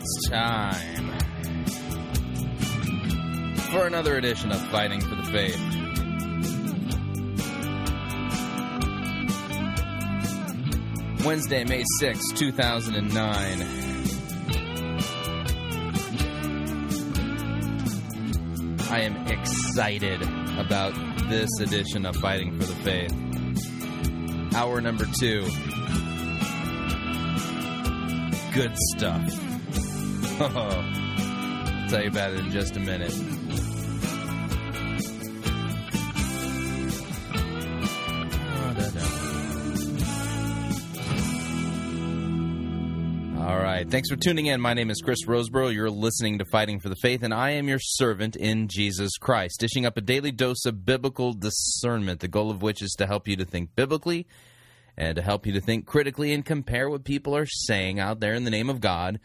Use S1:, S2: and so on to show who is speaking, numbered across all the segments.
S1: it's time for another edition of Fighting for the Faith. Wednesday, May sixth, 2009. I am excited about this edition of Fighting for the Faith. Hour number two. Good stuff. I'll tell you about it in just a minute. Oh, All right. Thanks for tuning in. My name is Chris Rosebrough. You're listening to Fighting for the Faith, and I am your servant in Jesus Christ, dishing up a daily dose of biblical discernment, the goal of which is to help you to think biblically and to help you to think critically and compare what people are saying out there in the name of God,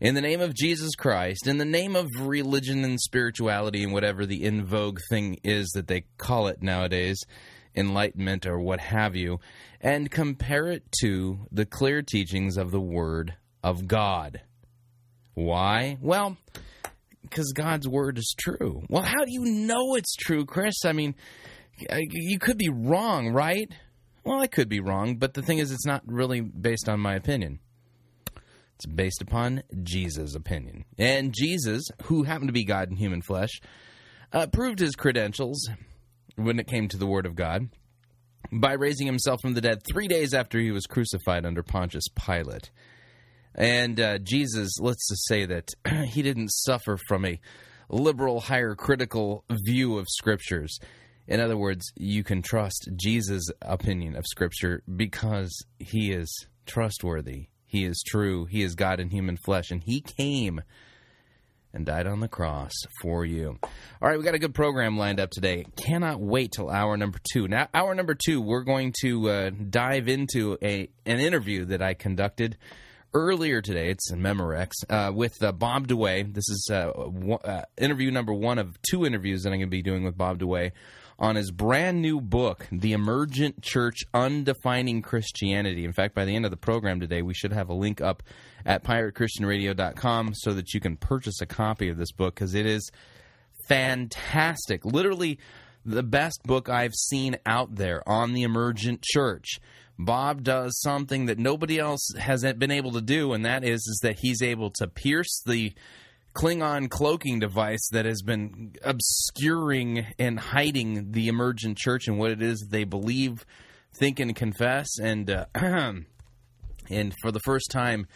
S1: in the name of Jesus Christ, in the name of religion and spirituality and whatever the in vogue thing is that they call it nowadays enlightenment or what have you, and compare it to the clear teachings of the Word of God. Why? Well, because God's Word is true. Well, how do you know it's true, Chris? I mean, you could be wrong, right? Well, I could be wrong, but the thing is, it's not really based on my opinion. It's based upon Jesus' opinion. And Jesus, who happened to be God in human flesh, uh, proved his credentials when it came to the Word of God by raising himself from the dead three days after he was crucified under Pontius Pilate. And uh, Jesus, let's just say that he didn't suffer from a liberal, higher critical view of scriptures. In other words, you can trust Jesus' opinion of scripture because he is trustworthy. He is true. He is God in human flesh. And he came and died on the cross for you. All right, we got a good program lined up today. Cannot wait till hour number two. Now, hour number two, we're going to uh, dive into a an interview that I conducted earlier today. It's in Memorex uh, with uh, Bob DeWaay. This is uh, uh, interview number one of two interviews that I'm going to be doing with Bob DeWaay on his brand new book, The Emergent Church Undefining Christianity. In fact, by the end of the program today, we should have a link up at piratechristianradio.com so that you can purchase a copy of this book because it is fantastic. Literally the best book I've seen out there on the emergent church. Bob does something that nobody else has been able to do, and that is, is that he's able to pierce the Klingon cloaking device that has been obscuring and hiding the emergent church and what it is they believe, think, and confess. And uh, and for the first time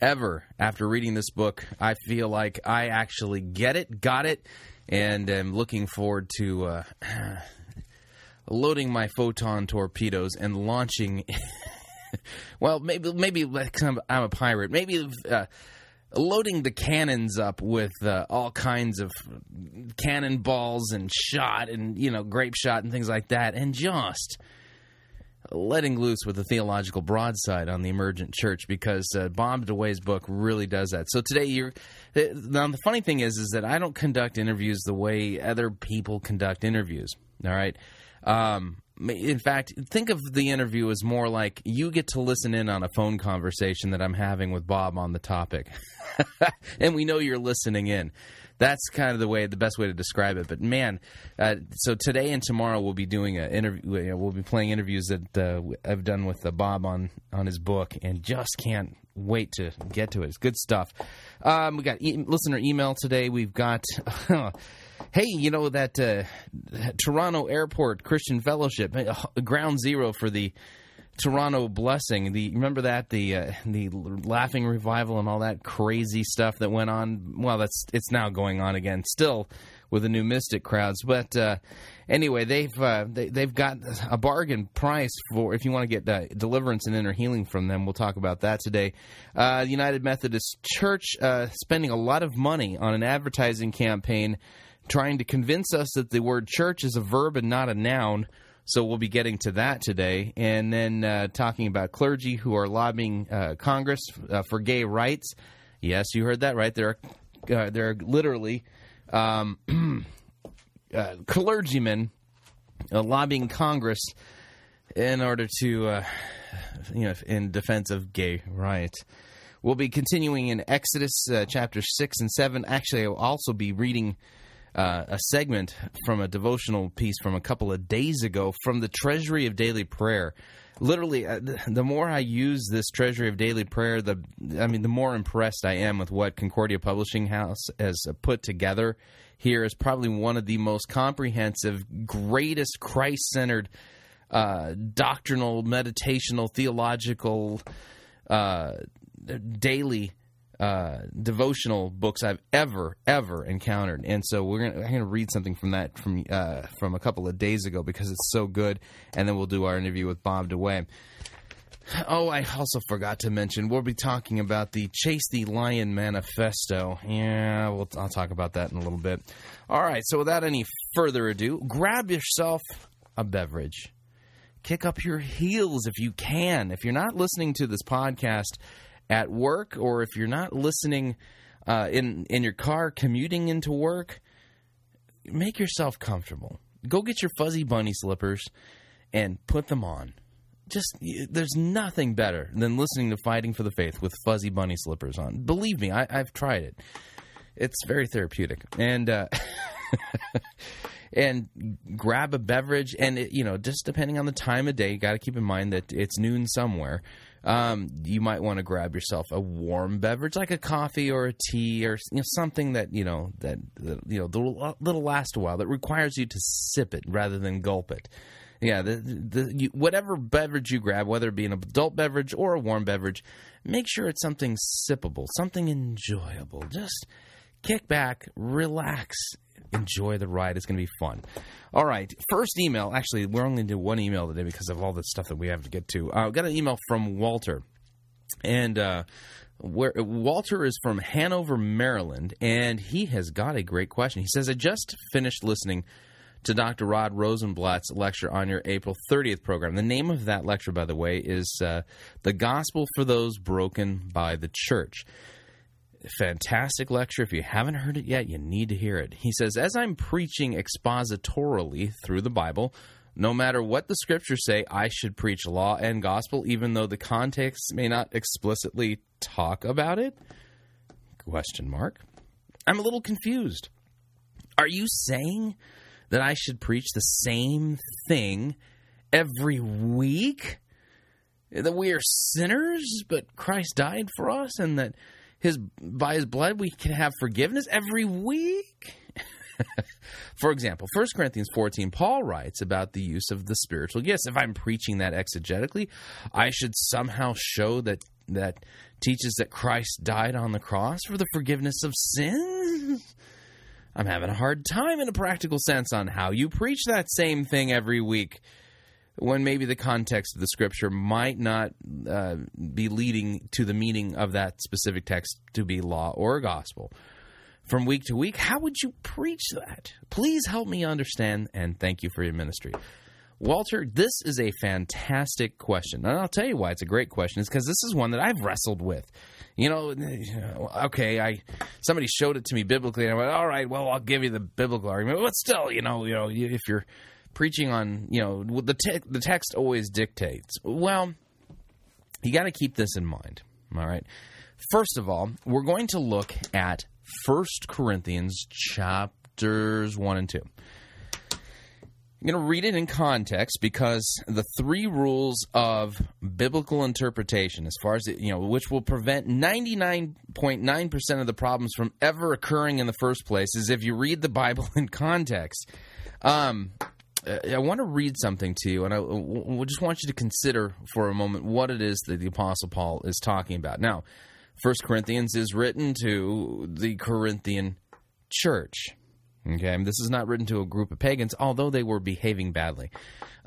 S1: ever, after reading this book, I feel like I actually get it, got it, and am looking forward to uh, loading my photon torpedoes and launching. well, maybe maybe I'm a pirate. Maybe. Uh, loading the cannons up with uh, all kinds of cannonballs and shot and you know grape shot and things like that and just letting loose with a theological broadside on the emergent church because uh, Bob DeWaay's book really does that. So today, you're uh, now the funny thing is, is that I don't conduct interviews the way other people conduct interviews. All right. Um, in fact, think of the interview as more like you get to listen in on a phone conversation that I'm having with Bob on the topic, and we know you're listening in. That's kind of the way the best way to describe it. But man uh, so today and tomorrow we'll be doing an interview we'll be playing interviews that uh, i've done with uh, bob on on his book and just can't wait to get to it. It's good stuff. Um, we got e- listener email today. We've got hey you know that uh, toronto airport christian fellowship uh, ground zero for the Toronto blessing. The remember that the uh, the laughing revival and all that crazy stuff that went on. Well, that's it's now going on again, still with the new Mystic crowds. But uh, anyway, they've uh, they, they've got a bargain price for if you want to get uh, deliverance and inner healing from them. We'll talk about that today. Uh, United Methodist Church uh, spending a lot of money on an advertising campaign trying to convince us that the word church is a verb and not a noun. So we'll be getting to that today, and then uh, talking about clergy who are lobbying uh, Congress uh, for gay rights. Yes, you heard that right. There are uh, there are literally um, uh, clergymen uh, lobbying Congress in order to, you know, in defense of gay rights. We'll be continuing in Exodus chapter 6 and 7. Actually, I'll also be reading uh, a segment from a devotional piece from a couple of days ago from the Treasury of Daily Prayer. Literally, uh, the more I use this Treasury of Daily Prayer, the I mean, the more impressed I am with what Concordia Publishing House has put together. Here is probably one of the most comprehensive, greatest Christ-centered, uh, doctrinal, meditational, theological, uh, daily uh, devotional books I've ever ever encountered, and so we're gonna I'm gonna read something from that from uh, from a couple of days ago because it's so good, and then we'll do our interview with Bob DeWaay. Oh, I also forgot to mention we'll be talking about the Chase the Lion Manifesto. Yeah, we'll, I'll talk about that in a little bit. All right, so without any further ado, grab yourself a beverage. Kick up your heels if you can. If you're not listening to this podcast at work or if you're not listening uh, in in your car commuting into work, make yourself comfortable. Go get your fuzzy bunny slippers and put them on. Just there's nothing better than listening to Fighting for the Faith with fuzzy bunny slippers on. Believe me, I, have tried it. It's very therapeutic, and uh, and grab a beverage, and it, you know, just depending on the time of day, you got to keep in mind that it's noon somewhere um, you might want to grab yourself a warm beverage like a coffee or a tea or you know, something that you know that, that you know that'll, that'll last a while that requires you to sip it rather than gulp it. Yeah, the, the, you, whatever beverage you grab, whether it be an adult beverage or a warm beverage, make sure it's something sippable, something enjoyable. Just kick back, relax, enjoy the ride. It's going to be fun. All right. First email. Actually, we're only going to do one email today because of all the stuff that we have to get to. I uh, got an email from Walter. And uh, where Walter is from Hanover, Maryland, and he has got a great question. He says, I just finished listening to Dr. Rod Rosenbladt's lecture on your April 30th program. The name of that lecture, by the way, is uh, The Gospel for Those Broken by the Church fantastic lecture. If you haven't heard it yet, you need to hear it. He says, As I'm preaching expositorily through the Bible, no matter what the scriptures say, I should preach law and gospel, even though the context may not explicitly talk about it? Question mark. I'm a little confused. Are you saying that I should preach the same thing every week? That we are sinners, but Christ died for us, and that his by his blood we can have forgiveness every week. For example, 1 Corinthians 14, Paul writes about the use of the spiritual gifts. If I'm preaching that exegetically, I should somehow show that that teaches that Christ died on the cross for the forgiveness of sins. I'm having a hard time in a practical sense on how you preach that same thing every week when maybe the context of the scripture might not uh, be leading to the meaning of that specific text to be law or gospel. From week to week, how would you preach that? Please help me understand, and thank you for your ministry. Walter, this is a fantastic question. And I'll tell you why it's a great question. Is because this is one that I've wrestled with. You know, okay, I somebody showed it to me biblically, and I went, all right, well, I'll give you the biblical argument. But still, you know, you know, if you're preaching on, you know, the te- the text always dictates. Well, you got to keep this in mind. All right. First of all, we're going to look at First Corinthians chapters 1 and 2. I'm going to read it in context because the three rules of biblical interpretation, as far as it, you know, which will prevent 99.9% of the problems from ever occurring in the first place, is if you read the Bible in context. Um, I want to read something to you, and I just want you to consider for a moment what it is that the Apostle Paul is talking about. Now, First Corinthians is written to the Corinthian church. Okay, this is not written to a group of pagans, although they were behaving badly.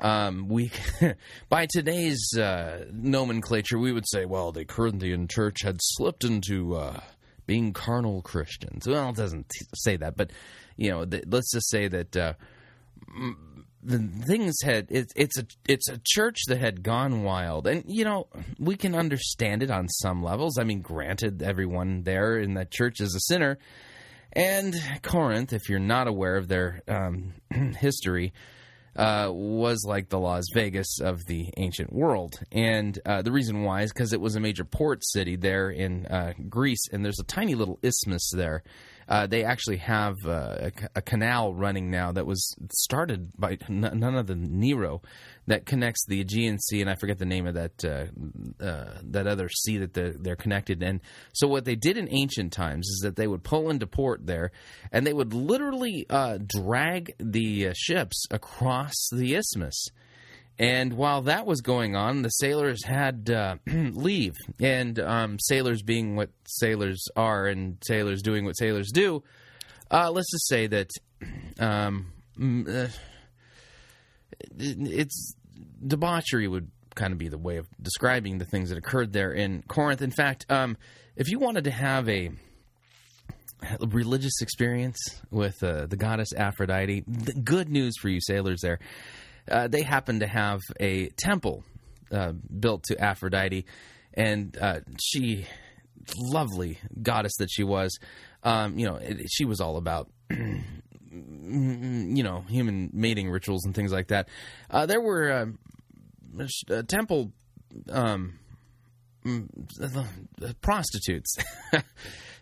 S1: Um, we, by today's uh, nomenclature, we would say, well, the Corinthian church had slipped into uh, being carnal Christians. Well, it doesn't say that, but you know, th- let's just say that. Uh, the things had it, it's a it's a church that had gone wild, and you know we can understand it on some levels. I mean, granted, everyone there in that church is a sinner, and Corinth, if you're not aware of their um, history, uh, was like the Las Vegas of the ancient world. And uh, the reason why is because it was a major port city there in uh, Greece, and there's a tiny little isthmus there. Uh, they actually have uh, a, a, canal running now that was started by none other than Nero that connects the Aegean Sea, and I forget the name of that uh, uh, that other sea that they're, they're, connected. And so, what they did in ancient times is that they would pull into port there, and they would literally uh, drag the uh, ships across the isthmus. And while that was going on, the sailors had uh, leave, and um, sailors being what sailors are, and sailors doing what sailors do. Uh, let's just say that um, it's debauchery would kind of be the way of describing the things that occurred there in Corinth. In fact, um, if you wanted to have a religious experience with uh, the goddess Aphrodite, good news for you sailors there. Uh, they happen to have a temple uh, built to Aphrodite, and uh, she, lovely goddess that she was, um, you know, it, she was all about you know, human mating rituals and things like that. Uh, there were uh, temple um, prostitutes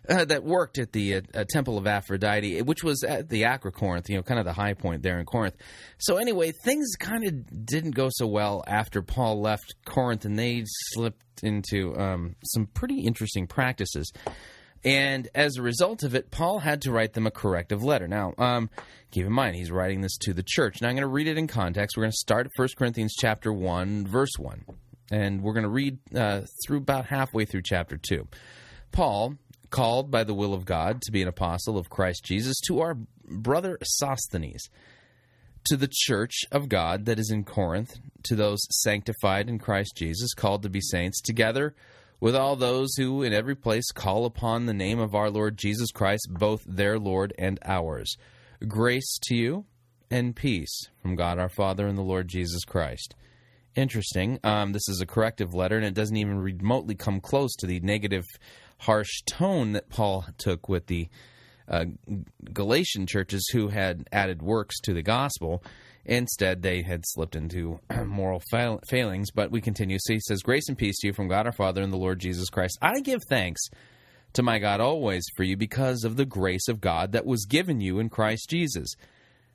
S1: uh, that worked at the uh, Temple of Aphrodite, which was at the Acrocorinth, you know, kind of the high point there in Corinth. So anyway, things kind of didn't go so well after Paul left Corinth, and they slipped into um, some pretty interesting practices. And as a result of it, Paul had to write them a corrective letter. Now, um, keep in mind, he's writing this to the church. Now, I'm going to read it in context. We're going to start at 1 Corinthians chapter 1, verse 1. And we're going to read uh, through about halfway through chapter 2. Paul, called by the will of God to be an apostle of Christ Jesus, to our brother Sosthenes, to the church of God that is in Corinth, to those sanctified in Christ Jesus, called to be saints, together with all those who in every place call upon the name of our Lord Jesus Christ, both their Lord and ours. Grace to you and peace from God our Father and the Lord Jesus Christ. Interesting. Um, this is a corrective letter, and it doesn't even remotely come close to the negative, harsh tone that Paul took with the uh, Galatian churches who had added works to the gospel. Instead, they had slipped into moral fail- failings. But we continue. So he says, Grace and peace to you from God our Father and the Lord Jesus Christ. I give thanks to my God always for you because of the grace of God that was given you in Christ Jesus.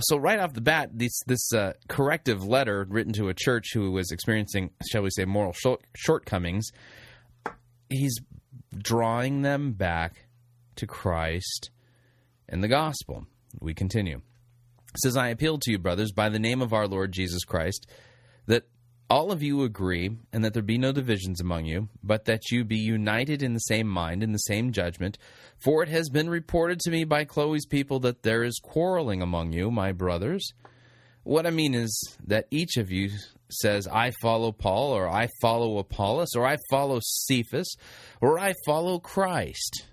S1: So, right off the bat, this, this uh, corrective letter written to a church who was experiencing, shall we say, moral short, shortcomings, he's drawing them back to Christ and the gospel. We continue. It says, I appeal to you, brothers, by the name of our Lord Jesus Christ, that all of you agree, and that there be no divisions among you, but that you be united in the same mind, in the same judgment. For it has been reported to me by Chloe's people that there is quarreling among you, my brothers. What I mean is that each of you says, I follow Paul, or I follow Apollos, or I follow Cephas, or I follow Christ.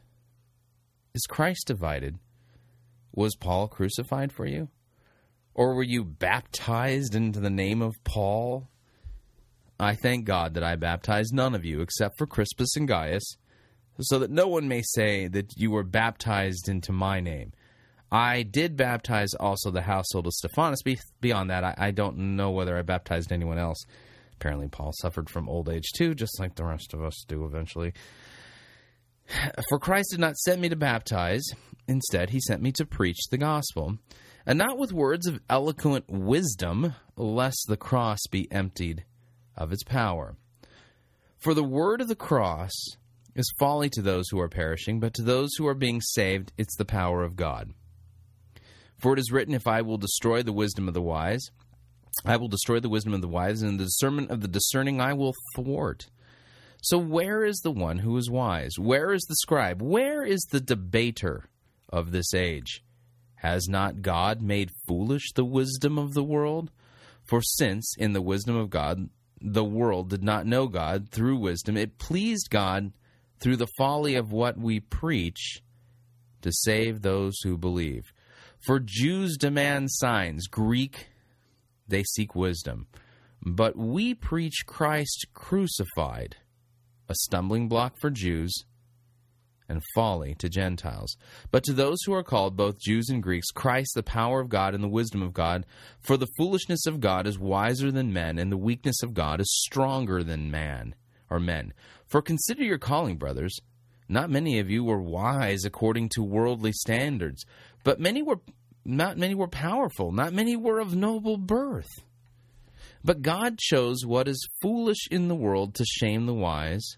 S1: Is Christ divided? Was Paul crucified for you? Or were you baptized into the name of Paul? I thank God that I baptized none of you except for Crispus and Gaius, so that no one may say that you were baptized into my name. I did baptize also the household of Stephanas. Beyond that, I, I don't know whether I baptized anyone else. Apparently, Paul suffered from old age too, just like the rest of us do eventually. For Christ did not send me to baptize, instead, he sent me to preach the gospel, and not with words of eloquent wisdom, lest the cross be emptied of its power. For the word of the cross is folly to those who are perishing, but to those who are being saved, it's the power of God. For it is written, If I will destroy the wisdom of the wise, I will destroy the wisdom of the wise, and the discernment of the discerning I will thwart. So, where is the one who is wise? Where is the scribe? Where is the debater of this age? Has not God made foolish the wisdom of the world? For since, in the wisdom of God, the world did not know God through wisdom, it pleased God through the folly of what we preach to save those who believe. For Jews demand signs, Greek, they seek wisdom. But we preach Christ crucified, a stumbling block for Jews and folly to Gentiles. But to those who are called, both Jews and Greeks, Christ, the power of God and the wisdom of God. For the foolishness of God is wiser than men, and the weakness of God is stronger than man or men. For consider your calling, brothers. Not many of you were wise according to worldly standards, but many were not many were powerful, not many were of noble birth. But God chose what is foolish in the world to shame the wise.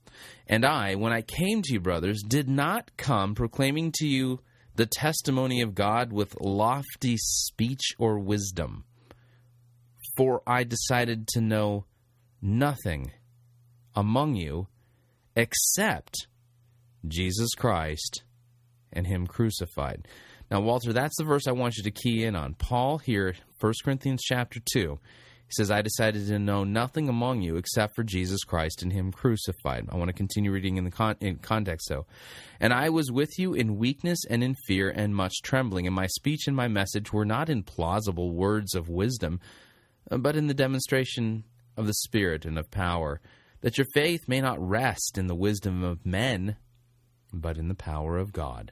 S1: And I, when I came to you, brothers, did not come proclaiming to you the testimony of God with lofty speech or wisdom, for I decided to know nothing among you except Jesus Christ and Him crucified. Now, Walter, that's the verse I want you to key in on. Paul here, 1 Corinthians chapter 2, he says, I decided to know nothing among you except for Jesus Christ and Him crucified. I want to continue reading in the con- in context, though. And I was with you in weakness and in fear and much trembling, and my speech and my message were not in plausible words of wisdom, but in the demonstration of the Spirit and of power, that your faith may not rest in the wisdom of men, but in the power of God.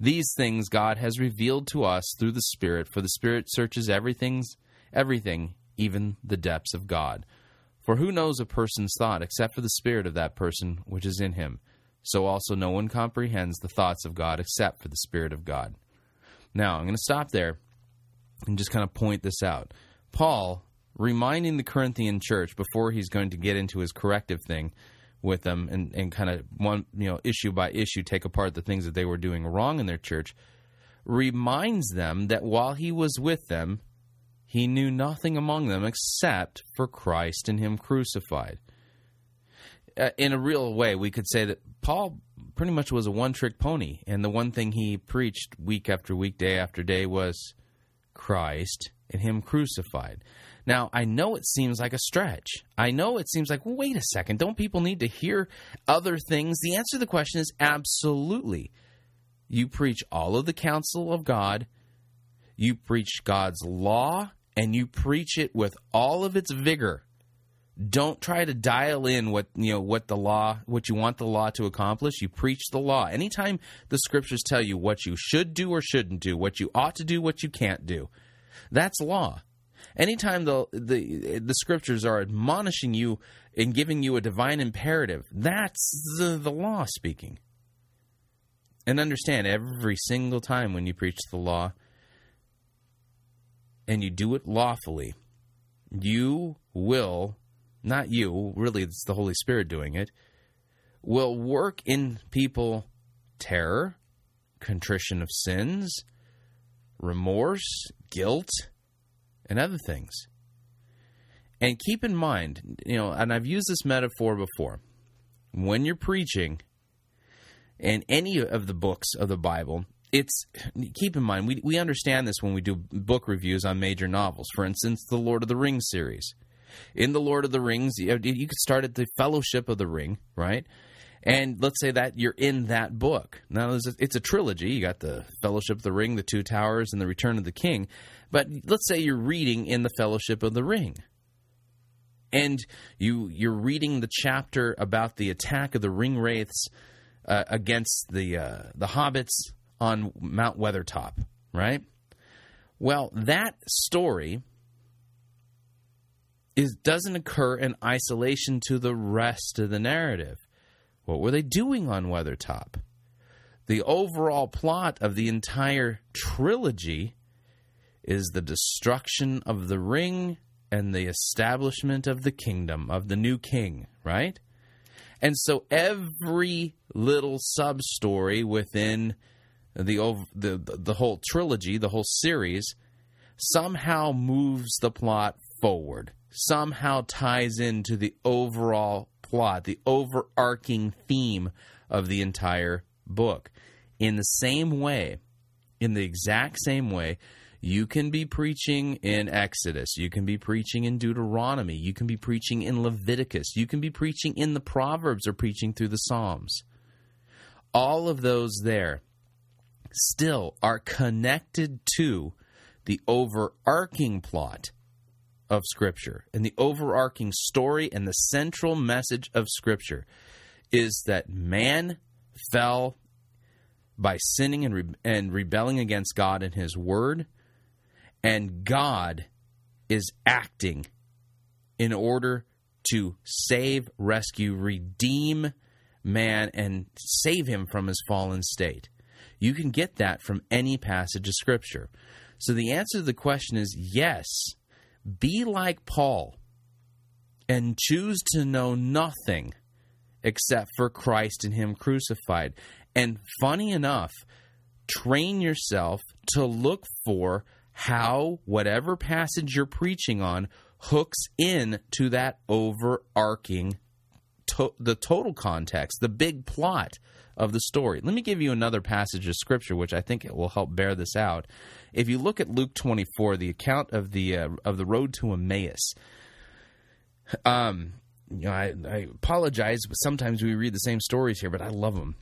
S1: These things God has revealed to us through the Spirit, for the Spirit searches everything's everything, even the depths of God. For who knows a person's thought except for the spirit of that person which is in him? So also no one comprehends the thoughts of God except for the Spirit of God. Now, I'm going to stop there and just kind of point this out. Paul, reminding the Corinthian church before he's going to get into his corrective thing, with them and, and kind of one you know issue by issue take apart the things that they were doing wrong in their church reminds them that while he was with them he knew nothing among them except for Christ and him crucified. Uh, in a real way we could say that Paul pretty much was a one trick pony and the one thing he preached week after week day after day was Christ and him crucified now, I know it seems like a stretch. I know it seems like, well, wait a second, don't people need to hear other things? The answer to the question is absolutely. You preach all of the counsel of God, you preach God's law, and you preach it with all of its vigor. Don't try to dial in what you know what the law what you want the law to accomplish. You preach the law. Anytime the scriptures tell you what you should do or shouldn't do, what you ought to do, what you can't do, that's law anytime the, the the scriptures are admonishing you and giving you a divine imperative, that's the, the law speaking. And understand every single time when you preach the law and you do it lawfully, you will, not you, really, it's the Holy Spirit doing it, will work in people terror, contrition of sins, remorse, guilt, and other things. And keep in mind, you know, and I've used this metaphor before. When you're preaching in any of the books of the Bible, it's keep in mind we we understand this when we do book reviews on major novels. For instance, the Lord of the Rings series. In the Lord of the Rings, you, you could start at the Fellowship of the Ring, right? And let's say that you're in that book. Now, it's a trilogy. You got the Fellowship of the Ring, the Two Towers, and the Return of the King. But let's say you're reading in the Fellowship of the Ring. and you you're reading the chapter about the attack of the ring wraiths uh, against the uh, the hobbits on Mount Weathertop, right? Well, that story is doesn't occur in isolation to the rest of the narrative. What were they doing on Weathertop? The overall plot of the entire trilogy is the destruction of the ring and the establishment of the kingdom of the new king, right? And so every little sub story within the, the the whole trilogy, the whole series, somehow moves the plot forward, somehow ties into the overall plot, the overarching theme of the entire book. In the same way, in the exact same way, you can be preaching in Exodus. You can be preaching in Deuteronomy. You can be preaching in Leviticus. You can be preaching in the Proverbs or preaching through the Psalms. All of those there still are connected to the overarching plot of Scripture. And the overarching story and the central message of Scripture is that man fell by sinning and, re- and rebelling against God and His Word and God is acting in order to save, rescue, redeem man, and save him from his fallen state. You can get that from any passage of Scripture. So the answer to the question is yes, be like Paul and choose to know nothing except for Christ and Him crucified. And funny enough, train yourself to look for how whatever passage you're preaching on hooks in to that overarching to- the total context, the big plot of the story. Let me give you another passage of scripture which I think it will help bear this out. If you look at Luke 24, the account of the uh, of the road to Emmaus, um you know, I, I apologize, but sometimes we read the same stories here, but I love them.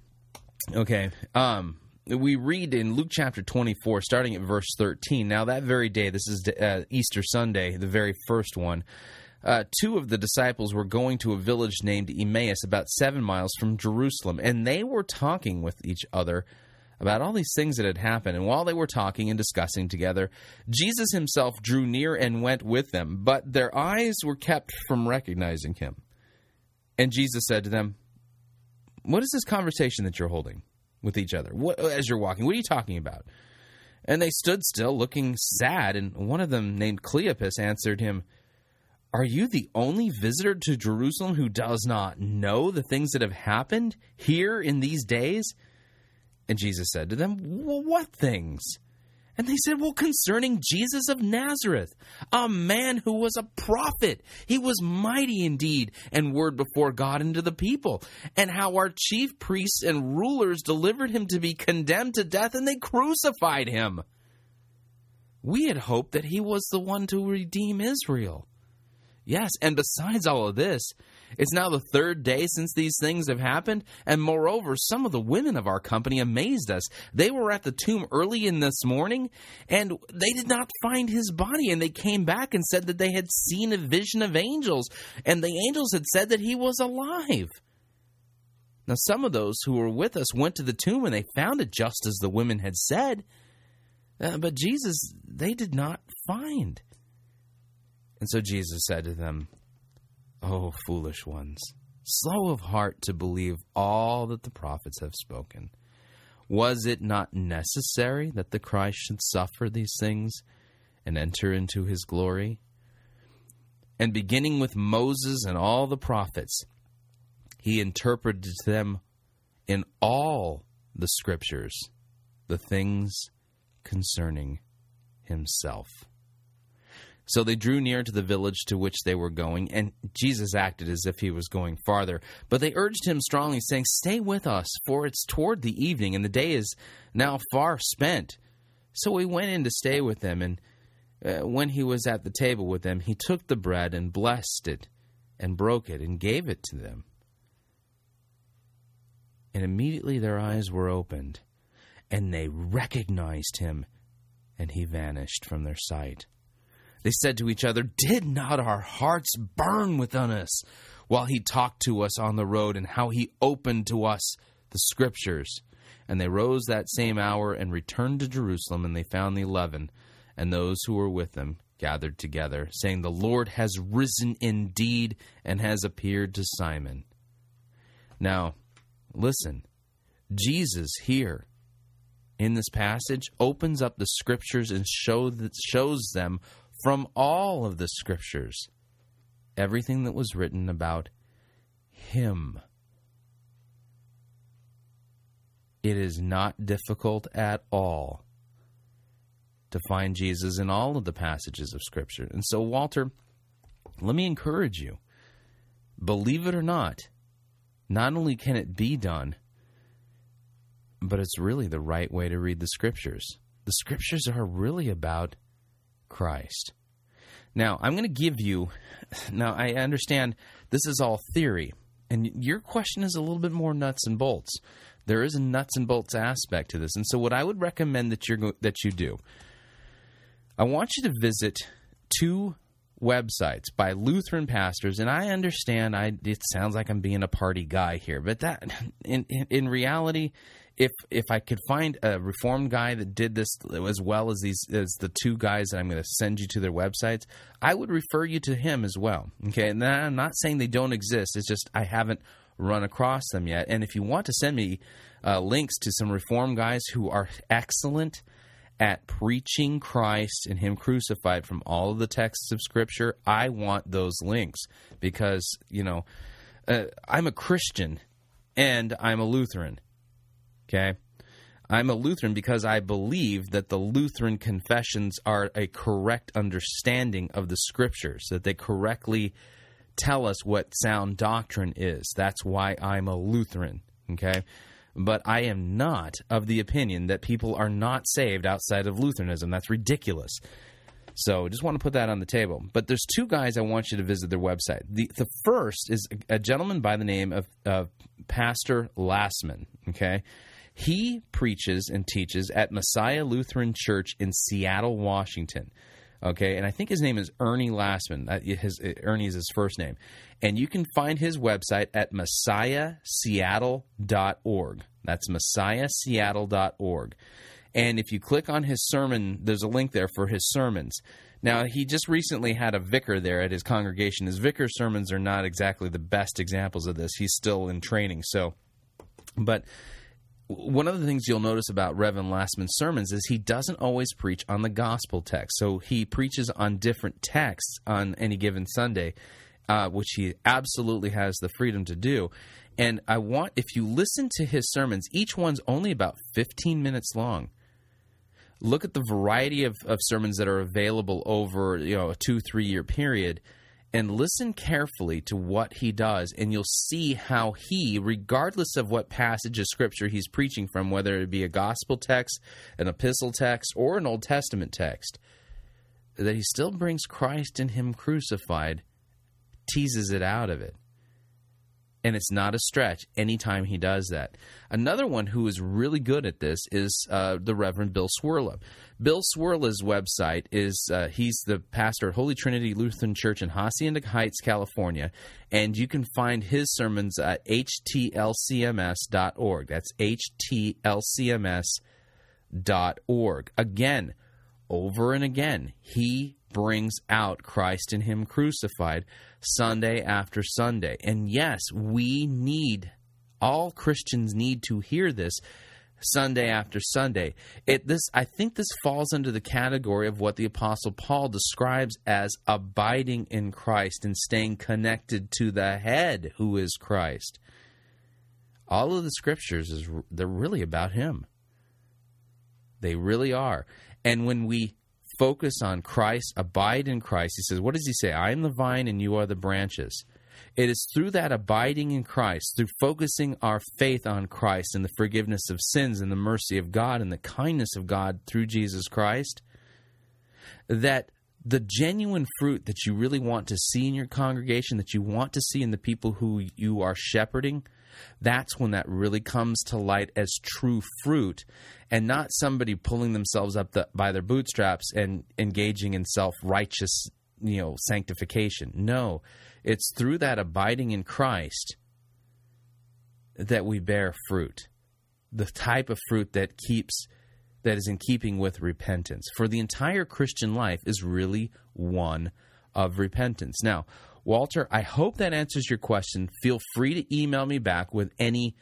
S1: Okay. Um, we read in Luke chapter 24, starting at verse 13. Now, that very day, this is uh, Easter Sunday, the very first one, uh, two of the disciples were going to a village named Emmaus, about seven miles from Jerusalem, and they were talking with each other about all these things that had happened. And while they were talking and discussing together, Jesus himself drew near and went with them, but their eyes were kept from recognizing him. And Jesus said to them, What is this conversation that you're holding? with each other what, as you're walking. What are you talking about? And they stood still, looking sad. And one of them, named Cleopas, answered him, Are you the only visitor to Jerusalem who does not know the things that have happened here in these days? And Jesus said to them, well, What things? And they said, Well, concerning Jesus of Nazareth, a man who was a prophet. He was mighty indeed and word before God and to the people. And how our chief priests and rulers delivered him to be condemned to death and they crucified him. We had hoped that he was the one to redeem Israel. Yes, and besides all of this, it's now the third day since these things have happened, and moreover, some of the women of our company amazed us. They were at the tomb early in this morning, and they did not find his body, and they came back and said that they had seen a vision of angels, and the angels had said that he was alive. Now, some of those who were with us went to the tomb, and they found it just as the women had said. Uh, but Jesus, they did not find. And so Jesus said to them, O foolish ones, slow of heart to believe all that the prophets have spoken. Was it not necessary that the Christ should suffer these things and enter into his glory? And beginning with Moses and all the prophets, he interpreted to them in all the scriptures the things concerning himself. So they drew near to the village to which they were going, and Jesus acted as if he was going farther. But they urged him strongly, saying, Stay with us, for it's toward the evening, and the day is now far spent. So he went in to stay with them, and uh, when he was at the table with them, he took the bread and blessed it, and broke it, and gave it to them. And immediately their eyes were opened, and they recognized him, and he vanished from their sight. They said to each other, Did not our hearts burn within us while he talked to us on the road and how he opened to us the scriptures? And they rose that same hour and returned to Jerusalem, and they found the eleven and those who were with them gathered together, saying, The Lord has risen indeed and has appeared to Simon. Now, listen, Jesus here in this passage opens up the scriptures and show that, shows them from all of the scriptures everything that was written about him. It is not difficult at all to find Jesus in all of the passages of Scripture. And so, Walter, let me encourage you believe it or not, not only can it be done, but it's really the right way to read the Scriptures. The Scriptures are really about Christ. Now, I'm going to give you, now I understand this is all theory, and your question is a little bit more nuts and bolts. There is a nuts and bolts aspect to this. And so, what I would recommend that, you that you do, I want you to visit two websites by Lutheran pastors, and I understand I it sounds like I'm being a party guy here, but that in in, in reality, if if I could find a reformed guy that did this as well as these as the two guys that I'm going to send you to their websites, I would refer you to him as well. Okay, and I'm not saying they don't exist. It's just I haven't run across them yet. And if you want to send me uh, links to some reformed guys who are excellent at preaching Christ and Him crucified from all of the texts of Scripture, I want those links because you know uh, I'm a Christian and I'm a Lutheran Okay. I'm a Lutheran because I believe that the Lutheran confessions are a correct understanding of the scriptures, that they correctly tell us what sound doctrine is. That's why I'm a Lutheran. Okay. But I am not of the opinion that people are not saved outside of Lutheranism. That's ridiculous. So just want to put that on the table. But there's two guys I want you to visit their website. The the first is a gentleman by the name of, of Pastor Lassman. Okay. He preaches and teaches at Messiah Lutheran Church in Seattle, Washington. Okay, and I think his name is Ernie Lassman. Uh, his uh, Ernie is his first name, and you can find his website at messiahseattle.org. That's messiahseattle.org. And if you click on his sermon, there's a link there for his sermons. Now, he just recently had a vicar there at his congregation. His vicar sermons are not exactly the best examples of this. He's still in training. So, but one of the things you'll notice about Reverend Lassman's sermons is he doesn't always preach on the gospel text. So he preaches on different texts on any given Sunday, uh, which he absolutely has the freedom to do. And I want, if you listen to his sermons, each one's only about 15 minutes long. Look at the variety of, of sermons that are available over you know a two three year period and listen carefully to what he does, and you'll see how he, regardless of what passage of scripture he's preaching from, whether it be a gospel text, an epistle text, or an Old Testament text, that he still brings Christ and him crucified, teases it out of it. And it's not a stretch anytime he does that. Another one who is really good at this is uh, the Reverend Bill Cwirla. Bill Cwirla's website is uh, he's the pastor at Holy Trinity Lutheran Church in Hacienda Heights, California, and you can find his sermons at htlcms.org. That's htlcms.org. Again, over and again, he brings out Christ in Him crucified Sunday after Sunday. And yes, we need, all Christians need to hear this Sunday after Sunday. It this I think this falls under the category of what the apostle Paul describes as abiding in Christ and staying connected to the head who is Christ. All of the scriptures is they're really about him. They really are. And when we focus on Christ, abide in Christ. He says, What does he say? I am the vine and you are the branches. It is through that abiding in Christ, through focusing our faith on Christ and the forgiveness of sins and the mercy of God and the kindness of God through Jesus Christ, that the genuine fruit that you really want to see in your congregation, that you want to see in the people who you are shepherding, that's when that really comes to light as true fruit and not somebody pulling themselves up the, by their bootstraps and engaging in self-righteous you know sanctification. No it's through that abiding in christ that we bear fruit the type of fruit that keeps that is in keeping with repentance. For the entire christian life is really one of repentance. Now walter i hope that answers your question feel free to email me back with any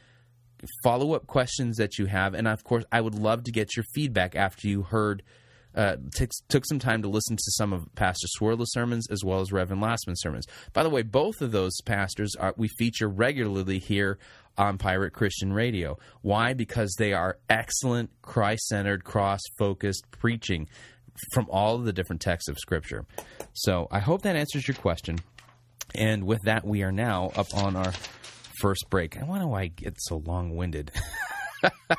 S1: follow up questions that you have. And of course, I would love to get your feedback after you heard. Uh, t- took some time to listen to some of Pastor Swirla's sermons as well as Reverend Lassman's sermons. By the way, both of those pastors are we feature regularly here on Pirate Christian Radio. Why? Because they are excellent, Christ centered, cross focused preaching from all of the different texts of Scripture. So I hope that answers your question. And with that, we are now up on our first break. I wonder why I get so long winded?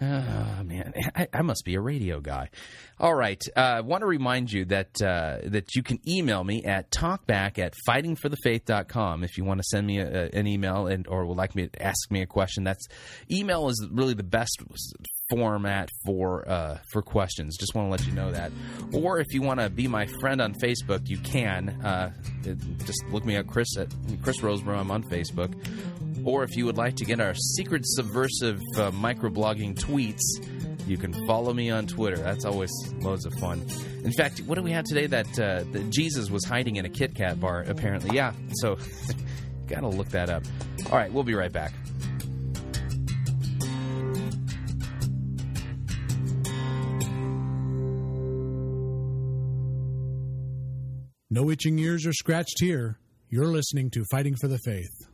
S1: Oh, man, I, I, must be a radio guy. All right, I uh, want to remind you that uh, that you can email me at talkback at fightingforthefaith.com if you want to send me a, an email and or would like me to ask me a question. That's email is really the best format for uh, for questions. Just want to let you know that. Or if you want to be my friend on Facebook, you can. Uh, just look me up, Chris at Chris Rosebrough. I'm on Facebook. Or if you would like to get our secret subversive uh, microblogging tweets, you can follow me on Twitter. That's always loads of fun. In fact, what do we have today? That, uh, that Jesus was hiding in a Kit Kat bar, apparently. Yeah, so gotta look that up. All right, we'll be right back.
S2: No itching ears are scratched here. You're listening to Fighting for the Faith.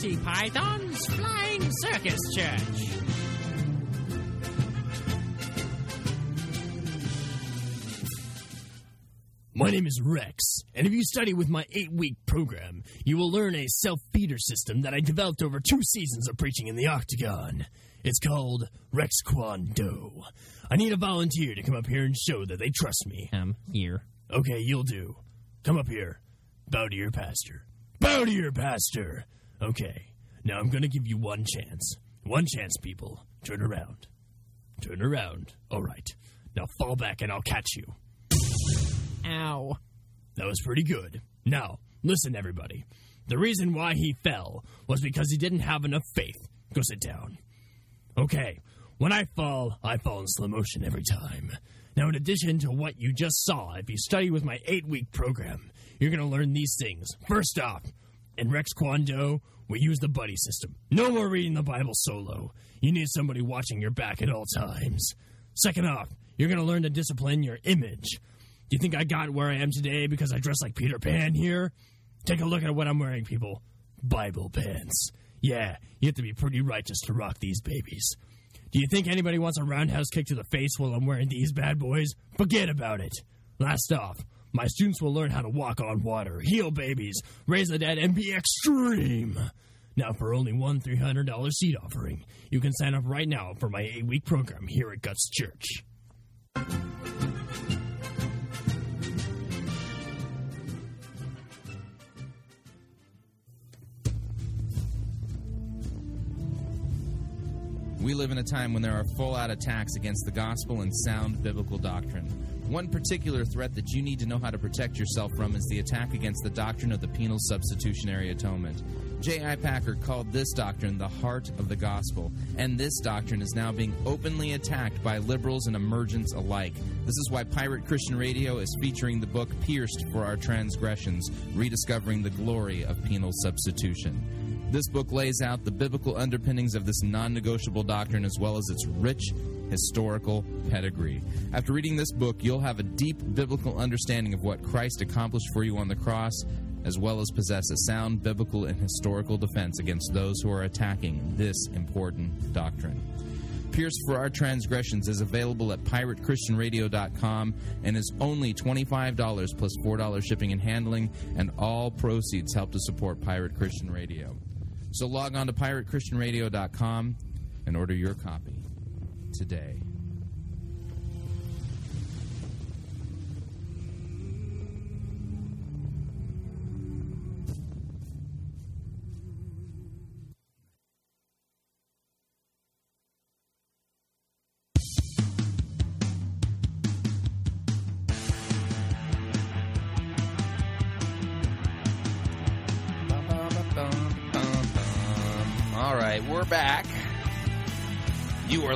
S3: Python's Flying Circus Church. My name is Rex, and if you study with my eight week program, you will learn a self feeder system that I developed over two seasons of preaching in the Octagon. It's called Rex Kwon Do. I need a volunteer to come up here and show that they trust me.
S4: I'm here.
S3: Okay, you'll do. Come up here. Bow to your pastor. Bow to your pastor. Okay. Now I'm going to give you one chance. One chance, people. Turn around. Turn around. All right. Now fall back and I'll catch you.
S4: Ow.
S3: That was pretty good. Now, listen, everybody. The reason why he fell was because he didn't have enough faith. Go sit down. Okay. When I fall, I fall in slow motion every time. Now, in addition to what you just saw, if you study with my eight week program, you're going to learn these things. First off, in Rex Kwon Do, we use the buddy system. No more reading the Bible solo. You need somebody watching your back at all times. Second off, you're going to learn to discipline your image. Do you think I got where I am today because I dress like Peter Pan here? Take a look at what I'm wearing, people. Bible pants. Yeah, you have to be pretty righteous to rock these babies. Do you think anybody wants a roundhouse kick to the face while I'm wearing these bad boys? Forget about it. Last off, my students will learn how to walk on water, heal babies, raise the dead, and be extreme. Now, for only one $300 seat offering, you can sign up right now for my eight week program here at Guts Church.
S1: We live in a time when there are full out attacks against the gospel and sound biblical doctrine. One particular threat that you need to know how to protect yourself from is the attack against the doctrine of the penal substitutionary atonement. J.I. Packer called this doctrine the heart of the gospel, and this doctrine is now being openly attacked by liberals and emergents alike. This is why Pirate Christian Radio is featuring the book Pierced for Our Transgressions Rediscovering the Glory of Penal Substitution. This book lays out the biblical underpinnings of this non negotiable doctrine as well as its rich historical pedigree. After reading this book, you'll have a deep biblical understanding of what Christ accomplished for you on the cross as well as possess a sound biblical and historical defense against those who are attacking this important doctrine. Pierced for Our Transgressions is available at piratechristianradio.com and is only $25 plus $4 shipping and handling, and all proceeds help to support Pirate Christian Radio. So log on to piratechristianradio.com and order your copy today.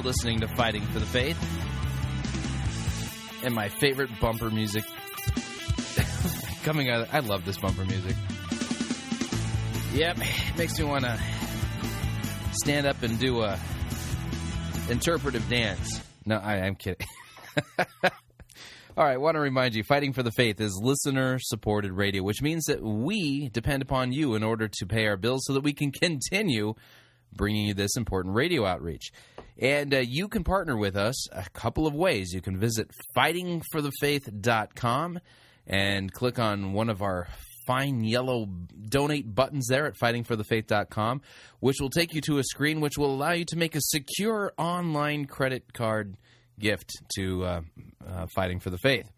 S1: Listening to Fighting for the Faith. And my favorite bumper music coming out. I love this bumper music. Yep, makes me want to stand up and do a interpretive dance. No, I, I'm kidding. All right, want to remind you Fighting for the Faith is listener supported radio, which means that we depend upon you in order to pay our bills so that we can continue bringing you this important radio outreach. And uh, you can partner with us a couple of ways. You can visit fightingforthefaith.com and click on one of our fine yellow donate buttons there at fightingforthefaith.com, which will take you to a screen which will allow you to make a secure online credit card gift to uh, uh, Fighting for the Faith.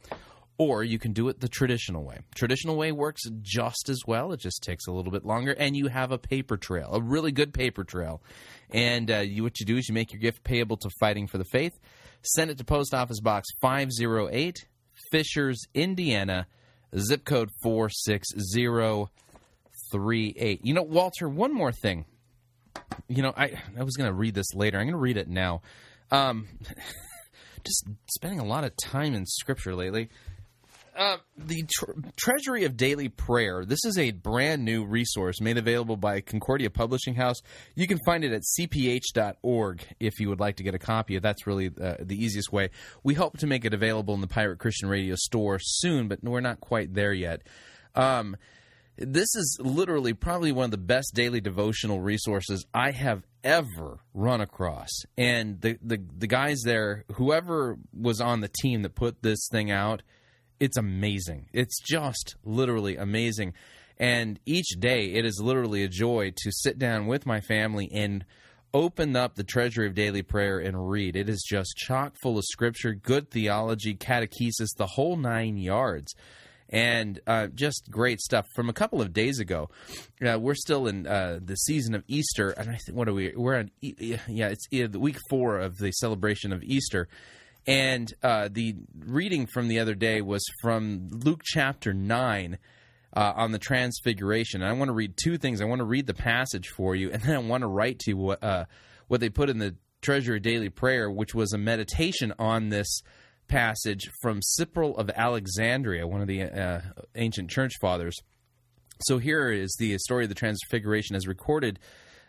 S1: Or you can do it the traditional way. Traditional way works just as well. It just takes a little bit longer, and you have a paper trail, a really good paper trail. And uh, you, what you do is you make your gift payable to Fighting for the Faith. Send it to Post Office Box 508, Fishers, Indiana, zip code 46038. You know, Walter, one more thing. You know, I I was going to read this later. I'm going to read it now. Um, just spending a lot of time in Scripture lately. Uh, the tr- Treasury of Daily Prayer. This is a brand new resource made available by Concordia Publishing House. You can find it at cph.org if you would like to get a copy. That's really uh, the easiest way. We hope to make it available in the Pirate Christian Radio store soon, but we're not quite there yet. Um, this is literally probably one of the best daily devotional resources I have ever run across. And the, the the guys there, whoever was on the team that put this thing out, it's amazing. It's just literally amazing. And each day it is literally a joy to sit down with my family and open up the treasury of daily prayer and read. It is just chock full of scripture, good theology, catechesis, the whole nine yards and uh, just great stuff. From a couple of days ago, uh, we're still in uh, the season of Easter, and I think what are we? We're on yeah, it's the week four of the celebration of Easter. And uh, the reading from the other day was from Luke chapter 9 uh, on the Transfiguration. And I want to read two things. I want to read the passage for you, and then I want to write to you what, uh, what they put in the Treasury Daily Prayer, which was a meditation on this passage from Cyprian of Alexandria, one of the uh, ancient church fathers. So here is the story of the Transfiguration as recorded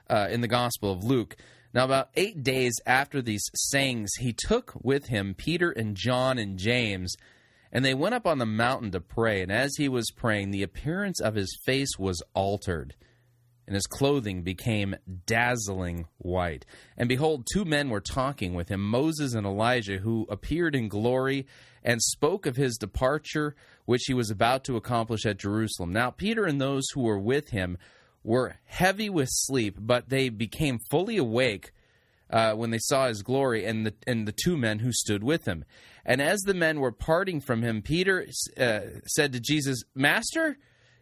S1: uh, in the Gospel of Luke. Now, about eight days after these sayings, he took with him Peter and John and James, and they went up on the mountain to pray. And as he was praying, the appearance of his face was altered and his clothing became dazzling white. And behold, two men were talking with him, Moses and Elijah, who appeared in glory and spoke of his departure, which he was about to accomplish at Jerusalem. Now, Peter and those who were with him were heavy with sleep, but they became fully awake. Uh, when they saw his glory and the and the two men who stood with him, and as the men were parting from him, Peter uh, said to Jesus, "Master,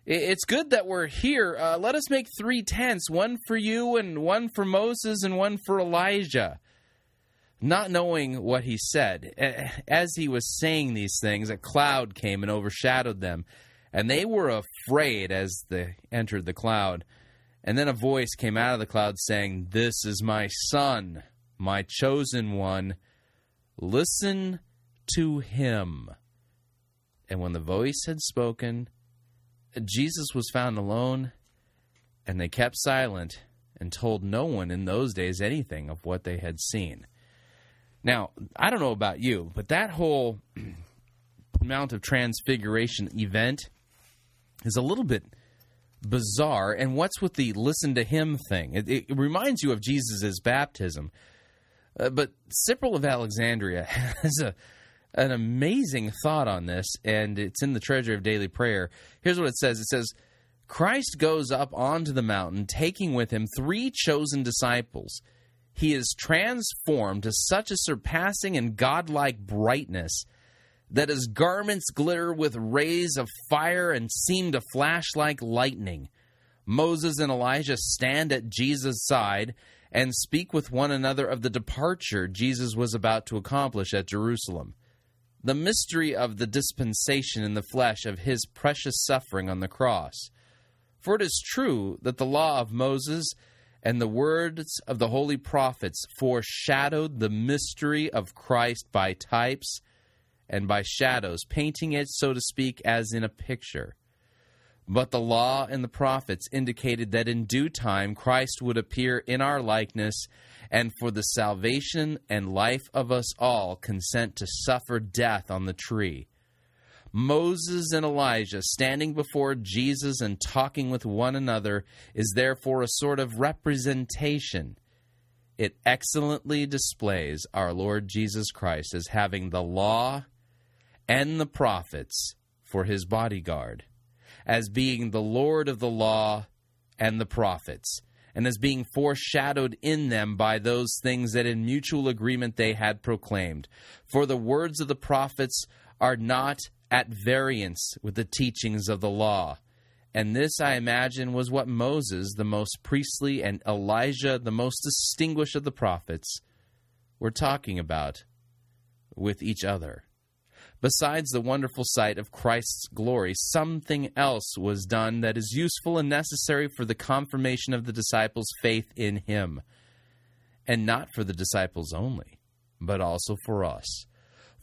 S1: it's good that we're here. Uh, let us make three tents one for you, and one for Moses, and one for Elijah. Not knowing what he said, as he was saying these things, a cloud came and overshadowed them, and they were afraid as they entered the cloud. And then a voice came out of the cloud saying, This is my son, my chosen one. Listen to him. And when the voice had spoken, Jesus was found alone, and they kept silent and told no one in those days anything of what they had seen. Now, I don't know about you, but that whole Mount of Transfiguration event is a little bit bizarre. And what's with the listen to him thing? It, it reminds you of Jesus' baptism. Uh, but Cyril of Alexandria has a an amazing thought on this, and it's in the Treasury of Daily Prayer. Here's what it says it says, Christ goes up onto the mountain, taking with him three chosen disciples. He is transformed to such a surpassing and godlike brightness that his garments glitter with rays of fire and seem to flash like lightning. Moses and Elijah stand at Jesus' side and speak with one another of the departure Jesus was about to accomplish at Jerusalem the mystery of the dispensation in the flesh of his precious suffering on the cross. For it is true that the law of Moses and the words of the holy prophets foreshadowed the mystery of Christ by types and by shadows, painting it, so to speak, as in a picture. But the law and the prophets indicated that in due time Christ would appear in our likeness and for the salvation and life of us all consent to suffer death on the tree. Moses and Elijah standing before Jesus and talking with one another is therefore a sort of representation. It excellently displays our Lord Jesus Christ as having the law and the prophets for his bodyguard, as being the Lord of the law and the prophets and as being foreshadowed in them by those things that in mutual agreement they had proclaimed. For the words of the prophets are not at variance with the teachings of the law. And this, I imagine, was what Moses, the most priestly, and Elijah, the most distinguished of the prophets, were talking about with each other. Besides the wonderful sight of Christ's glory, something else was done that is useful and necessary for the confirmation of the disciples' faith in him. And not for the disciples only, but also for us.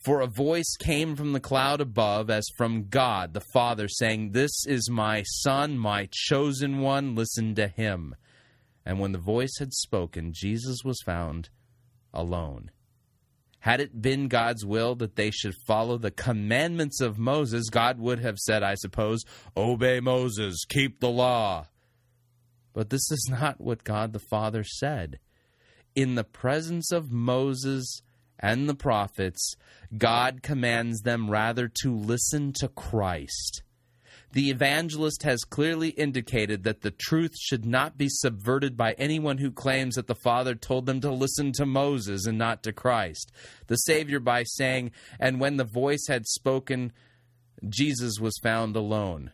S1: For a voice came from the cloud above, as from God the Father, saying, This is my Son, my chosen one, listen to him. And when the voice had spoken, Jesus was found alone. Had it been God's will that they should follow the commandments of Moses, God would have said, I suppose, Obey Moses, keep the law. But this is not what God the Father said. In the presence of Moses and the prophets, God commands them rather to listen to Christ the evangelist has clearly indicated that the truth should not be subverted by anyone who claims that the Father told them to listen to Moses and not to Christ. The Savior, by saying, And when the voice had spoken, Jesus was found alone.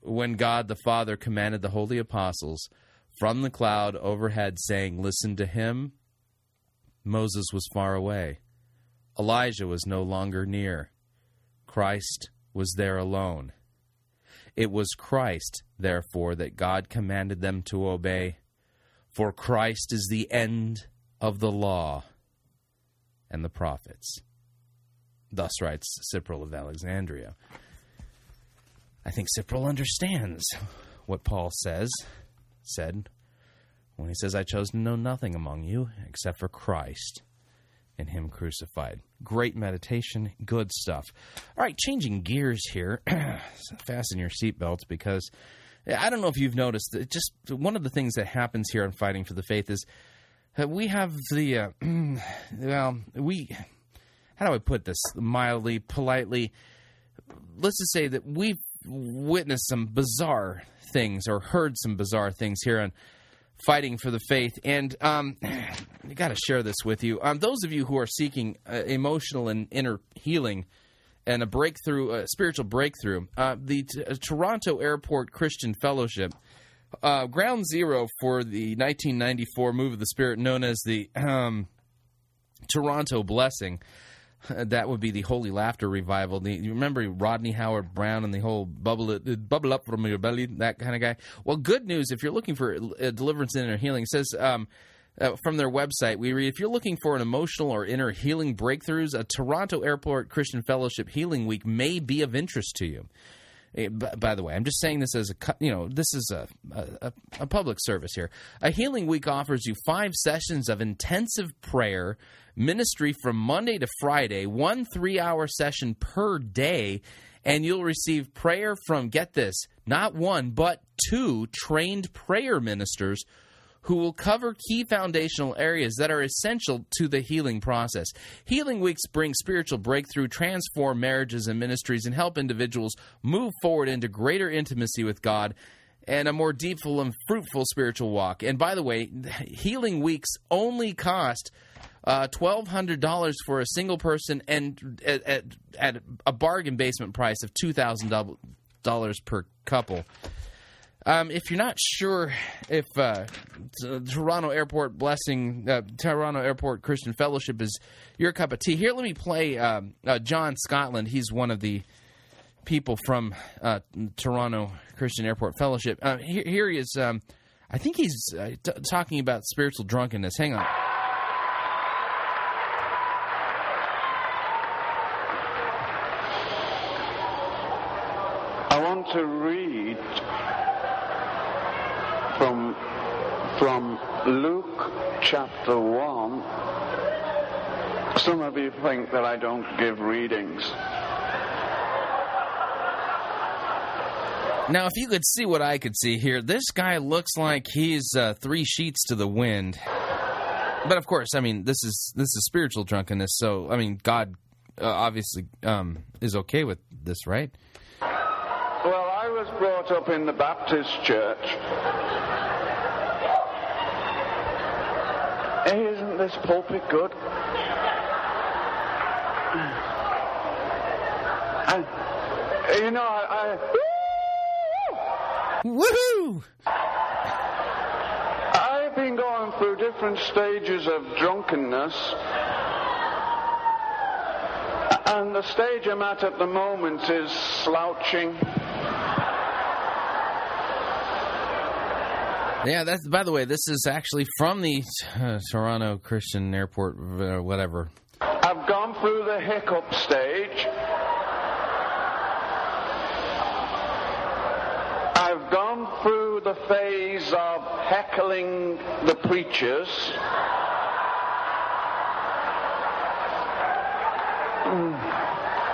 S1: When God the Father commanded the holy apostles from the cloud overhead, saying, Listen to him, Moses was far away. Elijah was no longer near. Christ was there alone. It was Christ, therefore, that God commanded them to obey, for Christ is the end of the law and the prophets. Thus writes Cyprill of Alexandria. I think Cyprill understands what Paul says, said, when he says, I chose to know nothing among you except for Christ and Him crucified. Great meditation, good stuff. All right, changing gears here. Fasten your seatbelts because I don't know if you've noticed that just one of the things that happens here on Fighting for the Faith is we have the, uh, well, we, how do I put this mildly, politely? Let's just say that we've witnessed some bizarre things or heard some bizarre things here on fighting for the faith. And um, I got to share this with you. Um, those of you who are seeking uh, emotional and inner healing and a breakthrough, a spiritual breakthrough, uh, the t- uh, Toronto Airport Christian Fellowship, uh, ground zero for the 1994 move of the Spirit known as the um, Toronto Blessing. that would be the Holy Laughter Revival. The, you remember Rodney Howard Browne and the whole bubble it, bubble up from your belly, that kind of guy. Well, good news if you're looking for deliverance and inner healing. It says um, uh, from their website, we read if you're looking for an emotional or inner healing breakthroughs, a Toronto Airport Christian Fellowship Healing Week may be of interest to you. Eh, by the way, I'm just saying this as a you know this is a, a, a public service here. A healing week offers you five sessions of intensive prayer ministry from Monday to Friday, one three hour session per day, and you'll receive prayer from get this not one, but two trained prayer ministers who will cover key foundational areas that are essential to the healing process. Healing Weeks bring spiritual breakthrough, transform marriages and ministries, and help individuals move forward into greater intimacy with God and a more deepful and fruitful spiritual walk. And by the way, Healing Weeks only cost uh, twelve hundred dollars for a single person, and at, at, at a bargain basement price of two thousand dollars per couple. Um, if you're not sure if uh, Toronto Airport Blessing, uh, Toronto Airport Christian Fellowship is your cup of tea, here let me play um, uh, John Scotland. He's one of the people from uh, Toronto Christian Airport Fellowship. Uh, here, here he is. Um, I think he's uh, t- talking about spiritual drunkenness. Hang on.
S5: I want to read from from Luke chapter 1. Some of you think that I don't give readings.
S1: Now, if you could see what I could see here, this guy looks like he's uh, three sheets to the wind. But of course, I mean, this is this is spiritual drunkenness. So, I mean, God uh, obviously um, is okay with this, right?
S5: Well, I was brought up in the Baptist church. Hey, isn't this pulpit good? And, you know, I, I
S1: Woohoo!
S5: I've been going through different stages of drunkenness. And the stage I'm at at the moment is slouching.
S1: Yeah, that's. By the way, this is actually from the uh, Toronto Christian Airport, uh, whatever.
S5: I've gone through the hiccup stage. I've gone through the phase of heckling the preachers.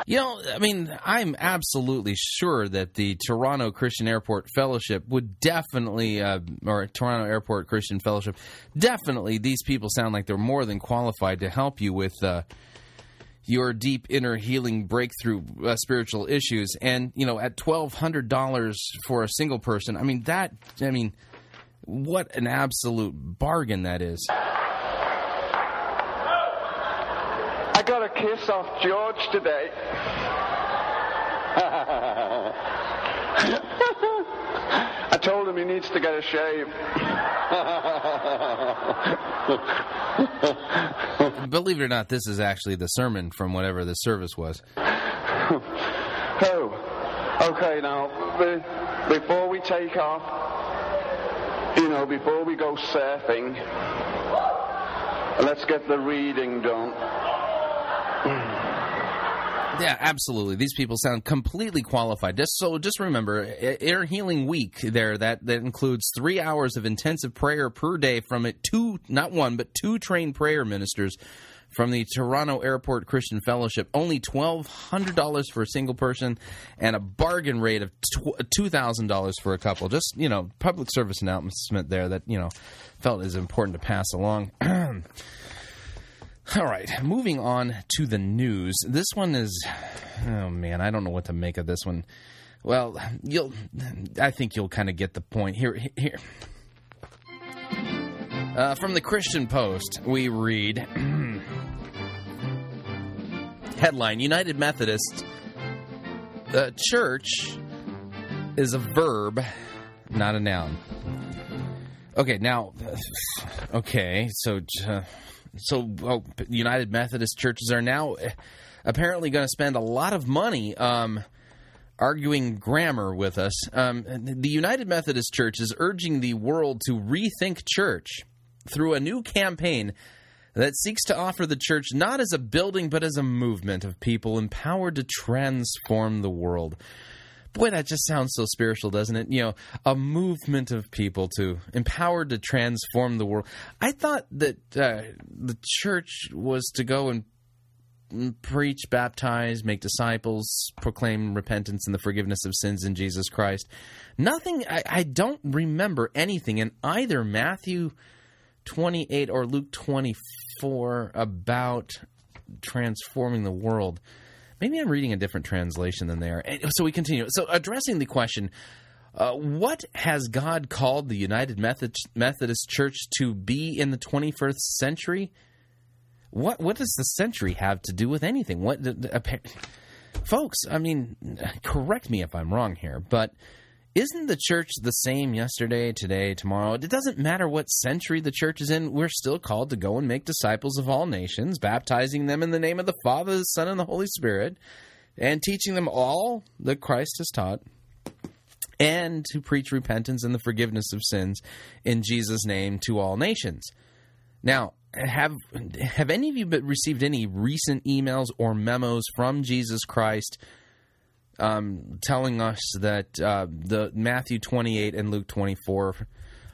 S1: You know, I mean, I'm absolutely sure that the Toronto Christian Airport Fellowship would definitely, uh, or Toronto Airport Christian Fellowship, definitely, these people sound like they're more than qualified to help you with uh, your deep inner healing breakthrough uh, spiritual issues. And, you know, at $1,200 for a single person, I mean, that, I mean, what an absolute bargain that is.
S5: I got a kiss off George today. I told him he needs to get a shave.
S1: Believe it or not, this is actually the sermon from whatever the service was.
S5: Oh, okay, now, before we take off, you know, before we go surfing, let's get the reading done.
S1: Yeah, absolutely. These people sound completely qualified. Just so, just remember, Air Healing Week there that that includes three hours of intensive prayer per day from it two, not one, but two trained prayer ministers from the Toronto Airport Christian Fellowship. Only twelve hundred dollars for a single person, and a bargain rate of two thousand dollars for a couple. Just you know, public service announcement there that you know felt is important to pass along. All right, moving on to the news. This one is, oh man, I don't know what to make of this one. Well, you'll, I think you'll kind of get the point here. Here, uh, from the Christian Post, we read headline: United Methodist uh, Church is a verb, not a noun. Okay, now, okay, so. Uh, so oh, United Methodist churches are now apparently going to spend a lot of money um, arguing grammar with us. Um, the United Methodist Church is urging the world to rethink church through a new campaign that seeks to offer the church not as a building but as a movement of people empowered to transform the world. Boy, that just sounds so spiritual, doesn't it? You know, a movement of people to empowered to transform the world. I thought that uh, the church was to go and mm, preach, baptize, make disciples, proclaim repentance and the forgiveness of sins in Jesus Christ. Nothing, I, I don't remember anything in either Matthew 28 or Luke 24 about transforming the world. Maybe I'm reading a different translation than they are. So we continue. So addressing the question, uh, what has God called the United Methodist, Church to be in the 21st century? What what does the century have to do with anything? What, folks? I mean, correct me if I'm wrong here, but isn't the church the same yesterday, today, tomorrow? It doesn't matter what century the church is in. We're still called to go and make disciples of all nations, baptizing them in the name of the Father, the Son, and the Holy Spirit, and teaching them all that Christ has taught and to preach repentance and the forgiveness of sins in Jesus' name to all nations. Now, have have any of you received any recent emails or memos from Jesus Christ um, telling us that uh, the Matthew twenty eight and Luke twenty four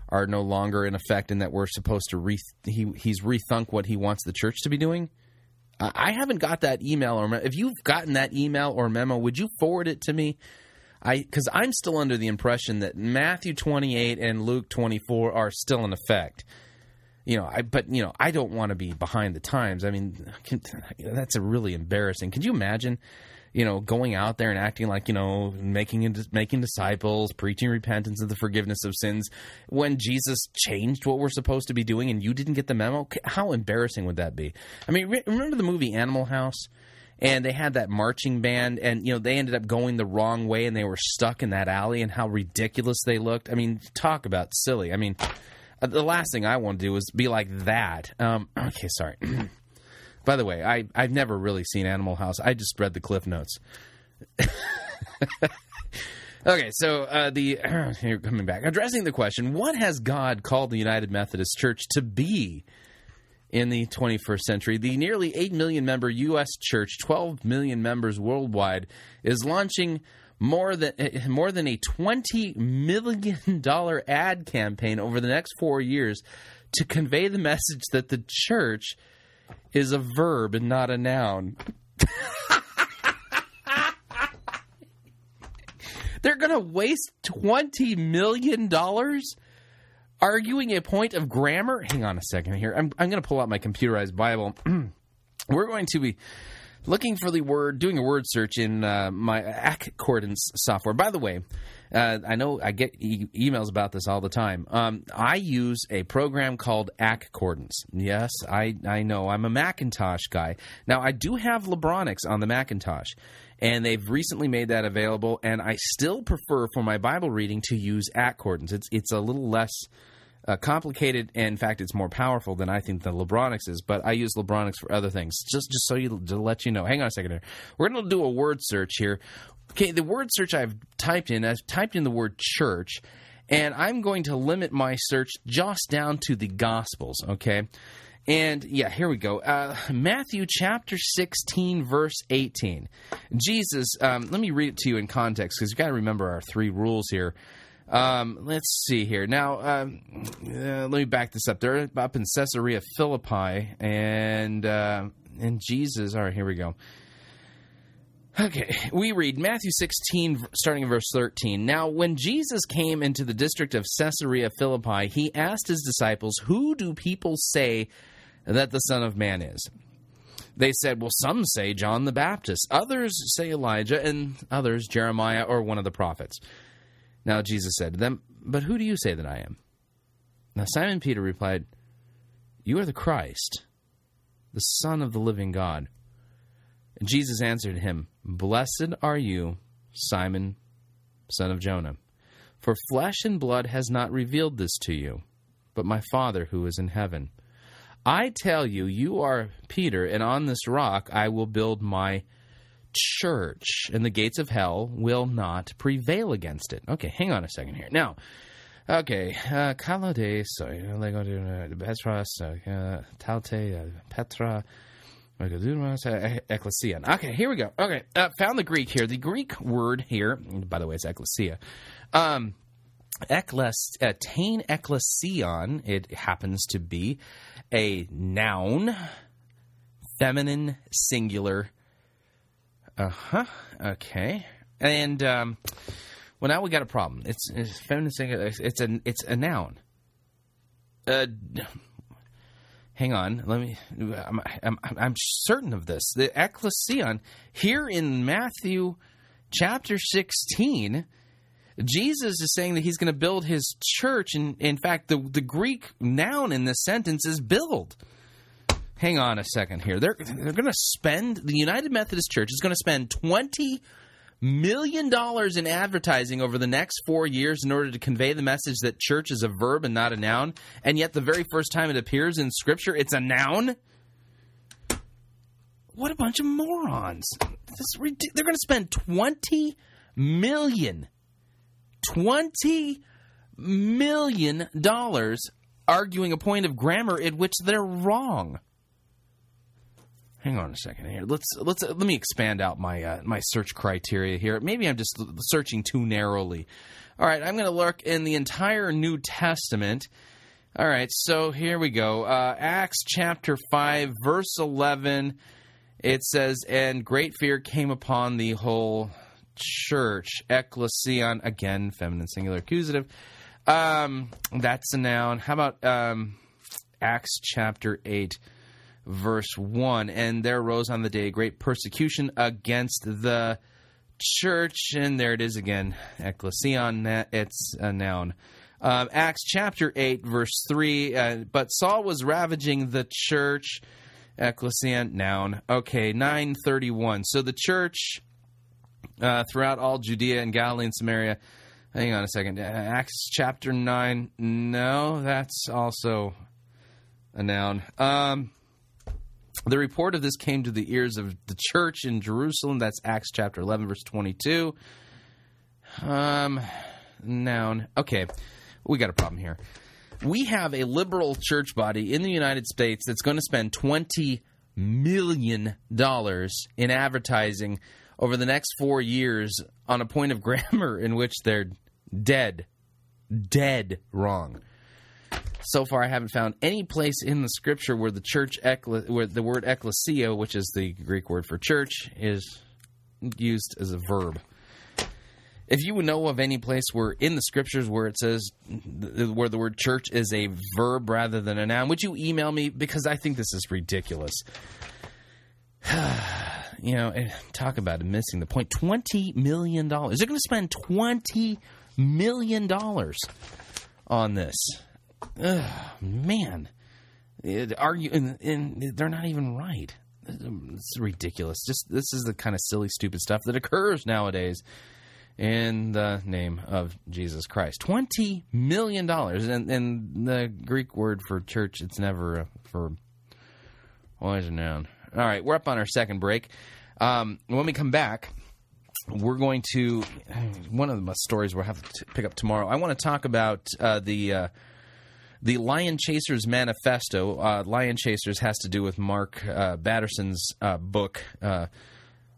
S1: are no longer in effect, and that we're supposed to re- he he's rethunk what he wants the church to be doing? I haven't got that email or if you've gotten that email or memo, would you forward it to me? I because I'm still under the impression that Matthew 28 and Luke 24 are still in effect. You know, I but you know I don't want to be behind the times. I mean, can, that's a really embarrassing. Could you imagine? You know, going out there and acting like you know, making making disciples, preaching repentance and the forgiveness of sins, when Jesus changed what we're supposed to be doing, and you didn't get the memo. How embarrassing would that be? I mean, re- remember the movie Animal House? and they had that marching band and you know they ended up going the wrong way and they were stuck in that alley and how ridiculous they looked i mean talk about silly i mean uh, the last thing i want to do is be like that um, okay sorry by the way I, i've never really seen animal house i just read the cliff notes Okay, so uh, the here coming back, addressing the question: What has God called the United Methodist Church to be in the 21st century? The nearly eight million member U.S. Church, 12 million members worldwide, is launching more than eh, more than a 20 million dollar ad campaign over the next four years to convey the message that the church is a verb and not a noun. They're going to waste $20 million arguing a point of grammar. Hang on a second here. I'm, I'm going to pull out my computerized Bible. We're going to be looking for the word, doing a word search in uh, my Accordance software. By the way, uh, I know I get e- emails about this all the time. Um, I use a program called Accordance. Yes, I, I know. I'm a Macintosh guy. Now, I do have Libronix on the Macintosh, and they've recently made that available, and I still prefer for my Bible reading to use Accordance. It's, it's a little less uh, complicated, and in fact, it's more powerful than I think the Libronix is. But I use Libronix for other things. Just just so you to let you know. Hang on a second here. We're going to do a word search here. Okay, the word search I've typed in, I've typed in the word church, and I'm going to limit my search just down to the Gospels. Okay. And yeah, here we go. Uh, Matthew chapter 16, verse 18. Jesus, um, let me read it to you in context because you've got to remember our three rules here. Um, let's see here. Now, um, uh, let me back this up. They're up in Caesarea Philippi, and uh, and Jesus. All right, here we go. Okay, we read Matthew 16, starting in verse 13. Now, when Jesus came into the district of Caesarea Philippi, he asked his disciples, Who do people say that the Son of Man is? They said, Well, some say John the Baptist, others say Elijah, and others Jeremiah or one of the prophets. Now Jesus said to them, But who do you say that I am? Now Simon Peter replied, You are the Christ, the Son of the living God. Jesus answered him, Blessed are you, Simon, son of Jonah, for flesh and blood has not revealed this to you, but my Father who is in heaven. I tell you, you are Peter, and on this rock I will build my church, and the gates of hell will not prevail against it. Okay, hang on a second here. Now, okay, uh, Kalode, sorry, Lego to Petros, uh, Talte, uh, Petra, Ecclesian. Okay, here we go. Okay, uh, found the Greek here. The Greek word here, by the way, it's ecclesia. Um, Ekles, tain ekklesion, it happens to be a noun feminine singular. Uh huh. Okay. And um, well, now we got a problem. It's, it's feminine singular. It's, it's it's a noun. Uh, hang on. Let me. I'm, I'm, I'm certain of this. The ecclesion here in Matthew chapter 16. Jesus is saying that he's going to build his church, and in fact, the the Greek noun in this sentence is build hang on a second here. They're they're going to spend the United Methodist Church is going to spend twenty million dollars in advertising over the next four years in order to convey the message that church is a verb and not a noun. And yet, the very first time it appears in Scripture, it's a noun. What a bunch of morons! They're going to spend twenty million, twenty million dollars arguing a point of grammar in which they're wrong. Hang on a second here. Let's let's uh, let me expand out my uh, my search criteria here. Maybe I'm just searching too narrowly. All right, I'm going to look in the entire New Testament. All right, so here we go. Uh, Acts chapter five, verse eleven. It says, "And great fear came upon the whole church." Ecclesion again, feminine singular accusative. Um, that's a noun. How about um, Acts chapter eight? Verse 1. And there arose on the day great persecution against the church. And there it is again, ecclesion, it's a noun. Um, Acts chapter 8, verse 3. Uh, but Saul was ravaging the church. Ecclesia, noun. Okay, 931. So the church uh, throughout all Judea and Galilee and Samaria. Hang on a second. Acts chapter 9. No, that's also a noun. Um, the report of this came to the ears of the church in Jerusalem. That's Acts chapter 11, verse 22. Um, noun. Okay, we got a problem here. We have a liberal church body in the United States that's going to spend $20 million in advertising over the next four years on a point of grammar in which they're dead, dead wrong so far I haven't found any place in the scripture where the church where the word ecclesia, which is the Greek word for church, is used as a verb. If you know of any place where in the scriptures where it says where the word church is a verb rather than a noun, would you email me because I think this is ridiculous. you know, eh, talk about missing the point. Twenty million dollars. They're going to spend twenty million dollars on this. Ugh, man, it, argue and, and they're not even right. It's ridiculous. Just this is the kind of silly, stupid stuff that occurs nowadays in the name of Jesus Christ. Twenty million dollars, and, and the Greek word for church, it's never a verb. Always a noun. All right, we're up on our second break. Um, when we come back, we're going to one of the stories we'll have to pick up tomorrow. I want to talk about uh, the. Uh, the Lion Chasers Manifesto. Uh, Lion Chasers has to do with Mark uh, Batterson's uh, book uh,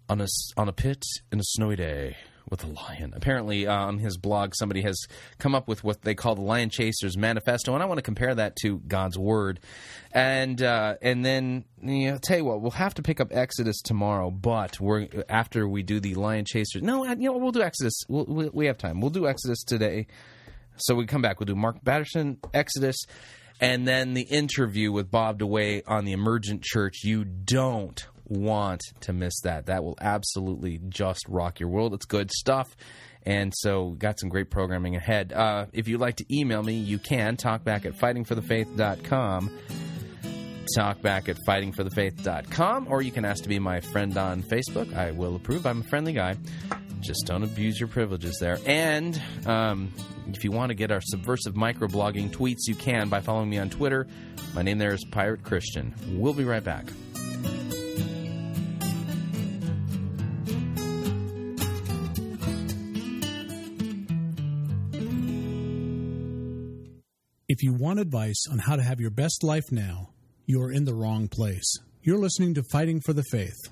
S1: on a on a pit in a snowy day with a lion. Apparently, uh, on his blog, somebody has come up with what they call the Lion Chasers Manifesto, and I want to compare that to God's Word. And uh, and then you know, tell you what, we'll have to pick up Exodus tomorrow, but we're after we do the Lion Chasers. No, you know, we'll do Exodus. We'll, we, we have time. We'll do Exodus today so we come back. We'll do Mark Batterson, Exodus, and then the interview with Bob DeWaay on the Emergent Church. You don't want to miss that. That will absolutely just rock your world. It's good stuff. And so, got some great programming ahead. Uh, if you'd like to email me, you can. Talkback at fightingforthefaith.com. Talkback at fightingforthefaith.com. Or you can ask to be my friend on Facebook. I will approve. I'm a friendly guy. Just don't abuse your privileges there. And um, if you want to get our subversive microblogging tweets, you can by following me on Twitter. My name there is Pirate Christian. We'll be right back.
S2: If you want advice on how to have your best life now, you're in the wrong place. You're listening to Fighting for the Faith.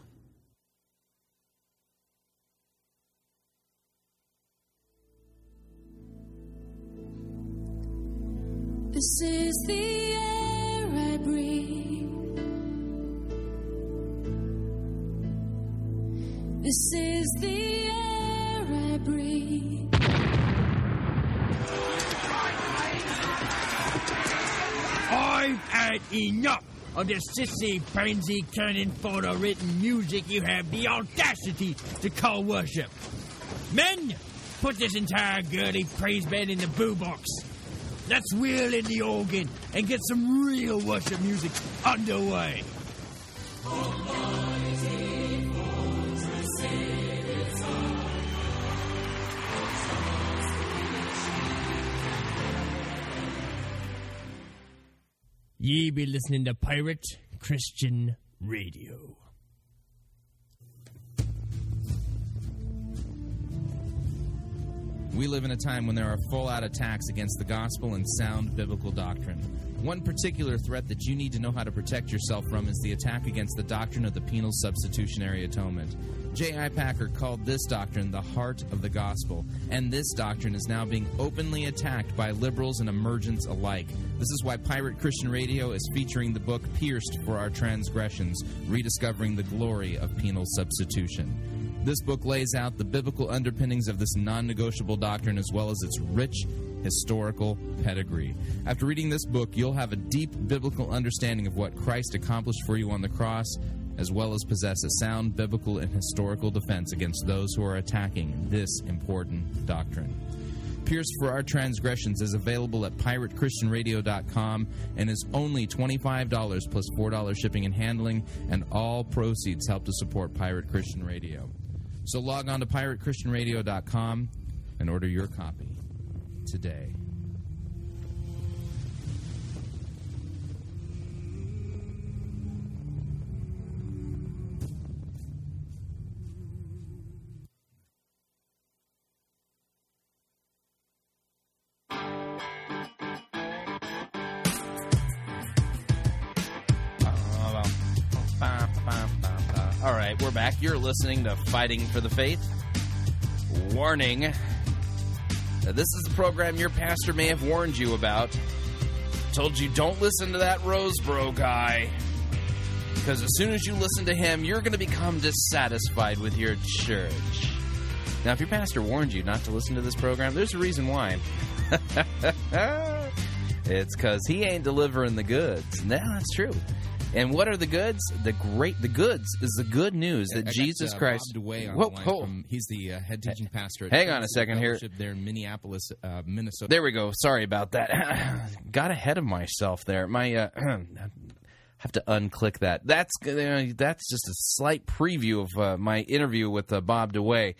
S6: This is the air I breathe. This is the air I breathe.
S3: I've had enough of this sissy, pansy, cannon photo written music you have the audacity to call worship. Men, put this entire girly praise band in the boo box. Let's wheel in the organ and get some real worship music underway. Ye be listening to Pirate Christian Radio.
S1: We live in a time when there are full out attacks against the gospel and sound biblical doctrine. One particular threat that you need to know how to protect yourself from is the attack against the doctrine of the penal substitutionary atonement. J.I. Packer called this doctrine the heart of the gospel, and this doctrine is now being openly attacked by liberals and emergents alike. This is why Pirate Christian Radio is featuring the book Pierced for Our Transgressions Rediscovering the Glory of Penal Substitution. This book lays out the biblical underpinnings of this non negotiable doctrine as well as its rich historical pedigree. After reading this book, you'll have a deep biblical understanding of what Christ accomplished for you on the cross, as well as possess a sound biblical and historical defense against those who are attacking this important doctrine. Pierced for Our Transgressions is available at piratechristianradio.com and is only $25 plus $4 shipping and handling, and all proceeds help to support Pirate Christian Radio. So log on to piratechristianradio.com and order your copy today. Back. You're listening to Fighting for the Faith. Warning. This is the program your pastor may have warned you about. Told you don't listen to that Rosebrough guy. Because as soon as you listen to him, you're going to become dissatisfied with your church. Now, if your pastor warned you not to listen to this program, there's a reason why. it's because he ain't delivering the goods. No, that's true. And what are the goods? The great, the goods is the good news that
S7: I got,
S1: Jesus
S7: uh,
S1: Christ.
S7: Bob DeWaay on
S1: Whoa,
S7: the line from- he's the uh, head teaching pastor. At
S1: Hang on a second here.
S7: There in Minneapolis, uh, Minnesota.
S1: There we go. Sorry about that. Got ahead of myself there. My uh, have to unclick that. That's uh, that's just a slight preview of uh, my interview with uh, Bob DeWaay.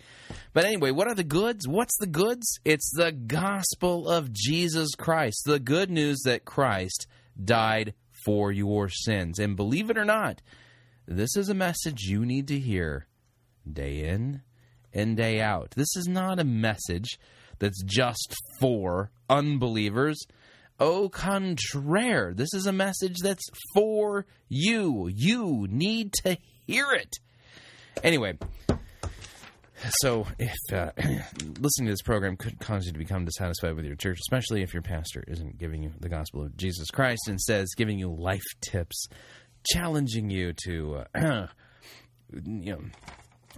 S1: But anyway, what are the goods? What's the goods? It's the gospel of Jesus Christ. The good news that Christ died for your sins. And believe it or not, this is a message you need to hear day in and day out. This is not a message that's just for unbelievers. Au contraire, this is a message that's for you. You need to hear it. Anyway, so if uh, listening to this program could cause you to become dissatisfied with your church, especially if your pastor isn't giving you the gospel of Jesus Christ, and says giving you life tips, challenging you to, uh, you know,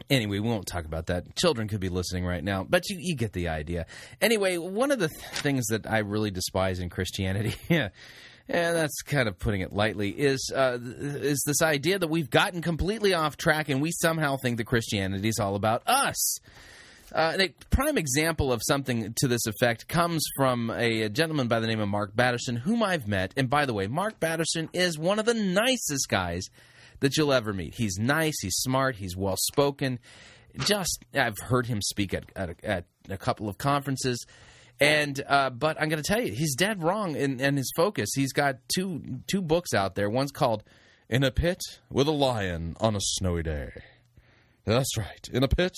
S1: Anyway, we won't talk about that. Children could be listening right now, but you, you get the idea. Anyway, one of the th- things that I really despise in Christianity, and that's kind of putting it lightly, is uh, is this idea that we've gotten completely off track and we somehow think that Christianity is all about us. Uh, a prime example of something to this effect comes from a, gentleman by the name of Mark Batterson, whom I've met. And by the way, Mark Batterson is one of the nicest guys that you'll ever meet. He's nice, he's smart, he's well spoken. Just I've heard him speak at at at a couple of conferences, and uh, but I'm going to tell you, he's dead wrong in, in his focus. He's got two two books out there. One's called "In a Pit with a Lion on a Snowy Day." That's right, in a pit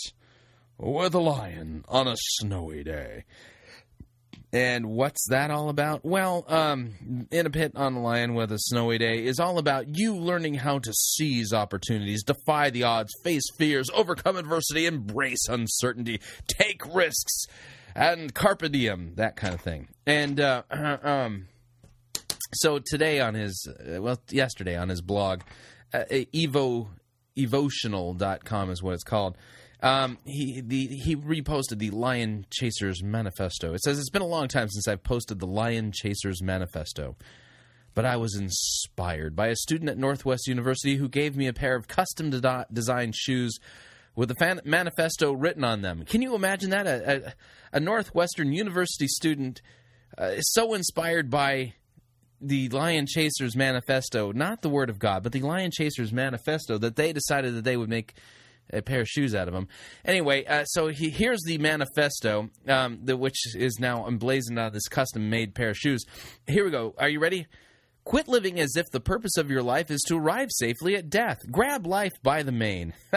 S1: with a lion on a snowy day. And what's that all about? Well, um, in a pit on a lion with a snowy day is all about you learning how to seize opportunities, defy the odds, face fears, overcome adversity, embrace uncertainty, take risks, and carpe diem, that kind of thing. And uh, um, so today on his, uh, well, yesterday on his blog, uh, evo evotional.com is what it's called. Um, he the he reposted the Lion Chasers Manifesto. It says it's been a long time since I've posted the Lion Chasers Manifesto, but I was inspired by a student at Northwest University who gave me a pair of custom de- designed shoes with a fan- manifesto written on them. Can you imagine that? A, a, a Northwestern University student uh, is so inspired by the Lion Chasers Manifesto, not the Word of God, but the Lion Chasers Manifesto, that they decided that they would make a pair of shoes out of them. Anyway, uh, so he, here's the manifesto, um, the, which is now emblazoned on this custom made pair of shoes. Here we go. Are you ready? Quit living as if the purpose of your life is to arrive safely at death. Grab life by the mane.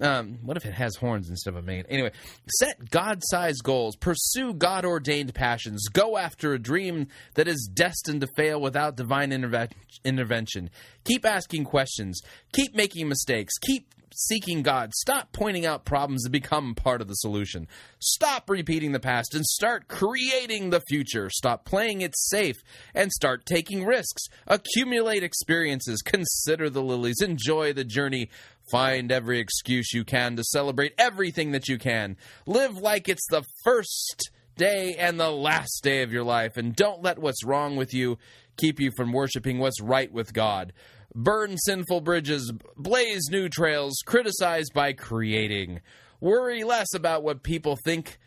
S1: um, what if it has horns instead of a mane? Anyway, set God sized goals, pursue God ordained passions, go after a dream that is destined to fail without divine interve- intervention. Keep asking questions, keep making mistakes, keep seeking God. Stop pointing out problems and become part of the solution. Stop repeating the past and start creating the future. Stop playing it safe and start taking risks. Accumulate experiences, consider the lilies, enjoy the journey. Find every excuse you can to celebrate everything that you can. Live like it's the first day and the last day of your life, and don't let what's wrong with you keep you from worshiping what's right with God. Burn sinful bridges, blaze new trails, criticize by creating. Worry less about what people think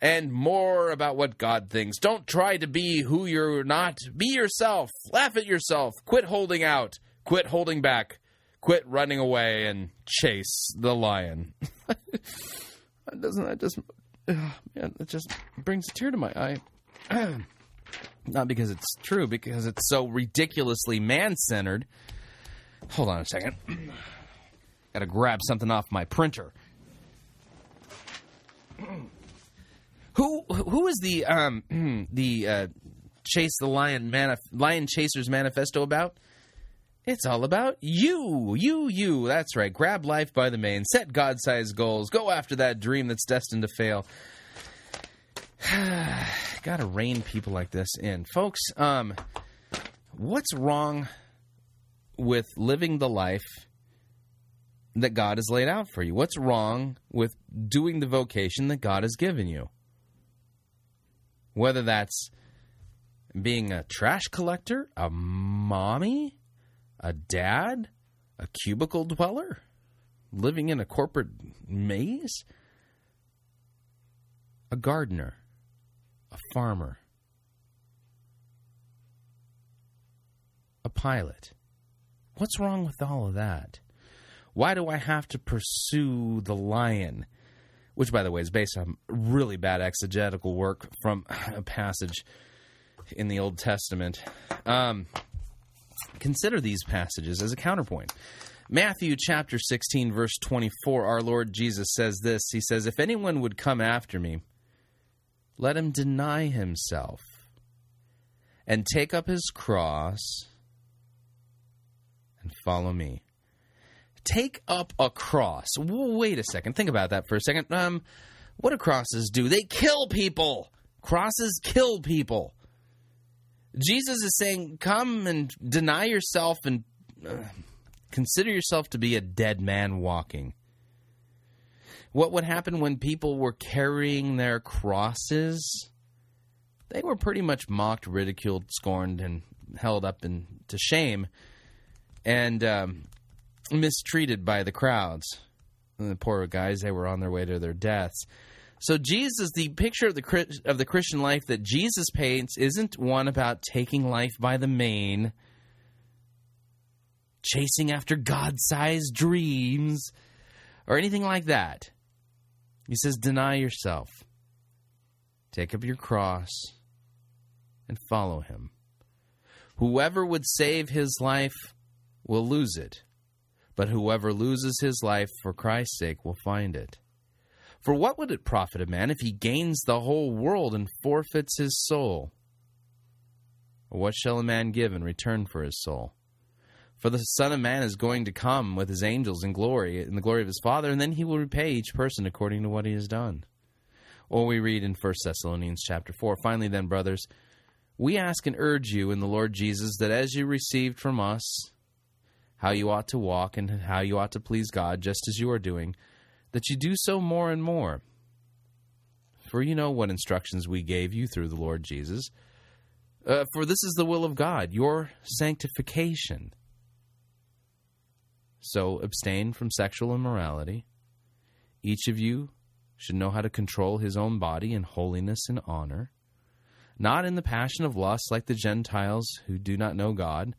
S1: and more about what God thinks. Don't try to be who you're not. Be yourself. Laugh at yourself. Quit holding out. Quit holding back. Quit running away and chase the lion. doesn't that just man, it just brings a tear to my eye. Not because it's true, because it's so ridiculously man-centered. Hold on a second. Got to grab something off my printer. Who who is the um the uh, chase the lion manif- lion chasers manifesto about? It's all about you, you, you. That's right. Grab life by the mane. Set God-sized goals. Go after that dream that's destined to fail. Got to rein people like this in, folks. Um, what's wrong with living the life that God has laid out for you? What's wrong with doing the vocation that God has given you? Whether that's being a trash collector, a mommy, a dad, a cubicle dweller, living in a corporate maze, a gardener, a farmer, a pilot. What's wrong with all of that? Why do I have to pursue the lion? Which, by the way, is based on really bad exegetical work from a passage in the Old Testament. Um, consider these passages as a counterpoint. Matthew chapter 16, verse 24, our Lord Jesus says this He says, If anyone would come after me, let him deny himself and take up his cross and follow me. Take up a cross. Wait a second. Think about that for a second. Um, what do crosses do? They kill people. Crosses kill people. Jesus is saying, come and deny yourself and uh, consider yourself to be a dead man walking. What would happen when people were carrying their crosses? They were pretty much mocked, ridiculed, scorned, and held up in, to shame and um, mistreated by the crowds. And the poor guys, they were on their way to their deaths. So Jesus, the picture of the of the Christian life that Jesus paints isn't one about taking life by the mane, chasing after God-sized dreams, or anything like that. He says, "Deny yourself, take up your cross, and follow Him. Whoever would save his life will lose it, but whoever loses his life for Christ's sake will find it." For what would it profit a man if he gains the whole world and forfeits his soul? Or what shall a man give in return for his soul? For the Son of Man is going to come with his angels in glory, in the glory of his Father, and then he will repay each person according to what he has done. Or we read in 1 Thessalonians chapter 4, Finally then, brothers, we ask and urge you in the Lord Jesus that as you received from us how you ought to walk and how you ought to please God, just as you are doing, that you do so more and more. For you know what instructions we gave you through the Lord Jesus. Uh, for this is the will of God, your sanctification. So abstain from sexual immorality. Each of you should know how to control his own body in holiness and honor, not in the passion of lust like the Gentiles who do not know God,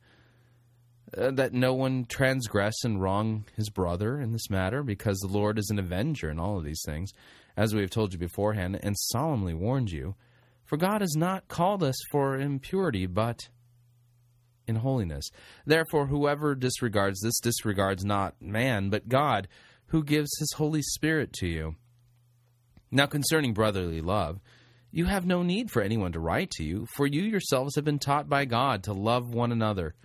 S1: uh, that no one transgress and wrong his brother in this matter, because the Lord is an avenger in all of these things, as we have told you beforehand and solemnly warned you. For God has not called us for impurity, but in holiness. Therefore, whoever disregards this disregards not man, but God, who gives his Holy Spirit to you. Now, concerning brotherly love, you have no need for anyone to write to you, for you yourselves have been taught by God to love one another.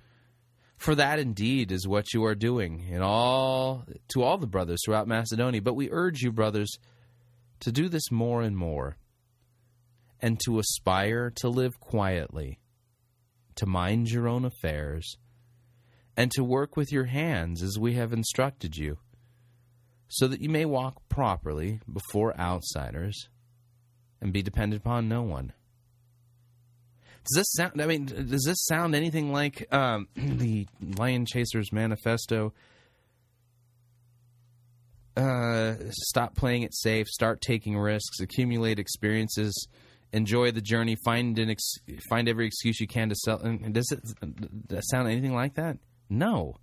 S1: For that indeed is what you are doing in all to all the brothers throughout Macedonia. But we urge you, brothers, to do this more and more, and to aspire to live quietly, to mind your own affairs, and to work with your hands as we have instructed you so that you may walk properly before outsiders and be dependent upon no one. Does this sound? I mean, does this sound anything like um, the Lion Chasers Manifesto? Uh, stop playing it safe. Start taking risks. Accumulate experiences. Enjoy the journey. Find an ex- find every excuse you can to sell. And does it does it sound anything like that? No.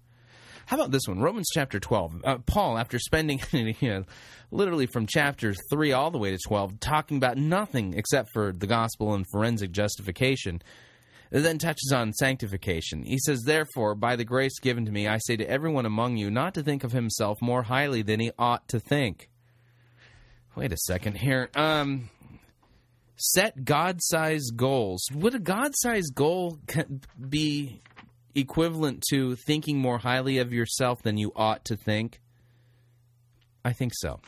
S1: How about this one? Romans chapter 12. Uh, Paul, after spending you know, literally from chapter 3 all the way to 12, talking about nothing except for the gospel and forensic justification, then touches on sanctification. He says, Therefore, by the grace given to me, I say to everyone among you not to think of himself more highly than he ought to think. Wait a second here. Um, set God sized goals. Would a God sized goal be equivalent to thinking more highly of yourself than you ought to think? I think so.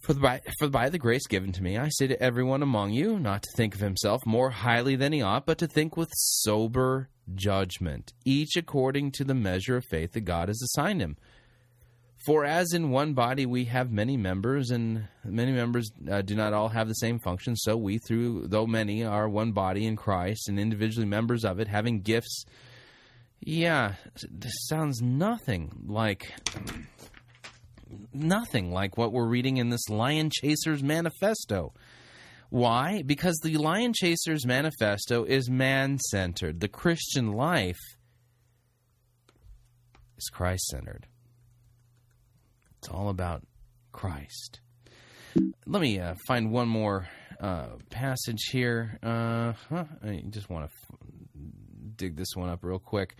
S1: For by, for by the grace given to me, I say to everyone among you not to think of himself more highly than he ought, but to think with sober judgment, each according to the measure of faith that God has assigned him. For as in one body we have many members, and many members uh, do not all have the same function, so we, through though many, are one body in Christ, and individually members of it, having gifts. Yeah, this sounds nothing like nothing like what we're reading in this Lion Chasers Manifesto. Why? Because the Lion Chasers Manifesto is man centered. The Christian life is Christ centered. It's all about Christ. Let me uh, find one more uh, passage here. Uh, huh, I just want to f- dig this one up real quick.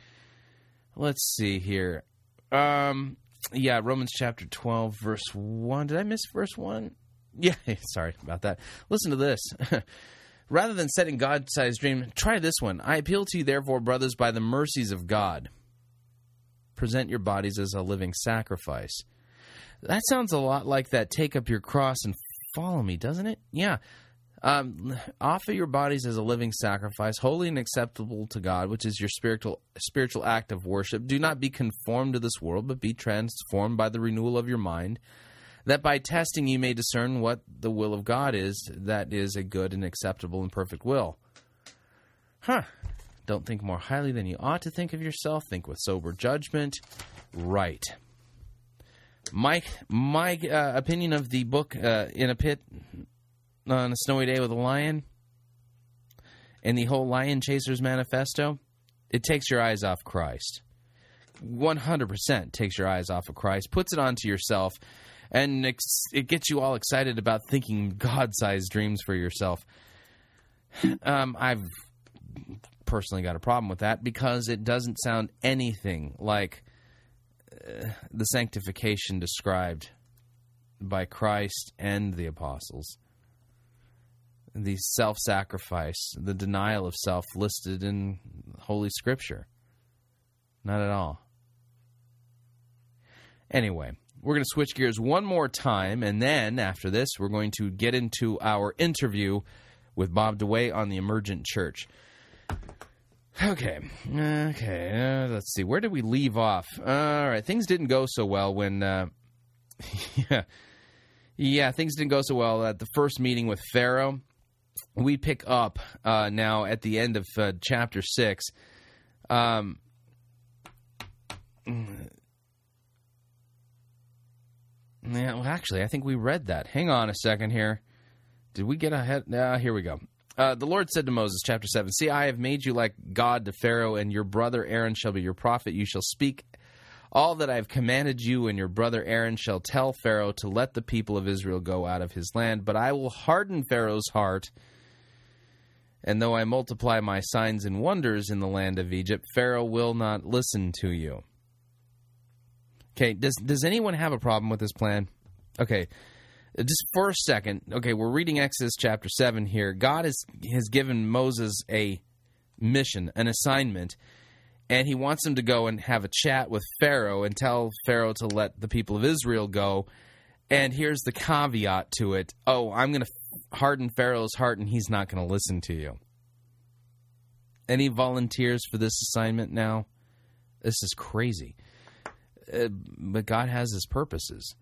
S1: Let's see here. Um, yeah, Romans chapter 12, verse 1. Did I miss verse 1? Yeah, sorry about that. Listen to this. Rather than setting God sized dream, try this one. I appeal to you, therefore, brothers, by the mercies of God, present your bodies as a living sacrifice. That sounds a lot like that take up your cross and follow me, doesn't it? Yeah. Um, offer your bodies as a living sacrifice, holy and acceptable to God, which is your spiritual spiritual act of worship. Do not be conformed to this world, but be transformed by the renewal of your mind, that by testing you may discern what the will of God is, that is a good and acceptable and perfect will. Huh. Don't think more highly than you ought to think of yourself. Think with sober judgment. Right. My my uh, opinion of the book uh, in a pit on a snowy day with a lion and the whole lion chasers manifesto it takes your eyes off christ. 100% takes your eyes off of christ puts it onto yourself and it gets you all excited about thinking god-sized dreams for yourself. Um, i've personally got a problem with that because it doesn't sound anything like the sanctification described by christ and the apostles the self sacrifice, the denial of self listed in Holy Scripture. Not at all. Anyway, we're going to switch gears one more time, and then after this, we're going to get into our interview with Bob DeWaay on the Emergent Church. Okay, okay, uh, let's see. Where did we leave off? all right, things didn't go so well when uh, yeah. Yeah, things didn't go so well at the first meeting with Pharaoh. We pick up uh, now at the end of uh, chapter 6. Um, yeah, well, actually, I think we read that. Hang on a second here. Did we get ahead? Uh, here we go. Uh, the Lord said to Moses, chapter 7 See, I have made you like God to Pharaoh, and your brother Aaron shall be your prophet. You shall speak all that I have commanded you, and your brother Aaron shall tell Pharaoh to let the people of Israel go out of his land. But I will harden Pharaoh's heart. And though I multiply my signs and wonders in the land of Egypt, Pharaoh will not listen to you. Okay, does does anyone have a problem with this plan? Okay, just for a second. Okay, we're reading Exodus chapter seven here. God has has given Moses a mission, an assignment, and he wants him to go and have a chat with Pharaoh and tell Pharaoh to let the people of Israel go. And here's the caveat to it: Oh, I'm going to harden Pharaoh's heart, and he's not going to listen to you. Any volunteers for this assignment now? This is crazy uh, but God has his purposes.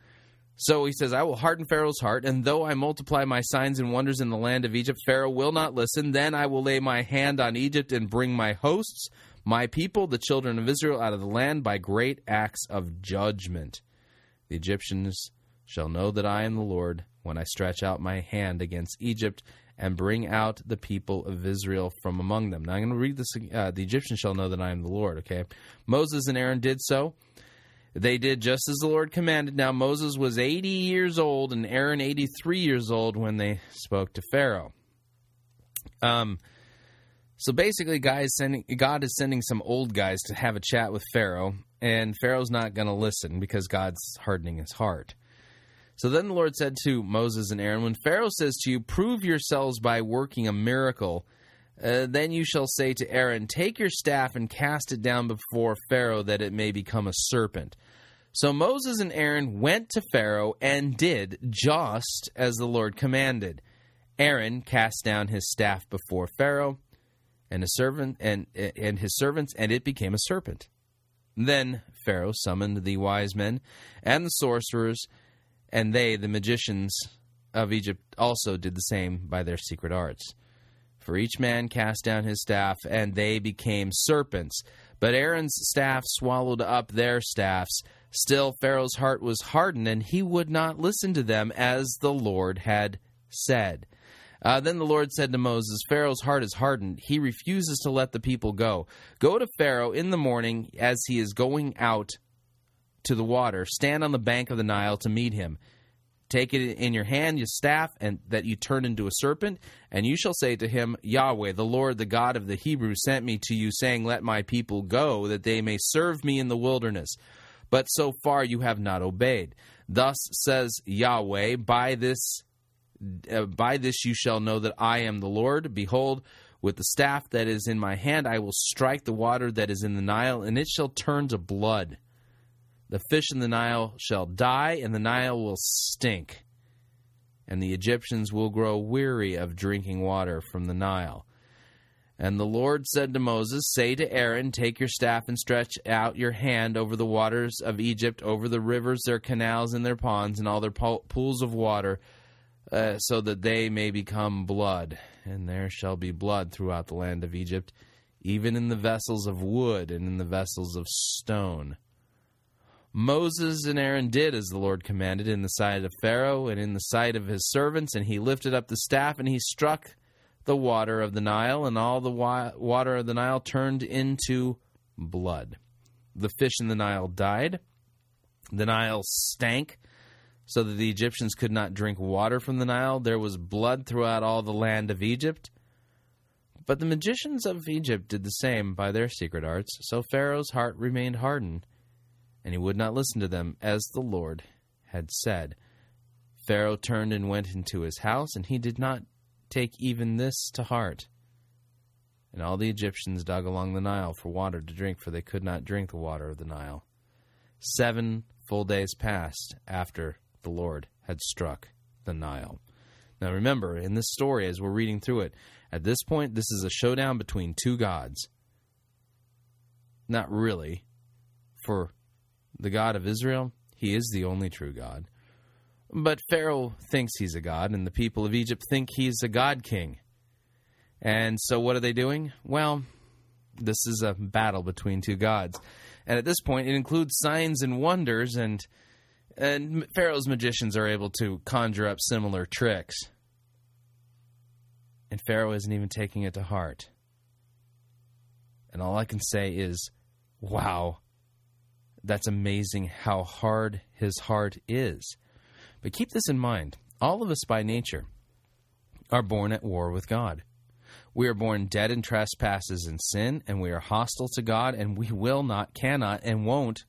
S1: So he says, I will harden Pharaoh's heart, and though I multiply my signs and wonders in the land of Egypt, Pharaoh will not listen. Then I will lay my hand on Egypt and bring my hosts, my people, the children of Israel, out of the land by great acts of judgment. The Egyptians shall know that I am the Lord when I stretch out my hand against Egypt and bring out the people of Israel from among them. Now I'm going to read this. Uh, the Egyptians shall know that I am the Lord. Okay. Moses and Aaron did so. They did just as the Lord commanded. Now Moses was 80 years old and Aaron 83 years old when they spoke to Pharaoh. Um, so basically, guys, sending, God is sending some old guys to have a chat with Pharaoh, and Pharaoh's not going to listen because God's hardening his heart. So then the Lord said to Moses and Aaron, When Pharaoh says to you, Prove yourselves by working a miracle, uh, then you shall say to Aaron, Take your staff and cast it down before Pharaoh, that it may become a serpent. So Moses and Aaron went to Pharaoh and did just as the Lord commanded. Aaron cast down his staff before Pharaoh and his servant and and his servants, and it became a serpent. Then Pharaoh summoned the wise men and the sorcerers, and they, the magicians of Egypt, also did the same by their secret arts. For each man cast down his staff, and they became serpents. But Aaron's staff swallowed up their staffs. Still, Pharaoh's heart was hardened, and he would not listen to them, as the Lord had said. Uh, then the Lord said to Moses, Pharaoh's heart is hardened. He refuses to let the people go. Go to Pharaoh in the morning as he is going out to the water. Stand on the bank of the Nile to meet him. Take it in your hand, your staff, and that you turn into a serpent, and you shall say to him, Yahweh, the Lord, the God of the Hebrews, sent me to you, saying, Let my people go, that they may serve me in the wilderness. But so far you have not obeyed. Thus says Yahweh, By this, uh, by this you shall know that I am the Lord. Behold, with the staff that is in my hand, I will strike the water that is in the Nile, and it shall turn to blood. The fish in the Nile shall die, and the Nile will stink. And the Egyptians will grow weary of drinking water from the Nile. And the Lord said to Moses, Say to Aaron, Take your staff and stretch out your hand over the waters of Egypt, over the rivers, their canals, and their ponds, and all their pools of water, uh, so that they may become blood. And there shall be blood throughout the land of Egypt, even in the vessels of wood and in the vessels of stone. Moses and Aaron did as the Lord commanded in the sight of Pharaoh and in the sight of his servants, and he lifted up the staff and he struck the water of the Nile, and all the wa- water of the Nile turned into blood. The fish in the Nile died. The Nile stank so that the Egyptians could not drink water from the Nile. There was blood throughout all the land of Egypt. But the magicians of Egypt did the same by their secret arts, so Pharaoh's heart remained hardened and he would not listen to them, as the Lord had said. Pharaoh turned and went into his house, and he did not take even this to heart. And all the Egyptians dug along the Nile for water to drink, for they could not drink the water of the Nile. Seven full days passed after the Lord had struck the Nile. Now remember, in this story, as we're reading through it, at this point, this is a showdown between two gods. Not really, for the God of Israel, He is the only true God. But Pharaoh thinks he's a god, and the people of Egypt think he's a god king. And so, what are they doing? Well, this is a battle between two gods. And at this point, it includes signs and wonders, and, and Pharaoh's magicians are able to conjure up similar tricks. And Pharaoh isn't even taking it to heart. And all I can say is, wow, that's amazing how hard his heart is. But keep this in mind all of us by nature are born at war with God. We are born dead in trespasses and sin, and we are hostile to God, and we will not, cannot, and won't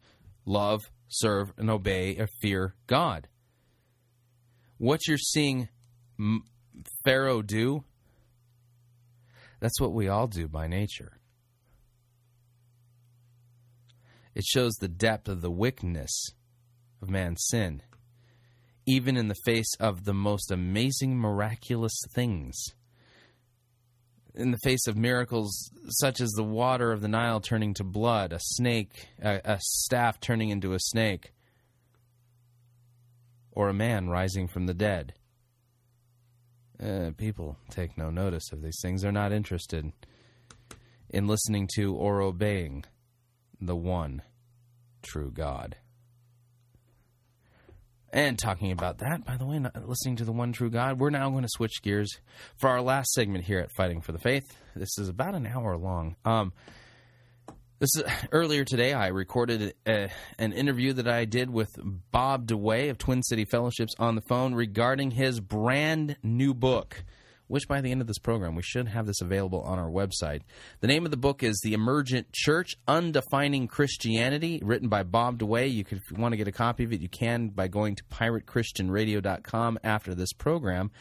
S1: love, serve, and obey or fear God. What you're seeing Pharaoh do, that's what we all do by nature. It shows the depth of the wickedness of man's sin, even in the face of the most amazing, miraculous things. In the face of miracles such as the water of the Nile turning to blood, a snake, a, a staff turning into a snake, or a man rising from the dead. Uh, people take no notice of these things. They're not interested in listening to or obeying the one true God. And talking about that, by the way, listening to the one true God, we're now going to switch gears for our last segment here at Fighting for the Faith. This is about an hour long. Um, this is, earlier today. I recorded a, an interview that I did with Bob DeWaay of Twin City Fellowships on the phone regarding his brand new book which by the end of this program, we should have this available on our website. The name of the book is The Emergent Church Undefining Christianity, written by Bob DeWaay. You could, if you want to get a copy of it, you can by going to piratechristianradio.com after this program.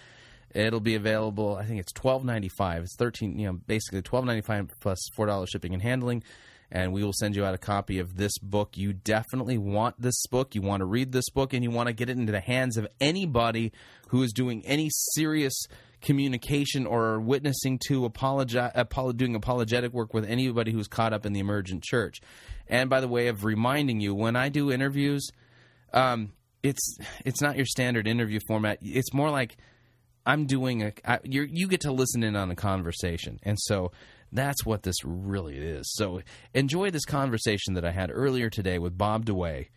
S1: It'll be available. I think it's twelve ninety five. It's thirteen. You know, basically twelve ninety five plus four dollars shipping and handling. And we will send you out a copy of this book. You definitely want this book. You want to read this book, and you want to get it into the hands of anybody who is doing any serious communication or witnessing to apologi- doing apologetic work with anybody who's caught up in the emergent church. And by the way of reminding you, when I do interviews, um, it's it's not your standard interview format. It's more like I'm doing a I, you get to listen in on a conversation, and so that's what this really is. So enjoy this conversation that I had earlier today with Bob DeWaay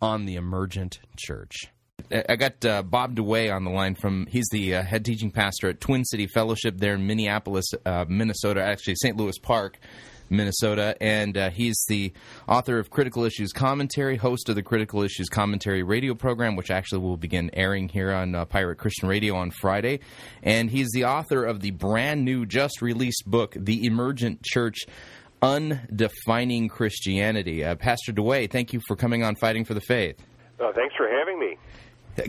S1: on the emergent church. I got uh, Bob DeWaay on the line from, he's the uh, head teaching pastor at Twin City Fellowship there in Minneapolis, uh, Minnesota, actually St. Louis Park, Minnesota. And uh, he's the author of Critical Issues Commentary, host of the Critical Issues Commentary radio program, which actually will begin airing here on uh, Pirate Christian Radio on Friday. And he's the author of the brand new, just released book, The Emergent Church Undefining Christianity. Uh, pastor DeWaay, thank you for coming on Fighting for the Faith.
S8: thanks for having me.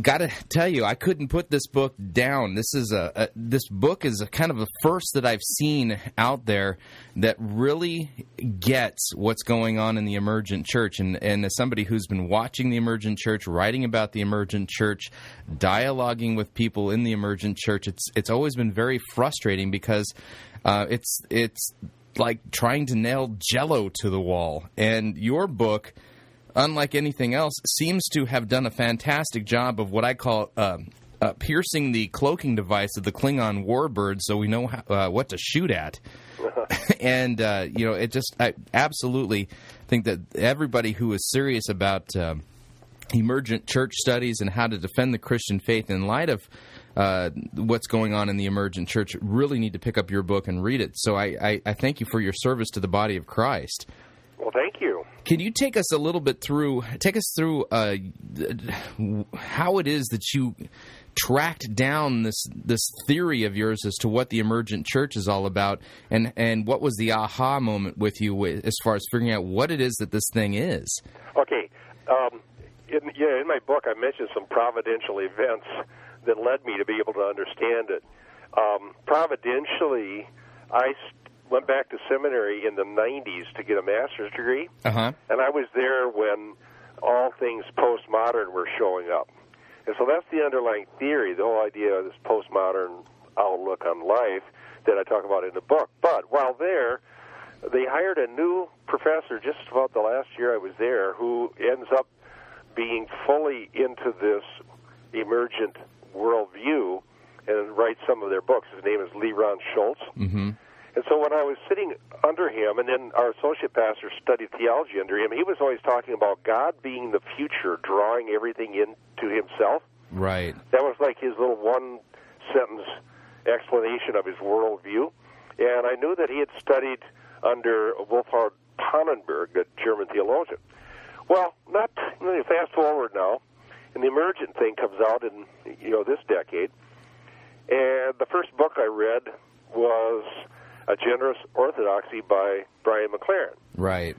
S1: Got to tell you, I couldn't put this book down. This is a, a, this book is a kind of a first that I've seen out there that really gets what's going on in the emergent church. And and as somebody who's been watching the emergent church, writing about the emergent church, dialoguing with people in the emergent church, it's it's always been very frustrating because uh, it's it's like trying to nail Jello to the wall. And your book unlike anything else, seems to have done a fantastic job of what I call uh, uh, piercing the cloaking device of the Klingon warbird, so we know how, uh, what to shoot at. and uh, you know, it just I absolutely think that everybody who is serious about uh, emergent church studies and how to defend the Christian faith in light of uh, what's going on in the emergent church really need to pick up your book and read it. So I, I, I thank you for your service to the body of Christ.
S8: Well, thank you.
S1: Can you take us a little bit through, take us through uh, how it is that you tracked down this this theory of yours as to what the emergent church is all about, and and what was the aha moment with you as far as figuring out what it is that this thing is?
S8: Okay, um, in, yeah, in my book I mentioned some providential events that led me to be able to understand it. Um, providentially, I went back to seminary in the 90s to get a master's degree.
S1: Uh-huh.
S8: And I was there when all things postmodern were showing up. And so that's the underlying theory, the whole idea of this postmodern outlook on life that I talk about in the book. But while there, they hired a new professor just about the last year I was there who ends up being fully into this emergent worldview and writes some of their books. His name is Lee Ron Schultz.
S1: Mm-hmm.
S8: And so when I was sitting under him, and then our associate pastor studied theology under him, he was always talking about God being the future, drawing everything into himself.
S1: Right.
S8: That was like his little one sentence explanation of his worldview. And I knew that he had studied under Wolfhart Pannenberg, a German theologian. Well, not fast forward now, and the emergent thing comes out in you know this decade. And the first book I read was A Generous Orthodoxy by Brian McLaren.
S1: Right.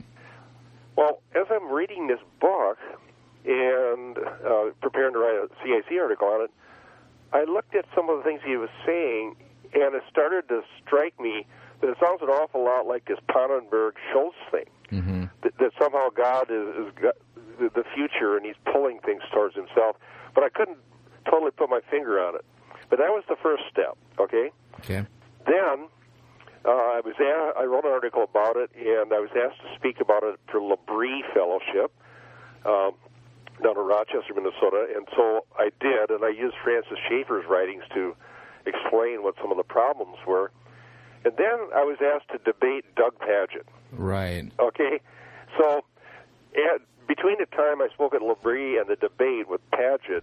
S8: Well, as I'm reading this book and uh, preparing to write a CIC article on it, I looked at some of the things he was saying, and it started to strike me that it sounds an awful lot like this Pannenberg Shults thing.
S1: Mm-hmm.
S8: That, that somehow God is, is go- the, the future and he's pulling things towards himself. But I couldn't totally put my finger on it. But that was the first step, okay?
S1: Okay.
S8: Then uh, I was a- I wrote an article about it, and I was asked to speak about it for L'Abri Fellowship um, down in Rochester, Minnesota. And so I did, and I used Francis Schaeffer's writings to explain what some of the problems were. And then I was asked to debate Doug Pagitt.
S1: Right.
S8: Okay, so at, between the time I spoke at L'Abri and the debate with Pagitt,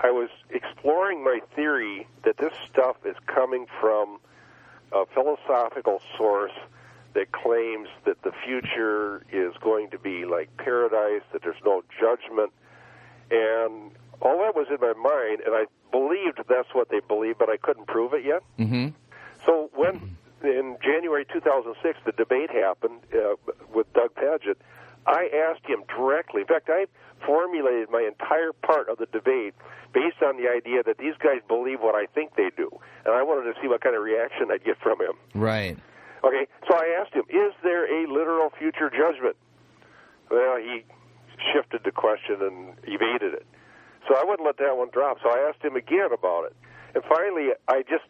S8: I was exploring my theory that this stuff is coming from a philosophical source that claims that the future is going to be like paradise, that there's no judgment, and all that was in my mind, and I believed that's what they believed, but I couldn't prove it yet.
S1: Mm-hmm.
S8: So when in January 2006 the debate happened uh, with Doug Pagitt, I asked him directly. In fact, I formulated my entire part of the debate based on the idea that these guys believe what I think they do, and I wanted to see what kind of reaction I'd get from him.
S1: Right.
S8: Okay, so I asked him, "Is there a literal future judgment?" Well, he shifted the question and evaded it. So I wouldn't let that one drop. So I asked him again about it, and finally, I just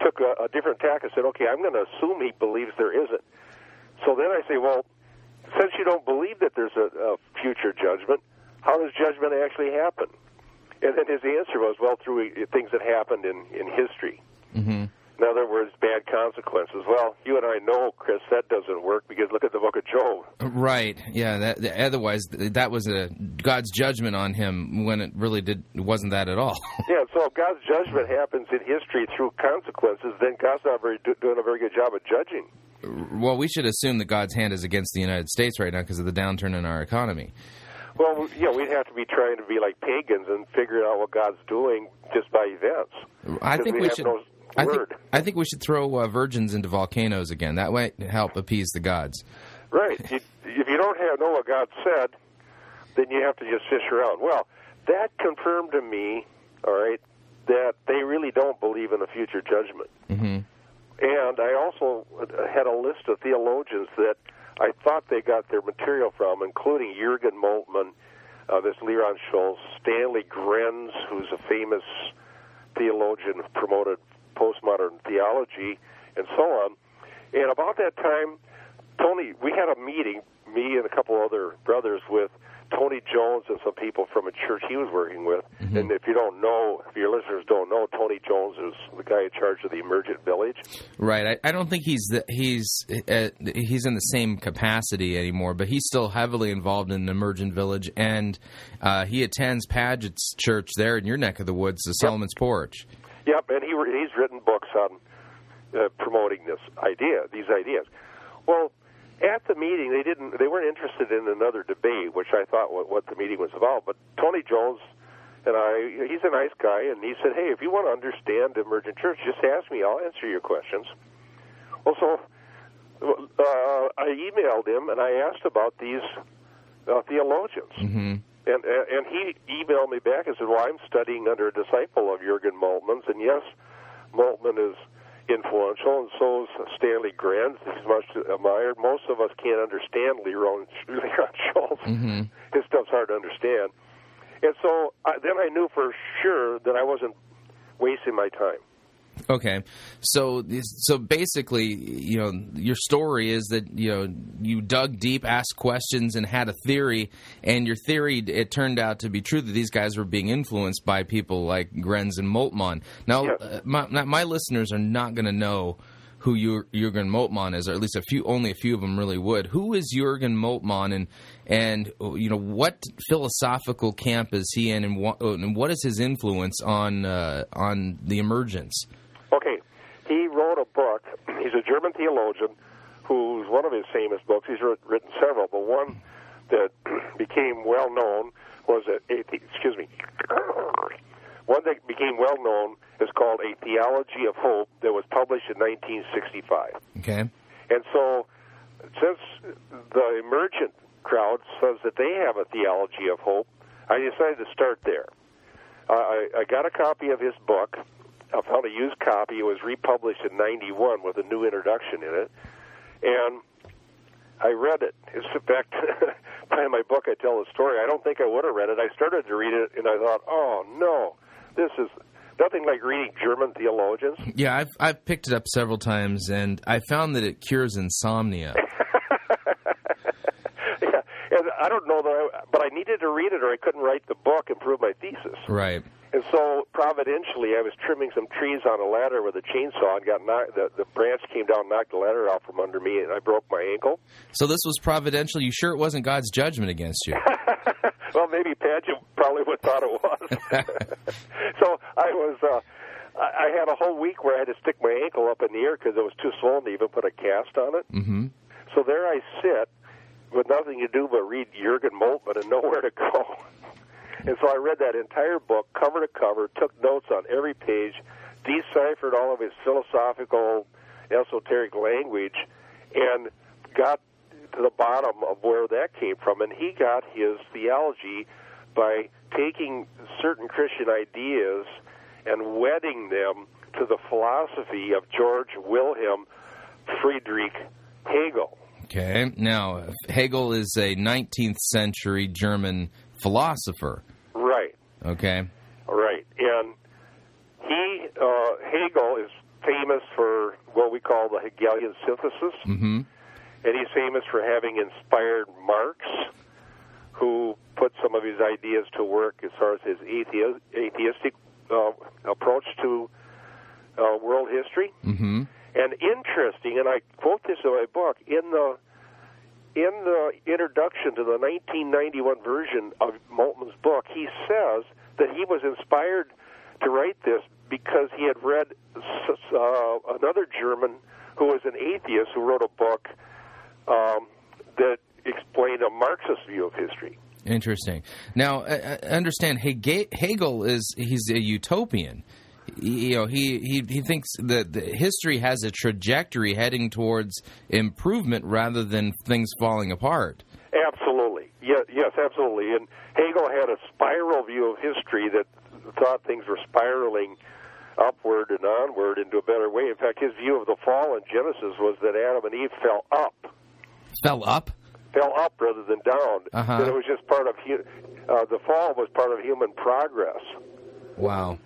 S8: took a, a different tack and said, "Okay, I'm going to assume he believes there isn't." So then I say, "Well, since you don't believe that there's a, a future judgment, how does judgment actually happen?" And then his answer was, "Well, through things that happened in in history."
S1: Mm-hmm.
S8: In other words, bad consequences. Well, you and I know, Chris, that doesn't work because look at the book of Job.
S1: Right. Yeah. That, otherwise, that was a God's judgment on him when it really did wasn't that at all.
S8: Yeah, so if God's judgment happens in history through consequences, then God's not very, doing a very good job of judging.
S1: Well, we should assume that God's hand is against the United States right now because of the downturn in our economy.
S8: Well, yeah, we'd have to be trying to be like pagans and figure out what God's doing just by events.
S1: I think
S8: we
S1: we should.
S8: no
S1: I think. I think we should throw uh, virgins into volcanoes again. That might help appease the gods.
S8: Right. You, if you don't have, know what God said, then you have to just fish around. Well, that confirmed to me, all right, that they really don't believe in a future judgment.
S1: Mm-hmm.
S8: And I also had a list of theologians that I thought they got their material from, including Jürgen Moltmann, uh, this LeRon Shults, Stanley Grenz, who's a famous theologian who promoted postmodern theology, and so on. And about that time, Tony, we had a meeting, me and a couple other brothers, with Tony Jones and some people from a church he was working with. And if you don't know, if your listeners don't know, Tony Jones is the guy in charge of the Emergent Village.
S1: Right. I, I don't think he's the, he's uh, he's in the same capacity anymore, but he's still heavily involved in the Emergent Village, and uh, he attends Pagitt's church there in your neck of the woods, the Solomon's Porch.
S8: Yep, and he he's written books on uh, promoting this idea, these ideas. Well, at the meeting, they didn't, they weren't interested in another debate, which I thought what, what the meeting was about. But Tony Jones and I, he's a nice guy, and he said, "Hey, if you want to understand emergent church, just ask me. I'll answer your questions." Well, so uh, I emailed him and I asked about these uh, theologians.
S1: Mm-hmm.
S8: And and he emailed me back and said, "Well, I'm studying under a disciple of Jurgen Moltmann's, and yes, Moltmann is influential, and so is Stanley Grenz. He's much admired. Most of us can't understand Leron, LeRon Shults.
S1: Mm-hmm.
S8: His stuff's hard to understand. And so I, then I knew for sure that I wasn't wasting my time.
S1: Okay, so so basically, you know, your story is that you know you dug deep, asked questions, and had a theory, and your theory it turned out to be true that these guys were being influenced by people like Grenz and Moltmann. Now,
S8: Yes.
S1: uh, my, my my listeners are not going to know who Jurgen Moltmann is, or at least a few, only a few of them really would. Who is Jurgen Moltmann, and and you know what philosophical camp is he in, and what, and what is his influence on uh, on the emergence?
S8: He wrote a book. He's a German theologian who's one of his famous books. He's written several, but one that became well known was a, a excuse me. One that became well known is called A Theology of Hope that was published in 1965.
S1: Okay.
S8: And so, since the emergent crowd says that they have a theology of hope, I decided to start there. Uh, I, I got a copy of his book. I found a used copy. It was republished in '91 with a new introduction in it, and I read it. In fact, by my book, I tell the story. I don't think I would have read it. I started to read it, and I thought, "Oh no, this is nothing like reading German theologians."
S1: Yeah, I've I've picked it up several times, and I found that it cures insomnia.
S8: yeah, and I don't know that, I, but I needed to read it, or I couldn't write the book and prove my thesis.
S1: right.
S8: And so, providentially, I was trimming some trees on a ladder with a chainsaw, and got knocked, the the branch came down, knocked the ladder out from under me, and I broke my ankle.
S1: So this was providential. You sure it wasn't God's judgment against you?
S8: well, maybe Pagitt probably would thought it was. so I was. Uh, I I had a whole week where I had to stick my ankle up in the air because it was too swollen to even put a cast on it.
S1: mm-hmm.
S8: So there I sit with nothing to do but read Jurgen Moltmann and nowhere to go. And so I read that entire book, cover to cover, took notes on every page, deciphered all of his philosophical, esoteric language, and got to the bottom of where that came from. And he got his theology by taking certain Christian ideas and wedding them to the philosophy of George Wilhelm Friedrich Hegel.
S1: Okay. Now Hegel is a 19th century German philosopher.
S8: Right.
S1: Okay.
S8: Right, and he uh, Hegel is famous for what we call the Hegelian synthesis,
S1: Mm-hmm.
S8: and he's famous for having inspired Marx, who put some of his ideas to work as far as his athe- atheistic uh, approach to uh, world history.
S1: Mm-hmm.
S8: And interesting, and I quote this in my book in the in the introduction to the 1991 version of Moltmann's book, he says that he was inspired to write this because he had read uh, another German who was an atheist who wrote a book um, that explained a Marxist view of history.
S1: Interesting. Now, I understand Hegel is he's a utopian. You know, he, he, he thinks that the history has a trajectory heading towards improvement rather than things falling apart.
S8: Absolutely. Yes, yes, absolutely. And Hegel had a spiral view of history that thought things were spiraling upward and onward into a better way. In fact, his view of the fall in Genesis was that Adam and Eve fell up,
S1: Fell up.
S8: fell up rather than down.
S1: Uh-huh.
S8: That it was just part of hu- uh, the fall was part of human progress.
S1: Wow.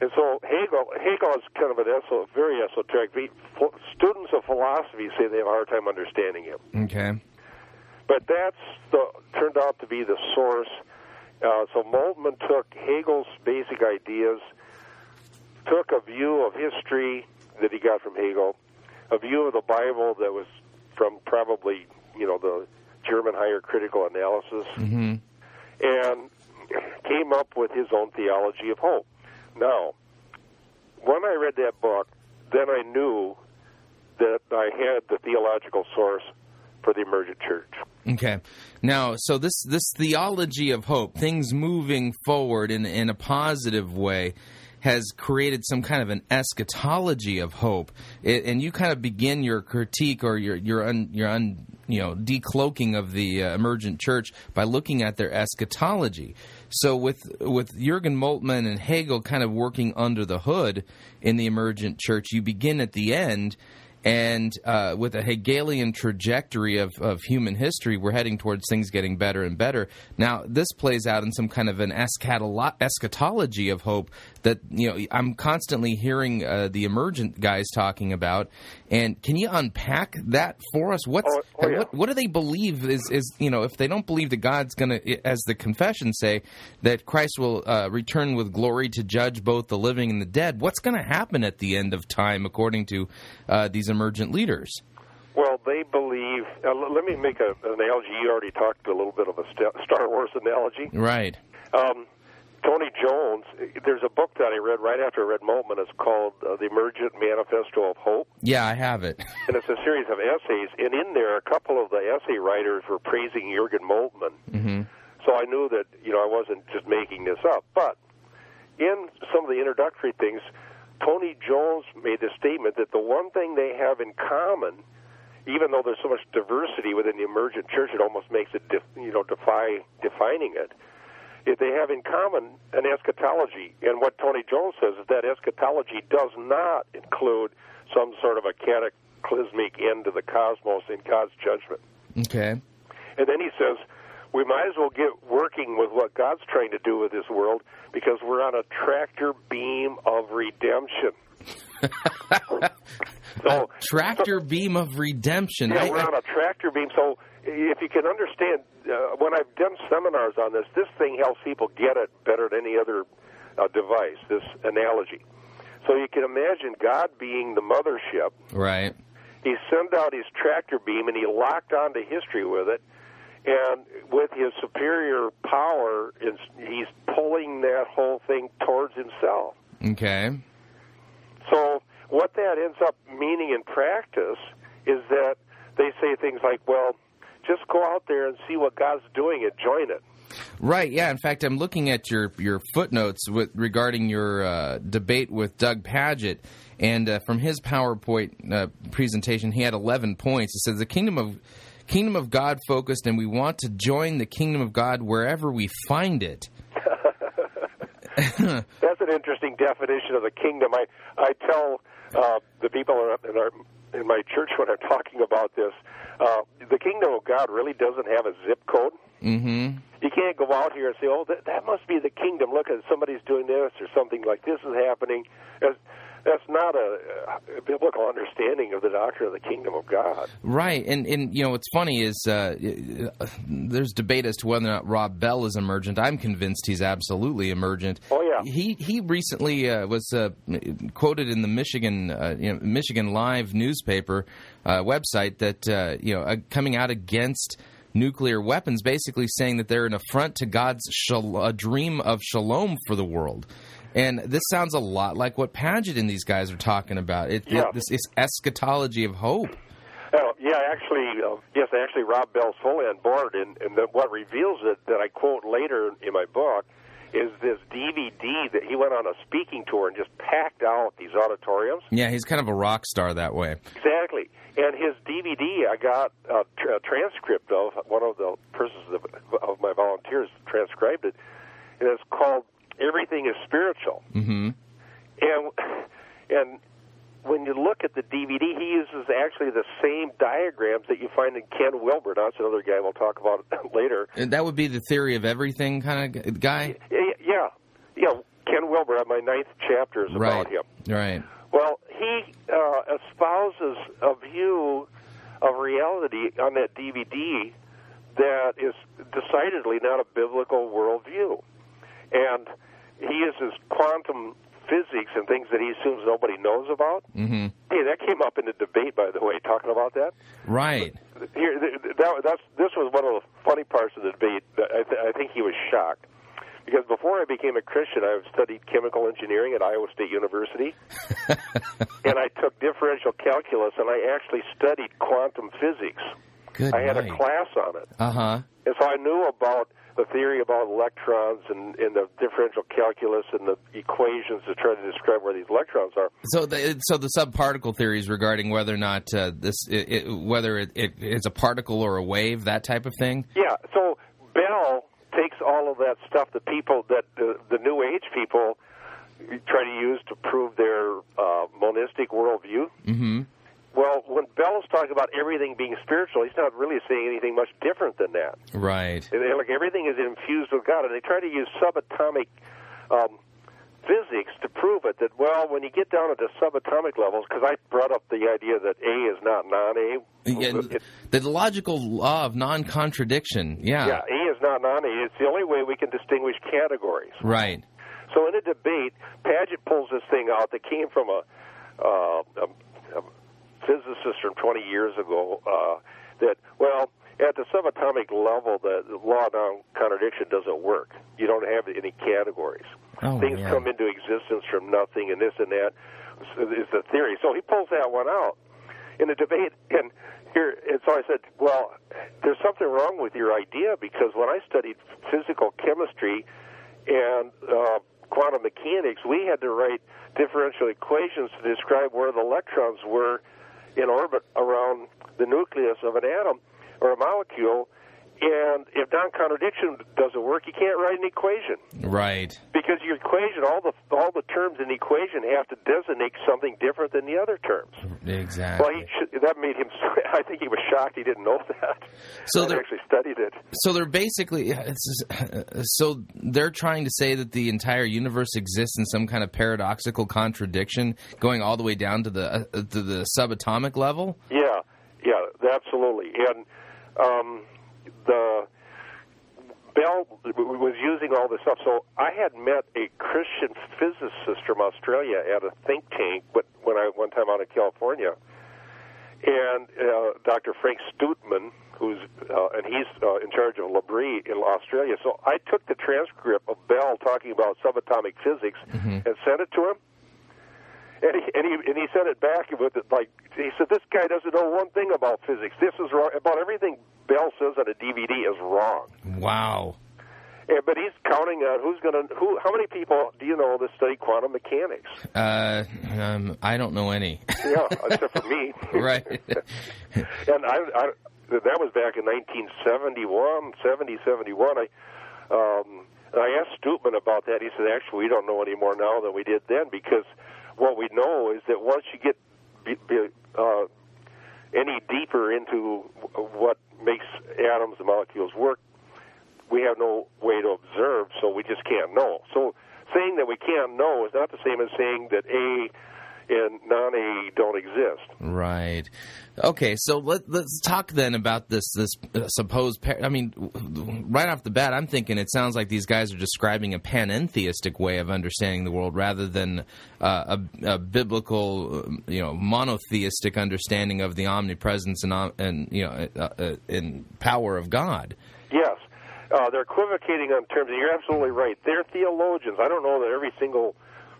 S8: And so Hegel, Hegel is kind of an eso, very esoteric. The- Students of philosophy say they have a hard time understanding him.
S1: Okay.
S8: but that's the turned out to be the source. Uh, so Moltmann took Hegel's basic ideas, took a view of history that he got from Hegel, a view of the Bible that was from probably you know the German higher critical analysis,
S1: Mm-hmm.
S8: and came up with his own theology of hope. Now, when I read that book, then I knew that I had the theological source for the emergent church.
S1: Okay. Now, so this this theology of hope, things moving forward in in a positive way, has created some kind of an eschatology of hope, it, and you kind of begin your critique or your your un, your un, you know decloaking of the uh, emergent church by looking at their eschatology. So with with Jurgen Moltmann and Hegel kind of working under the hood in the emergent church, you begin at the end And uh, with a Hegelian trajectory of, of human history, we're heading towards things getting better and better. Now, this plays out in some kind of an eschatolo- eschatology of hope that you know I'm constantly hearing uh, the emergent guys talking about. And can you unpack that for us? What's
S8: Oh, oh, yeah.
S1: what, what do they believe is is you know if they don't believe that God's going to, as the confessions say, that Christ will uh, return with glory to judge both the living and the dead? What's going to happen at the end of time, according to uh, these emergent leaders?
S8: Well, they believe. Uh, let me make a, an analogy. You already talked a little bit of a Star Wars analogy.
S1: Right.
S8: Um, Tony Jones. There's a book that I read right after I read Moltmann. It's called uh, The Emergent Manifesto of Hope,
S1: Yeah, I have it.
S8: and it's a series of essays. And in there, a couple of the essay writers were praising Jurgen Moltmann.
S1: hmm
S8: So I knew that you know I wasn't just making this up. But in some of the introductory things, Tony Jones made the statement that the one thing they have in common, even though there's so much diversity within the emergent church, it almost makes it def, you know defy defining it. If they have in common an eschatology, and what Tony Jones says is that eschatology does not include some sort of a cataclysmic end to the cosmos in God's judgment.
S1: Okay.
S8: And then he says, we might as well get working with what God's trying to do with this world because we're on a tractor beam of redemption. So,
S1: Tractor beam of redemption.
S8: yeah,
S1: I-
S8: we're
S1: I-
S8: on a tractor beam. So, if you can understand, uh, when I've done seminars on this, this thing helps people get it better than any other uh, device, this analogy. So, you can imagine God being the mothership.
S1: right.
S8: he sent out his tractor beam and he locked onto history with it and with his superior power he's pulling that whole thing towards himself
S1: Okay.
S8: So what that ends up meaning in practice is that they say things like well just go out there and see what god's doing and join it
S1: Right. Yeah. In fact, I'm looking at your your footnotes with regarding your uh, debate with Doug Pagitt, and uh, from his PowerPoint uh, presentation, he had 11 points. It says the kingdom of kingdom of God focused, and we want to join the kingdom of God wherever we find it.
S8: That's an interesting definition of the kingdom. I I tell uh, the people in, our, in my church when I'm talking about this, uh, the kingdom of God really doesn't have a zip code.
S1: Mm-hmm.
S8: You can't go out here and say, "Oh, that, that must be the kingdom. Look, at somebody's doing this or something like this is happening." That's, that's not a, a biblical understanding of the doctrine of the kingdom of God.
S1: Right, and and you know what's funny is uh, there's debate as to whether or not Rob Bell is emergent. I'm convinced he's absolutely emergent.
S8: Oh, yeah.
S1: He he recently uh, was uh, quoted in the Michigan uh, you know, Michigan Live newspaper uh, website that uh, you know uh, coming out against nuclear weapons, basically saying that they're an affront to God's shal- a dream of shalom for the world. And this sounds a lot like what Pagitt and these guys are talking about. It,
S8: Yeah.
S1: it, this, this eschatology of hope.
S8: Oh, yeah, actually, uh, yes, actually, Rob Bell's fully on board, and, and the, what reveals it that I quote later in my book is this DVD that he went on a speaking tour and just packed out these auditoriums.
S1: Yeah, he's kind of a rock star that way.
S8: Exactly. And his DVD, I got a, tr- a transcript of. One of the persons of, of my volunteers transcribed it, and it's called "Everything Is Spiritual."
S1: hmm
S8: And and when you look at the DVD, he uses actually the same diagrams that you find in Ken Wilber. That's another guy we'll talk about later.
S1: And that would be the theory of everything kind of guy.
S8: Yeah, yeah, yeah. Ken Wilber. My ninth chapter is about
S1: Right.
S8: him.
S1: Right.
S8: Well, he uh, espouses a view of reality on that DVD that is decidedly not a biblical worldview. And he uses quantum physics and things that he assumes nobody knows about.
S1: hmm
S8: Hey, that came up in the debate, by the way, talking about that.
S1: Right.
S8: Here, th- th- that, that's this was one of the funny parts of the debate. I, th- I think he was shocked because before I became a Christian, I studied chemical engineering at Iowa State University, and I took differential calculus, and I actually studied quantum physics.
S1: Good
S8: I had a class on it,
S1: Uh huh.
S8: and so I knew about the theory about electrons and, and the differential calculus and the equations to try to describe where these electrons are.
S1: So, the, so the subparticle theories regarding whether or not uh, this, it, it, whether it, it, it's a particle or a wave, that type of thing.
S8: Yeah, so Bell takes all of that stuff that people that the, the New Age people try to use to prove their uh, monistic worldview.
S1: Mm-hmm.
S8: Well, when Bell's talking about everything being spiritual, he's not really saying anything much different than that.
S1: Right.
S8: They're like everything is infused with God, and they try to use subatomic um, physics to prove it. That well, when you get down at the subatomic levels, because I brought up the idea that A is not non-A.
S1: Yeah, the logical law of non-contradiction. Yeah.
S8: yeah, A is not non-A. It's the only way we can distinguish categories.
S1: Right.
S8: So in a debate, Pagitt pulls this thing out that came from a, uh, a, a physicist from 20 years ago. Uh, that well, at the subatomic level, the, the law of non-contradiction doesn't work. You don't have any categories.
S1: Oh,
S8: Things
S1: yeah.
S8: come into existence from nothing, and this and that is the theory. So he pulls that one out in the debate, and here, and so I said, well, there's something wrong with your idea because when I studied physical chemistry and uh, quantum mechanics, we had to write differential equations to describe where the electrons were in orbit around the nucleus of an atom or a molecule. And if non-contradiction doesn't work, you can't write an equation
S1: Right.
S8: because your equation, all the all the terms in the equation have to designate something different than the other terms.
S1: Exactly.
S8: Well, he that made him. I think he was shocked he didn't know that.
S1: So they
S8: actually studied it.
S1: So they're basically so they're trying to say that the entire universe exists in some kind of paradoxical contradiction, going all the way down to the uh, to the subatomic level.
S8: Yeah, yeah, absolutely. And um, the Bell was using all this stuff. So I had met a Christian physicist from Australia at a think tank, when I one time out in California, and uh, Dr. Frank Stootman, who's uh, and he's uh, in charge of L'Abri in Australia. So I took the transcript of Bell talking about subatomic physics and sent it to him. And he, and he and he sent it back with it like he said this guy doesn't know one thing about physics. This is wrong about everything Bell says on a DVD is wrong.
S1: Wow.
S8: And, but he's counting on who's going to who. How many people do you know that study quantum mechanics?
S1: Uh, um, I don't know any.
S8: Yeah, except for me.
S1: right.
S8: and I, I that was back in 1971, 70, 71. I um, I asked Stootman about that. He said, actually, we don't know any more now than we did then because what we know is that once you get be, be, uh, any deeper into what makes atoms and molecules work, we have no way to observe, so we just can't know. So saying that we can't know is not the same as saying that A and non-A don't exist.
S1: Right. Okay. So let, let's talk then about this this uh, supposed. Par- I mean, right off the bat, I'm thinking it sounds like these guys are describing a panentheistic way of understanding the world rather than uh, a, a biblical, um, you know, monotheistic understanding of the omnipresence and om- and you know uh, uh, and power of God.
S8: Yes. Uh, they're equivocating on terms, and you're absolutely right. They're theologians. I don't know that every single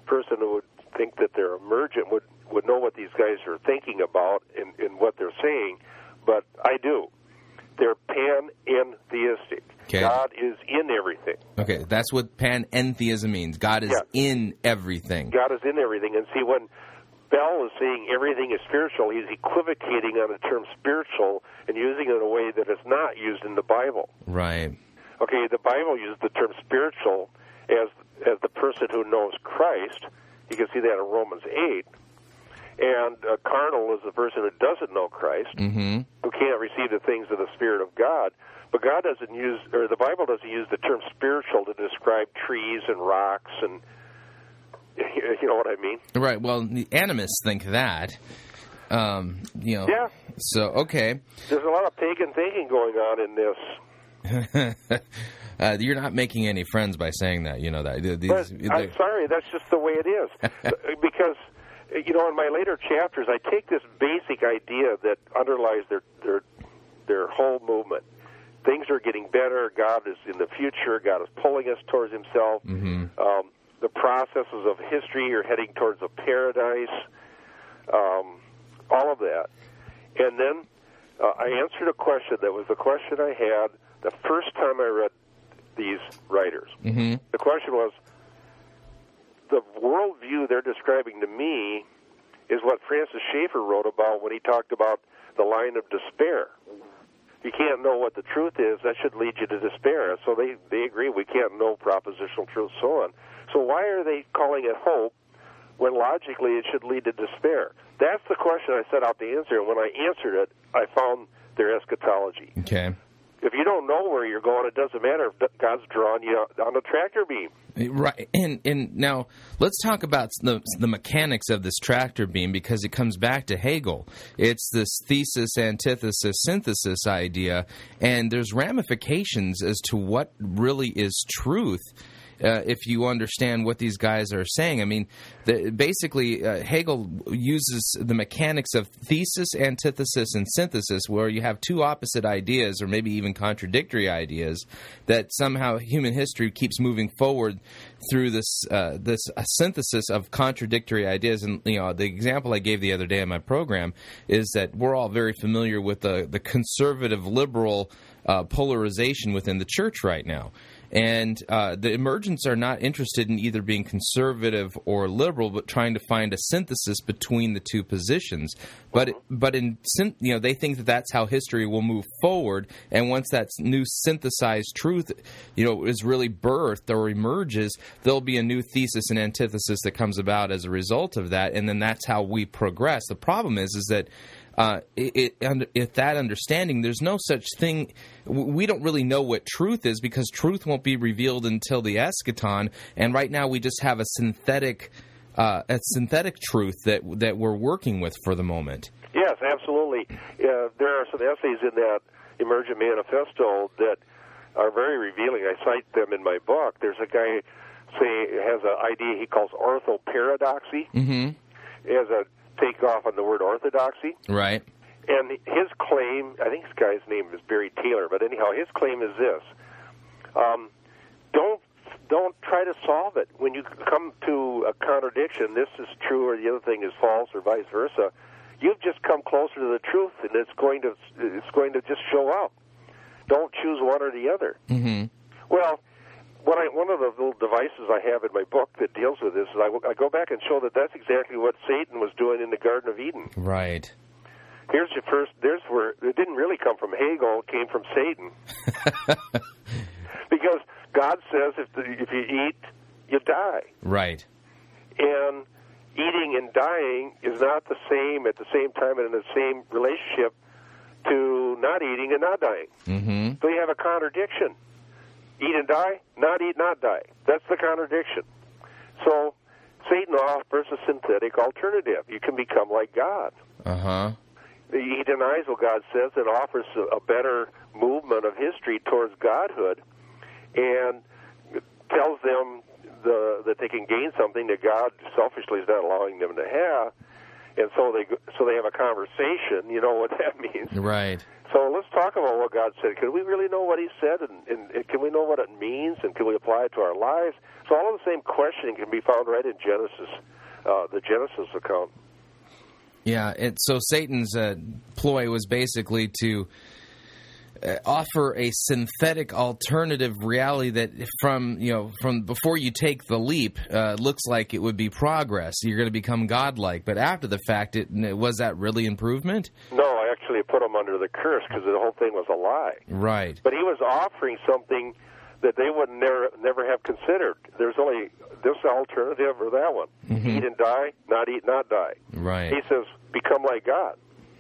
S8: person who would think that they're emergent would, would know what these guys are thinking about and, and what they're saying, but I do. They're panentheistic.
S1: Okay.
S8: God is in everything.
S1: Okay, that's what panentheism means. God is
S8: Yeah.
S1: in everything.
S8: God is in everything. And see, when Bell is saying everything is spiritual, he's equivocating on the term spiritual and using it in a way that is not used in the Bible.
S1: Right.
S8: Okay, the Bible uses the term spiritual as as the person who knows Christ. You can see that in Romans eight. And uh, carnal is the person who doesn't know Christ,
S1: Mm-hmm.
S8: who can't receive the things of the Spirit of God. But God doesn't use, or the Bible doesn't use the term spiritual to describe trees and rocks and, you know what I mean?
S1: Right. Well, the animists think that. Um, you know.
S8: Yeah.
S1: So okay.
S8: There's a lot of pagan thinking going on in this.
S1: uh, you're not making any friends by saying that. You know that. These,
S8: I'm sorry, that's just the way it is. because you know, in my later chapters, I take this basic idea that underlies their their their whole movement. Things are getting better. God is in the future. God is pulling us towards Himself.
S1: Mhm.
S8: Um, the processes of history are heading towards a paradise. Um, all of that, and then uh, I answered a question that was the question I had the first time I read these writers.
S1: hmm
S8: The question was the worldview they're describing to me is what Francis Schaeffer wrote about when he talked about the line of despair. You can't know what the truth is, that should lead you to despair. So they, they agree we can't know propositional truth, so on. So why are they calling it hope when logically it should lead to despair? That's the question I set out to answer, and when I answered it, I found their eschatology.
S1: Okay.
S8: If you don't know where you're going, it doesn't matter if God's drawing you on a tractor beam.
S1: Right, and and now let's talk about the the mechanics of this tractor beam because it comes back to Hegel. It's this thesis, antithesis, synthesis idea, and there's ramifications as to what really is truth. Uh, if you understand what these guys are saying, I mean, the, basically, uh, Hegel uses the mechanics of thesis, antithesis, and synthesis, where you have two opposite ideas, or maybe even contradictory ideas, that somehow human history keeps moving forward through this uh, this uh, synthesis of contradictory ideas. And you know, the example I gave the other day in my program is that we're all very familiar with the the conservative liberal uh, polarization within the church right now. And uh, the emergents are not interested in either being conservative or liberal, but trying to find a synthesis between the two positions. But but in you know they think that that's how history will move forward. And once that new synthesized truth, you know, is really birthed or emerges, there'll be a new thesis and antithesis that comes about as a result of that. And then that's how we progress. The problem is is that uh, it, it, if that understanding, there's no such thing. We don't really know what truth is because truth won't be revealed until the eschaton. And right now, we just have a synthetic, uh, a synthetic truth that that we're working with for the moment.
S8: Yes, absolutely. Uh, there are some essays in that Emergent Manifesto that are very revealing. I cite them in my book. There's a guy say has an idea he calls orthoparadoxy.
S1: Mm-hmm.
S8: He has a takeoff on the word orthodoxy.
S1: Right.
S8: And his claim, I think this guy's name is Barry Taylor, but anyhow, his claim is this: um, don't don't try to solve it. When you come to a contradiction, this is true or the other thing is false, or vice versa. You've just come closer to the truth, and it's going to it's going to just show up. Don't choose one or the other.
S1: Mm-hmm.
S8: Well, what I, one of the little devices I have in my book that deals with this is I, I go back and show that that's exactly what Satan was doing in the Garden of Eden.
S1: Right.
S8: Here's your first. There's where it didn't really come from Hegel; it came from Satan. because God says if the, if you eat, you die,
S1: Right.
S8: and eating and dying is not the same at the same time and in the same relationship to not eating and not dying.
S1: Mm-hmm.
S8: So you have a contradiction. Eat and die, not eat, not die. That's the contradiction. So Satan offers a synthetic alternative. You can become like God.
S1: Uh huh.
S8: He denies what God says and offers a a better movement of history towards godhood and tells them the, that they can gain something that God selfishly is not allowing them to have. And so they so they have a conversation. You know what that means.
S1: Right.
S8: So let's talk about what God said. Can we really know what He said, and, and, and can we know what it means, and can we apply it to our lives? So all of the same questioning can be found right in Genesis, uh, the Genesis account.
S1: Yeah. It, so Satan's uh, ploy was basically to offer a synthetic alternative reality that from you know from before you take the leap uh, looks like it would be progress. You're going to become godlike. But after the fact it was that really improvement?
S8: No, I actually put him under the curse because the whole thing was a lie.
S1: right.
S8: But he was offering something that they would never never have considered. There's only this alternative or that one: eat and die, not eat, not die.
S1: right.
S8: He says, become like God,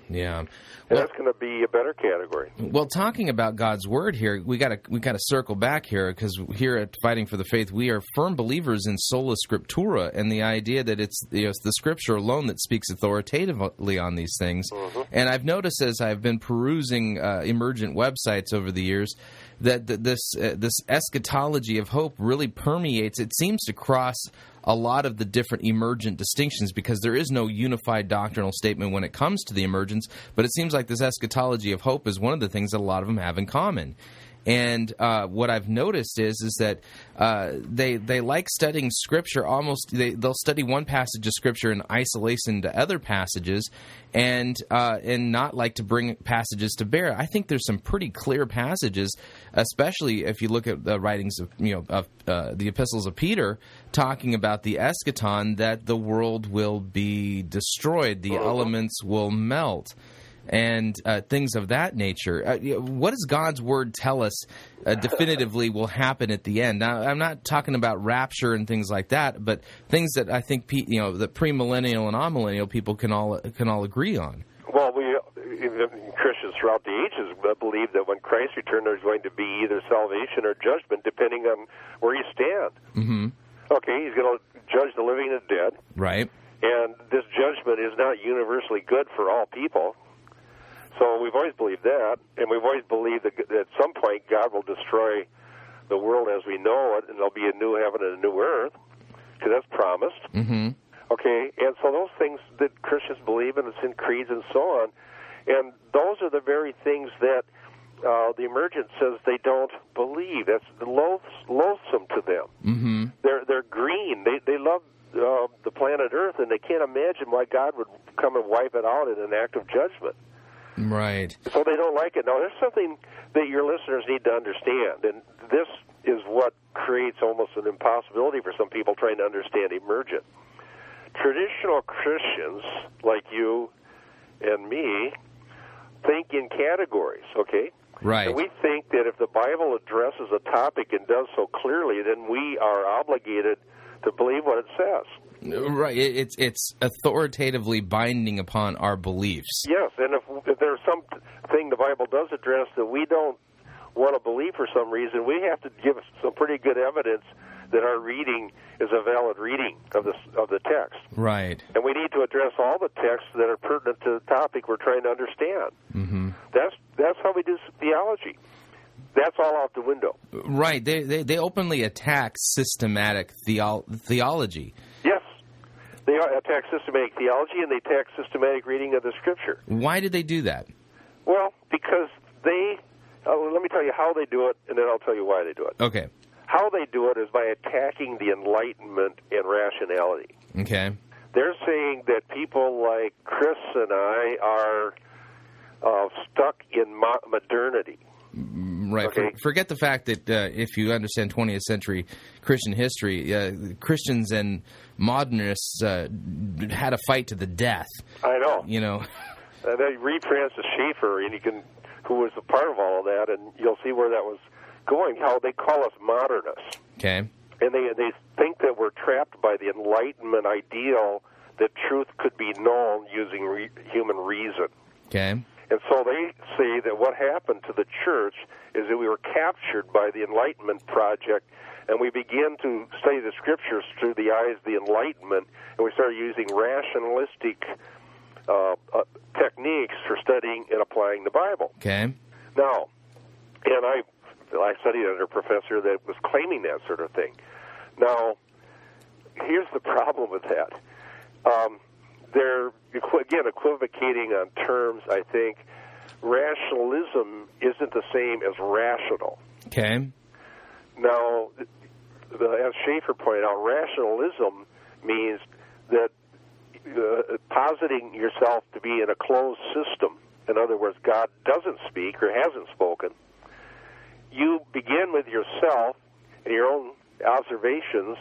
S1: yeah
S8: and
S1: well,
S8: that's going to be a better category.
S1: well talking about God's word here we got to we got to circle back here because here at Fighting for the Faith we are firm believers in sola scriptura and the idea that it's you know, it's the scripture alone that speaks authoritatively on these things and I've noticed as I've been perusing uh, emergent websites over the years that th- this uh, this eschatology of hope really permeates. It seems to cross a lot of the different emergent distinctions because there is no unified doctrinal statement when it comes to the emergence. But it seems like this eschatology of hope is one of the things that a lot of them have in common. And uh, what I've noticed is is that uh, they they like studying scripture. Almost they they'll study one passage of scripture in isolation to other passages, and uh, and not like to bring passages to bear. I think there's some pretty clear passages, especially if you look at the writings of you know of uh, the epistles of Peter, talking about the eschaton that the world will be destroyed, the elements will melt. And uh, things of that nature. Uh, what does God's word tell us uh, definitively will happen at the end? Now, I'm not talking about rapture and things like that, but things that I think pe- you know the premillennial and amillennial people can all can all agree on.
S8: Well, we Christians throughout the ages believe that when Christ returns, there's going to be either salvation or judgment, depending on where you stand.
S1: Mm-hmm.
S8: Okay, he's going to judge the living and the dead,
S1: Right.
S8: and this judgment is not universally good for all people. So we've always believed that, and we've always believed that, that at some point God will destroy the world as we know it, and there'll be a new heaven and a new earth, because that's promised.
S1: Mm-hmm.
S8: Okay, and so those things that Christians believe in, it's in creeds and so on, and those are the very things that uh, the emergent says they don't believe. That's loath, loathsome to them.
S1: Mm-hmm.
S8: They're they're green. They they love uh, the planet Earth, and they can't imagine why God would come and wipe it out in an act of judgment.
S1: Right.
S8: So they don't like it. Now, there's something that your listeners need to understand, and this is what creates almost an impossibility for some people trying to understand emergent. Traditional Christians, like you and me, think in categories, okay?
S1: Right.
S8: And we think that if the Bible addresses a topic and does so clearly, then we are obligated to believe what it says.
S1: Right. It's it's authoritatively binding upon our beliefs.
S8: Yes, and if, if there's something the Bible does address that we don't want to believe for some reason, we have to give some pretty good evidence that our reading is a valid reading of the of the text.
S1: Right.
S8: And we need to address all the texts that are pertinent to the topic we're trying to understand.
S1: Mm-hmm.
S8: That's that's how we do theology. That's all out the window.
S1: Right. They, they they openly attack systematic theo- theology.
S8: They attack systematic theology and they attack systematic reading of the Scripture.
S1: Why did they do that?
S8: Well, because they. Uh, let me tell you how they do it, and then I'll tell you why they do it.
S1: Okay.
S8: How they do it is by attacking the Enlightenment and rationality.
S1: Okay.
S8: They're saying that people like Chris and I are uh, stuck in mo- modernity.
S1: Right.
S8: Okay.
S1: For, forget the fact that uh, if you understand 20th century Christian history, uh, Christians and modernists uh, had a fight to the death.
S8: I know.
S1: You know.
S8: And then read Francis Schaeffer, and you can, who was a part of all of that, and you'll see where that was going. How they call us modernists,
S1: Okay.
S8: and they they think that we're trapped by the Enlightenment ideal that truth could be known using re- human reason.
S1: Okay.
S8: And so they say that what happened to the church is that we were captured by the Enlightenment project, and we begin to study the scriptures through the eyes of the Enlightenment, and we start using rationalistic uh, uh, techniques for studying and applying the Bible.
S1: Okay.
S8: Now, and I, I studied under a professor that was claiming that sort of thing. Now, here's the problem with that. Um, they're again equivocating on terms. I think rationalism isn't the same as rational.
S1: Okay.
S8: Now, as Schaeffer pointed out, rationalism means that uh, positing yourself to be in a closed system. In other words, God doesn't speak or hasn't spoken. You begin with yourself and your own observations,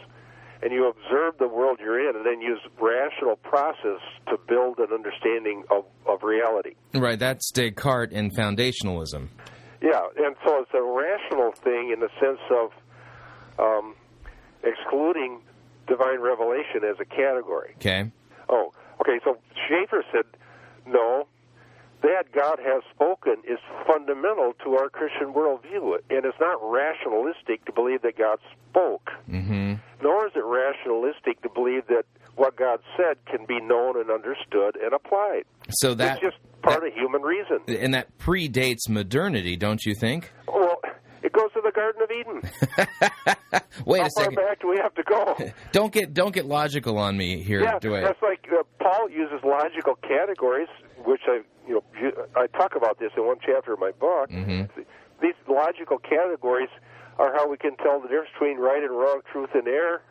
S8: and you observe the world you're in, and then use rational process to build an understanding of, of reality.
S1: Right. That's Descartes and foundationalism.
S8: Yeah, and so it's a rational thing in the sense of excluding divine revelation as a category.
S1: Okay.
S8: Oh, okay. So Schaeffer said, no, that God has spoken is fundamental to our Christian worldview, and it's not rationalistic to believe that God spoke,
S1: Mm-hmm.
S8: nor is it rationalistic to believe that what God said can be known and understood and applied.
S1: So that
S8: it's just part of human reason.
S1: and that predates modernity, don't you think?
S8: Well, it goes to the Garden of Eden.
S1: Wait
S8: How
S1: a
S8: far
S1: second.
S8: back do we have to go?
S1: Don't get don't get logical on me here,
S8: yeah,
S1: do
S8: that's like uh, Paul uses logical categories, which I, you know, I talk about this in one chapter of my book.
S1: Mhm.
S8: These logical categories are how we can tell the difference between right and wrong, truth and error,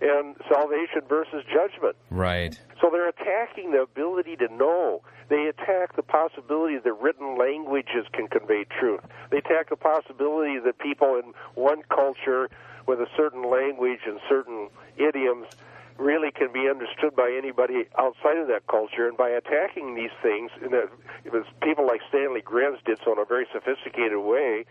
S8: and salvation versus judgment.
S1: Right.
S8: So they're attacking the ability to know. They attack the possibility that written languages can convey truth. They attack the possibility that people in one culture with a certain language and certain idioms really can be understood by anybody outside of that culture. And by attacking these things, and that, people like Stanley Grenz did so in a very sophisticated way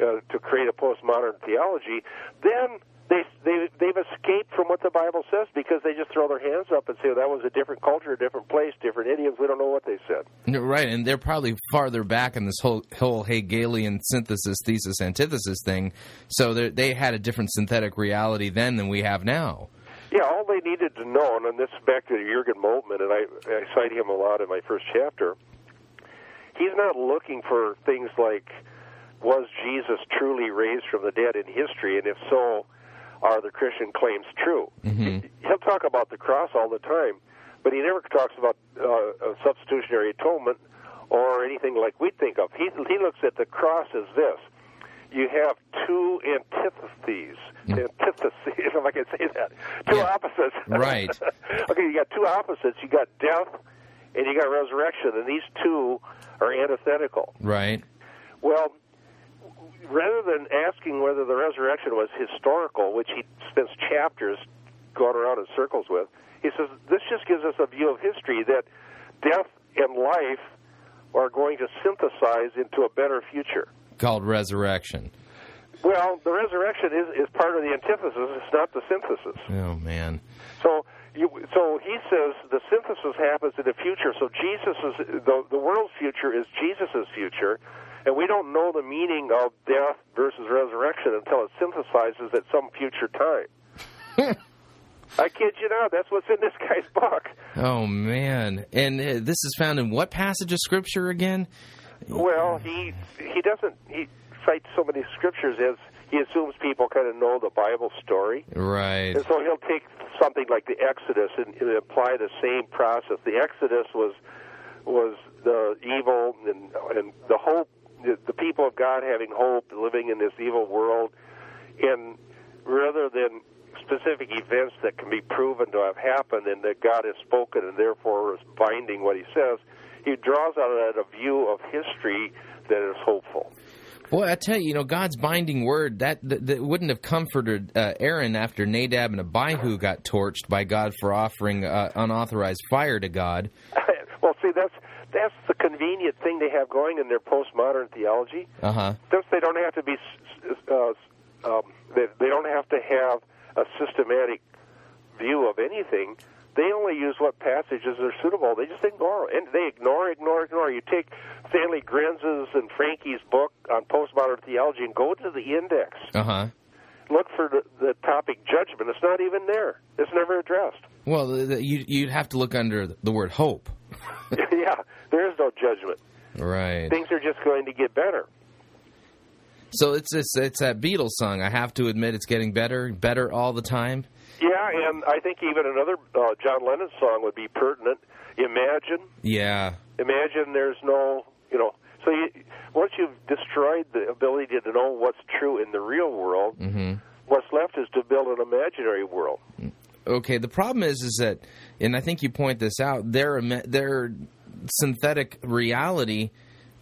S8: uh, to create a postmodern theology, then they, they they've escaped from what the Bible says because they just throw their hands up and say well, that was a different culture, a different place, different idioms. We don't know what they said.
S1: Right, and they're probably farther back in this whole whole Hegelian synthesis, thesis, antithesis thing. So they they had a different synthetic reality then than we have now.
S8: Yeah, all they needed to know, and this is back to Jurgen Moltmann, and I, I cite him a lot in my first chapter. He's not looking for things like was Jesus truly raised from the dead in history, and if so, are the Christian claims true?
S1: Mm-hmm.
S8: He'll talk about the cross all the time, but he never talks about uh, substitutionary atonement or anything like we think of. He, he looks at the cross as this. You have two antitheses. Antitheses, if I can say that. Two
S1: Yeah.
S8: opposites.
S1: Right.
S8: okay, you got two opposites. You got death and you got resurrection, and these two are antithetical.
S1: Right.
S8: Well, rather than asking whether the resurrection was historical, which he spends chapters going around in circles with, he says this just gives us a view of history that death and life are going to synthesize into a better future.
S1: Called resurrection.
S8: Well, the resurrection is, is part of the antithesis, it's not the synthesis.
S1: Oh man.
S8: So, you, so he says the synthesis happens in the future. So Jesus is the the world's future is Jesus's future, and we don't know the meaning of death versus resurrection until it synthesizes at some future time. I kid you not. That's what's in this guy's book.
S1: Oh man. And uh, this is found in what passage of scripture again?
S8: Well, he he doesn't he cites so many scriptures as he assumes people kind of know the Bible story.
S1: Right.
S8: And so he'll take something like the Exodus and, and apply the same process. The Exodus was was the evil and and the hope, the, the people of God having hope, living in this evil world, and rather than specific events that can be proven to have happened and that God has spoken and therefore is binding what He says, he draws out of that a view of history that is hopeful.
S1: Boy, I tell you, you know, God's binding word that that, that wouldn't have comforted uh, Aaron after Nadab and Abihu got torched by God for offering uh, unauthorized fire to God.
S8: well, see, that's that's the convenient thing they have going in their postmodern theology.
S1: Uh huh.
S8: Since they don't have to be, uh, um, they, they don't have to have a systematic view of anything. They only use what passages are suitable. They just ignore, and they ignore, ignore, ignore. You take Stanley Grenz's and Franke's book on postmodern theology and go to the index.
S1: Uh huh.
S8: Look for the, the topic judgment. It's not even there. It's never addressed.
S1: Well, the, the, you, you'd have to look under the word hope.
S8: yeah, there is no judgment.
S1: Right.
S8: Things are just going to get better.
S1: So it's it's it's that Beatles song. I have to admit, it's getting better, better all the time.
S8: Yeah, and I think even another uh, John Lennon song would be pertinent. Imagine,
S1: Yeah.
S8: imagine there's no, you know. So you, once you've destroyed the ability to know what's true in the real world,
S1: hmm
S8: what's left is to build an imaginary world.
S1: Okay. The problem is, is that, and I think you point this out. Their their synthetic reality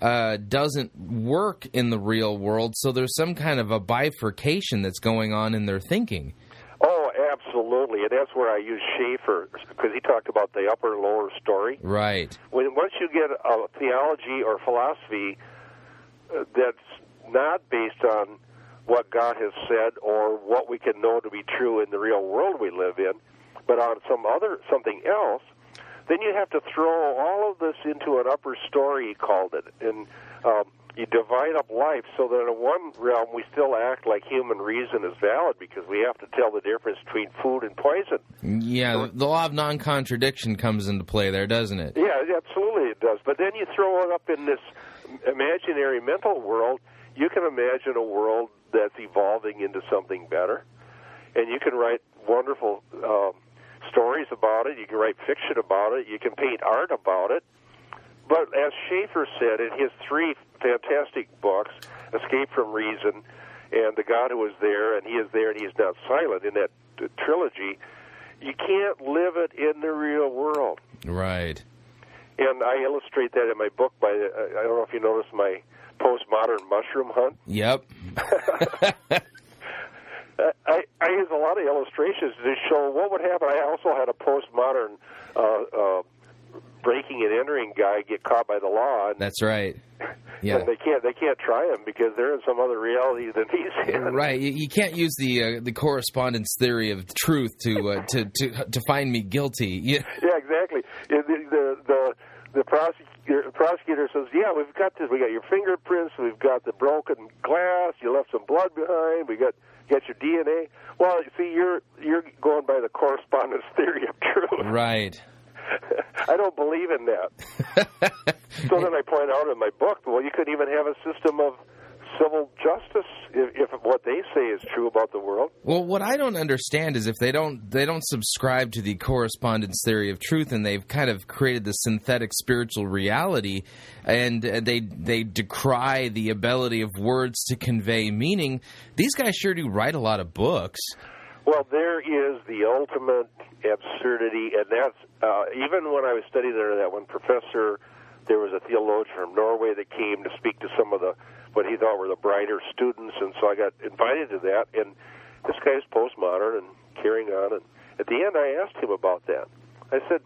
S1: uh, doesn't work in the real world. So there's some kind of a bifurcation that's going on in their thinking.
S8: Absolutely, and that's where I use Schaeffer because he talked about the upper and lower story.
S1: Right.
S8: When once you get a theology or philosophy uh, that's not based on what God has said or what we can know to be true in the real world we live in, but on some other something else, then you have to throw all of this into an upper story. He called it, and um, you divide up life so that in one realm we still act like human reason is valid because we have to tell the difference between food and poison.
S1: Yeah. The law of non-contradiction comes into play there, doesn't it?
S8: Yeah, absolutely it does. But then you throw it up in this imaginary mental world. You can imagine a world that's evolving into something better, and you can write wonderful um, stories about it. You can write fiction about it. You can paint art about it. But as Schaeffer said in his three fantastic books, Escape from Reason and The God Who Was There, and He Is There and He Is Not Silent, in that trilogy, you can't live it in the real world.
S1: Right.
S8: And I illustrate that in my book by, uh, I don't know if you noticed my postmodern mushroom hunt.
S1: Yep.
S8: I, I I use a lot of illustrations to show what would happen. I also had a postmodern uh, uh, breaking and entering guy get caught by the law. And,
S1: That's right. Yeah.
S8: they can't they can't try him because they're in some other reality than he's in.
S1: Right, you, you can't use the uh, the correspondence theory of truth to uh, to to to find me guilty. You,
S8: Yeah, exactly. The the the, the prosecutor, prosecutor says, "Yeah, we've got this. We got your fingerprints. We've got the broken glass. You left some blood behind. We got got your DNA." Well, see, you're you're going by the correspondence theory of truth.
S1: right.
S8: I don't believe in that. so then I point out in my book, well, you could even have a system of civil justice if, if what they say is true about the world.
S1: Well, what I don't understand is if they don't they don't subscribe to the correspondence theory of truth, and they've kind of created this synthetic spiritual reality, and uh, they they decry the ability of words to convey meaning. These guys sure do write a lot of books.
S8: Well, there is the ultimate absurdity, and that's uh, even when I was studying under that one professor, there was a theologian from Norway that came to speak to some of the what he thought were the brighter students, and so I got invited to that. And this guy's postmodern and carrying on, and at the end, I asked him about that. I said,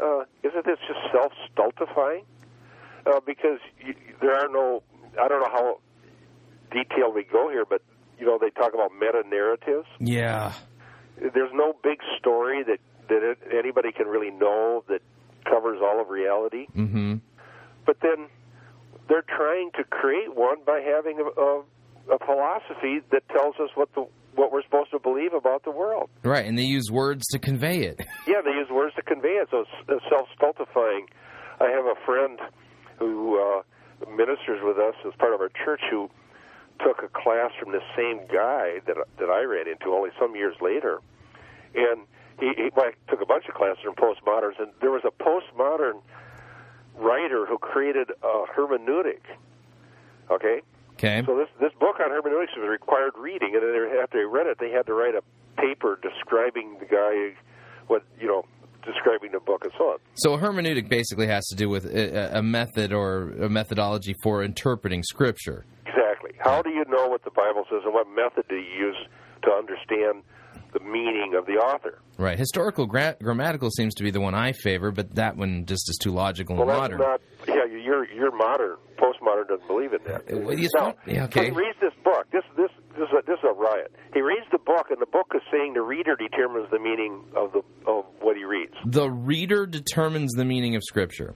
S8: uh, "Isn't this just self-stultifying? Uh, because you, there are no, I don't know how detailed we go here, but you know they talk about meta narratives."
S1: Yeah.
S8: there's no big story that that anybody can really know that covers all of reality.
S1: Mm-hmm.
S8: But then they're trying to create one by having a, a, a philosophy that tells us what the what we're supposed to believe about the world.
S1: Right, and they use words to convey it.
S8: Yeah, they use words to convey it, so it's, it's self-stultifying. I have a friend who uh, ministers with us as part of our church who took a class from the same guy that that I ran into only some years later, and he, he well, I took a bunch of classes from postmoderns, and there was a postmodern writer who created a hermeneutic. Okay,
S1: Okay.
S8: so this this book on hermeneutics was required reading, and then after they read it, they had to write a paper describing the guy, what you know, describing the book and so on.
S1: So hermeneutic basically has to do with a, a method or a methodology for interpreting scripture.
S8: Exactly. How do you know what the Bible says, and what method do you use to understand the meaning of the author?
S1: Right. Historical gra- grammatical seems to be the one I favor, but that one just is too logical
S8: Well,
S1: and modern.
S8: not. Yeah, you're you're modern. Postmodern doesn't believe in that.
S1: Uh, well,
S8: now,
S1: yeah, okay.
S8: he reads this book. This this this is, a, this is a riot. He reads the book, and the book is saying the reader determines the meaning of the of what he reads.
S1: the reader determines the meaning of scripture.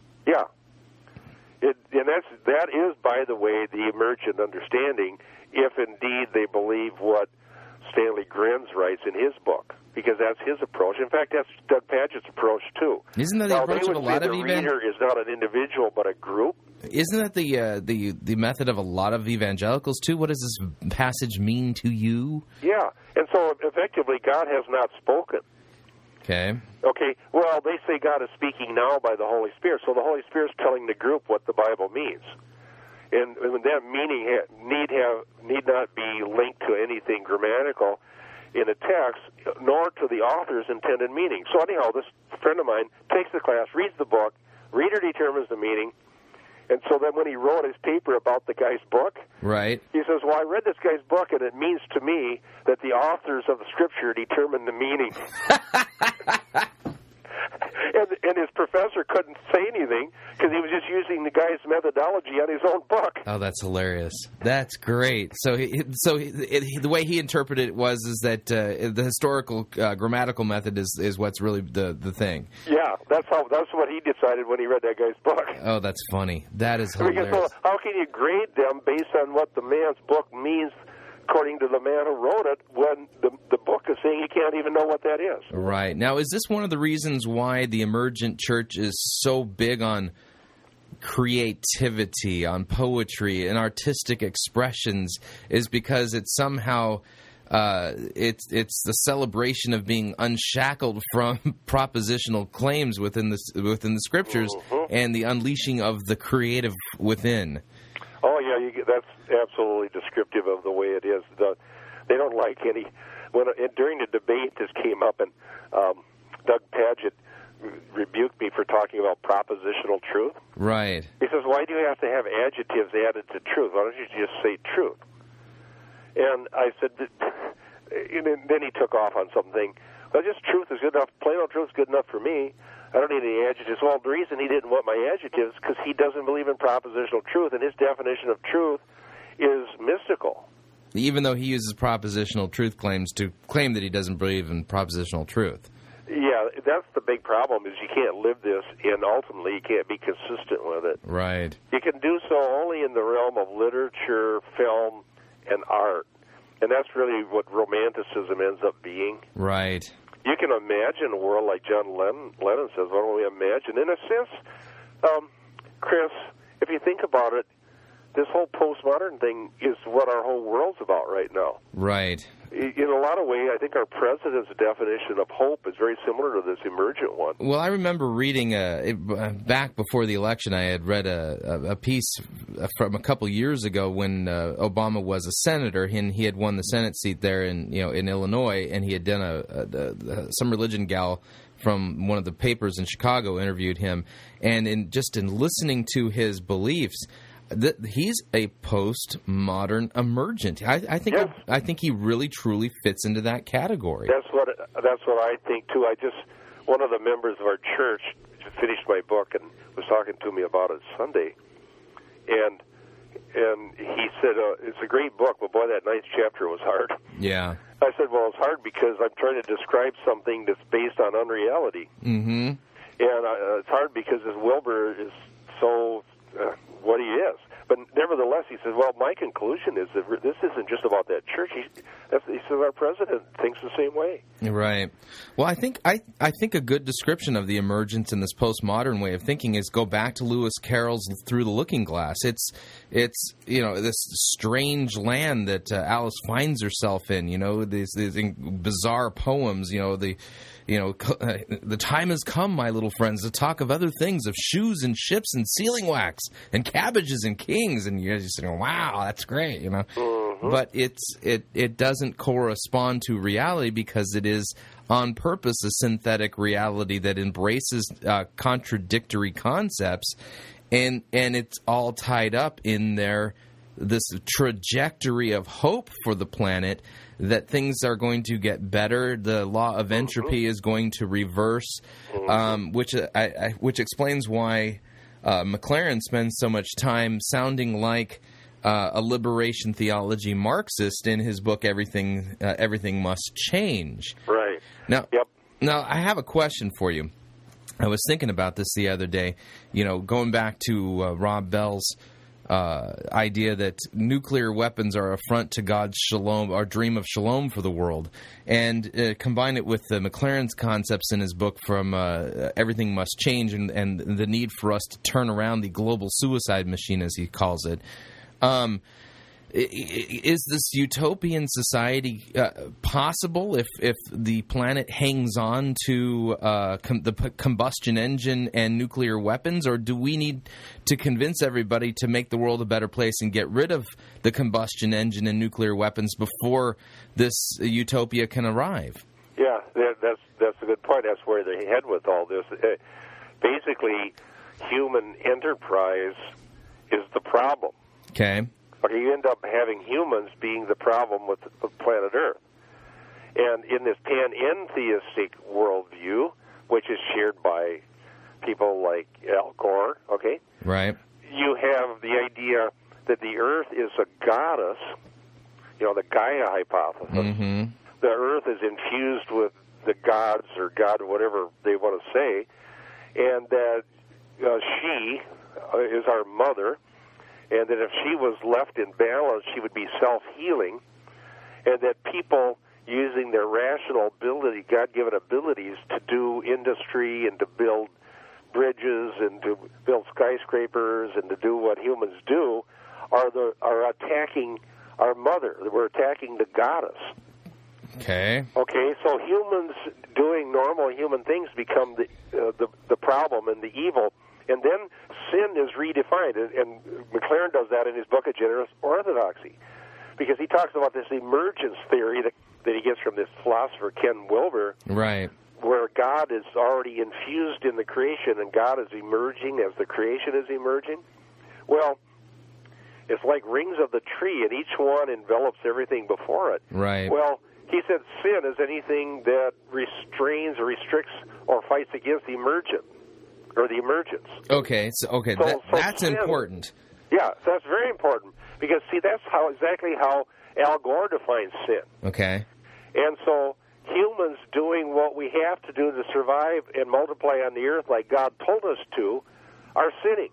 S8: It, and that's that is, by the way, the emergent understanding, if indeed they believe what Stanley Grenz writes in his book, because that's his approach. In fact, that's Doug Pagitt's approach too.
S1: Isn't that the
S8: now,
S1: approach of a lot of
S8: the reader is not an individual but a group.
S1: Isn't that the uh, the the method of a lot of evangelicals too? What does this passage mean to you?
S8: Yeah, and so effectively, God has not spoken.
S1: Okay.
S8: Okay, well, they say God is speaking now by the Holy Spirit, so the Holy Spirit's telling the group what the Bible means, and, and that meaning need have need not be linked to anything grammatical in a text, nor to the author's intended meaning. So anyhow, this friend of mine takes the class, reads the book, reader determines the meaning, and so then when he wrote his paper about the guy's book,
S1: Right.
S8: he says, "Well, I read this guy's book, and it means to me that the authors of the scripture determine the meaning." and, and his professor couldn't say anything because he was just using the guy's methodology on his own book.
S1: Oh, that's hilarious. That's great. So, he, so he, it, the way he interpreted it was is that uh, the historical uh, grammatical method is is what's really the the thing.
S8: Yeah, that's how that's what he decided when he read that guy's book.
S1: Oh, that's funny. That is
S8: Because
S1: hilarious.
S8: how can you grade them based on what the man's book means, according to the man who wrote it, when the the book is saying you can't even know what that is?
S1: Right. Now, is this one of the reasons why the emergent church is so big on creativity, on poetry and artistic expressions? Is because it's somehow uh, it's it's the celebration of being unshackled from propositional claims within the within the scriptures and the unleashing of the creative within.
S8: Oh yeah, you get, that's absolutely descriptive of the way it is. The, they don't like any. When during the debate, this came up, and um, Doug Pagitt rebuked me for talking about propositional truth.
S1: Right.
S8: He says, "Why do you have to have adjectives added to truth? Why don't you just say truth?" And I said, and then- then he took off on something. Well, just truth is good enough. Plain old truth is good enough for me. I don't need any adjectives. Well, the reason he didn't want my adjectives because he doesn't believe in propositional truth, and his definition of truth is mystical.
S1: Even though he uses propositional truth claims to claim that he doesn't believe in propositional truth.
S8: Yeah, that's the big problem is you can't live this, and ultimately you can't be consistent with it.
S1: Right.
S8: You can do so only in the realm of literature, film, and art. And that's really what romanticism ends up being.
S1: Right.
S8: You can imagine a world like John Lennon, Lennon says, why don't we imagine? In a sense, um, Chris, if you think about it, this whole postmodern thing is what our whole world's about right now.
S1: Right.
S8: In a lot of ways, I think our president's definition of hope is very similar to this emergent one.
S1: Well, I remember reading a, uh, back before the election. I had read a, a, a piece from a couple years ago when uh, Obama was a senator, and he had won the Senate seat there in you know in Illinois, and he had done a, a, a some religion gal from one of the papers in Chicago interviewed him, and in just in listening to his beliefs. That he's a postmodern emergent. I, I think
S8: Yes.
S1: I think he really truly fits into that category.
S8: That's what that's what I think too. I just one of the members of our church finished my book and was talking to me about it Sunday, and and he said uh, it's a great book, but boy, that ninth chapter was hard.
S1: Yeah.
S8: I said, well, it's hard because I'm trying to describe something that's based on unreality,
S1: Mm-hmm.
S8: and uh, it's hard because this Wilber is so uh, what he is. But nevertheless, he says, well, my conclusion is that this isn't just about that church. He, he says our president thinks the same way.
S1: Right. Well, I think I I think a good description of the emergence in this postmodern way of thinking is go back to Lewis Carroll's Through the Looking Glass. It's it's you know this strange land that uh, Alice finds herself in. You know these these bizarre poems. You know the you know uh, the time has come, my little friends, to talk of other things, of shoes and ships and sealing wax and cabbages and kings. And you're just saying, wow, that's great. You know but it's it it doesn't correspond to reality because it is on purpose a synthetic reality that embraces uh, contradictory concepts and and it's all tied up in their this trajectory of hope for the planet that things are going to get better the law of entropy is going to reverse um, which I, I, which explains why uh, McLaren spends so much time sounding like uh, a liberation theology Marxist in his book Everything uh, Everything Must Change.
S8: Right.
S1: Now,
S8: Yep.
S1: now I have a question for you. I was thinking about this the other day. You know, going back to uh, Rob Bell's uh, idea that nuclear weapons are a front to God's shalom, our dream of shalom for the world, and uh, combine it with the McLaren's concepts in his book from uh, Everything Must Change and, and the need for us to turn around the global suicide machine, as he calls it. Um, is this utopian society uh, possible if if the planet hangs on to uh, com- the p- combustion engine and nuclear weapons, or do we need to convince everybody to make the world a better place and get rid of the combustion engine and nuclear weapons before this utopia can arrive?
S8: Yeah, that, that's that's a good point. That's where they head with all this. Uh, basically, human enterprise is the problem.
S1: Okay.
S8: Okay, you end up having humans being the problem with the planet Earth. And in this panentheistic worldview, which is shared by people like Al Gore, okay,
S1: Right.
S8: you have the idea that the Earth is a goddess, you know, the Gaia hypothesis.
S1: Mm-hmm.
S8: The Earth is infused with the gods or God, whatever they want to say, and that uh, she uh, is our mother, and that if she was left in balance, she would be self healing, and that people using their rational ability, God given abilities to do industry and to build bridges and to build skyscrapers and to do what humans do are the are attacking our mother. We're attacking the goddess.
S1: Okay.
S8: Okay, so humans doing normal human things become the uh, the the problem and the evil, and then sin is redefined. And, and McLaren does that in his book of Generous Orthodoxy, because he talks about this emergence theory that that he gets from this philosopher Ken Wilber,
S1: Right.
S8: where God is already infused in the creation and God is emerging as the creation is emerging. Well, it's like rings of the tree, and each one envelops everything before it.
S1: Right.
S8: Well, he said sin is anything that restrains or restricts or fights against the emergent or the emergence.
S1: Okay, so okay,
S8: So-
S1: that,
S8: so
S1: that's
S8: sin-
S1: important.
S8: Yeah, that's very important because see that's how exactly how Al Gore defines sin.
S1: Okay.
S8: And so humans doing what we have to do to survive and multiply on the earth like God told us to are sinning.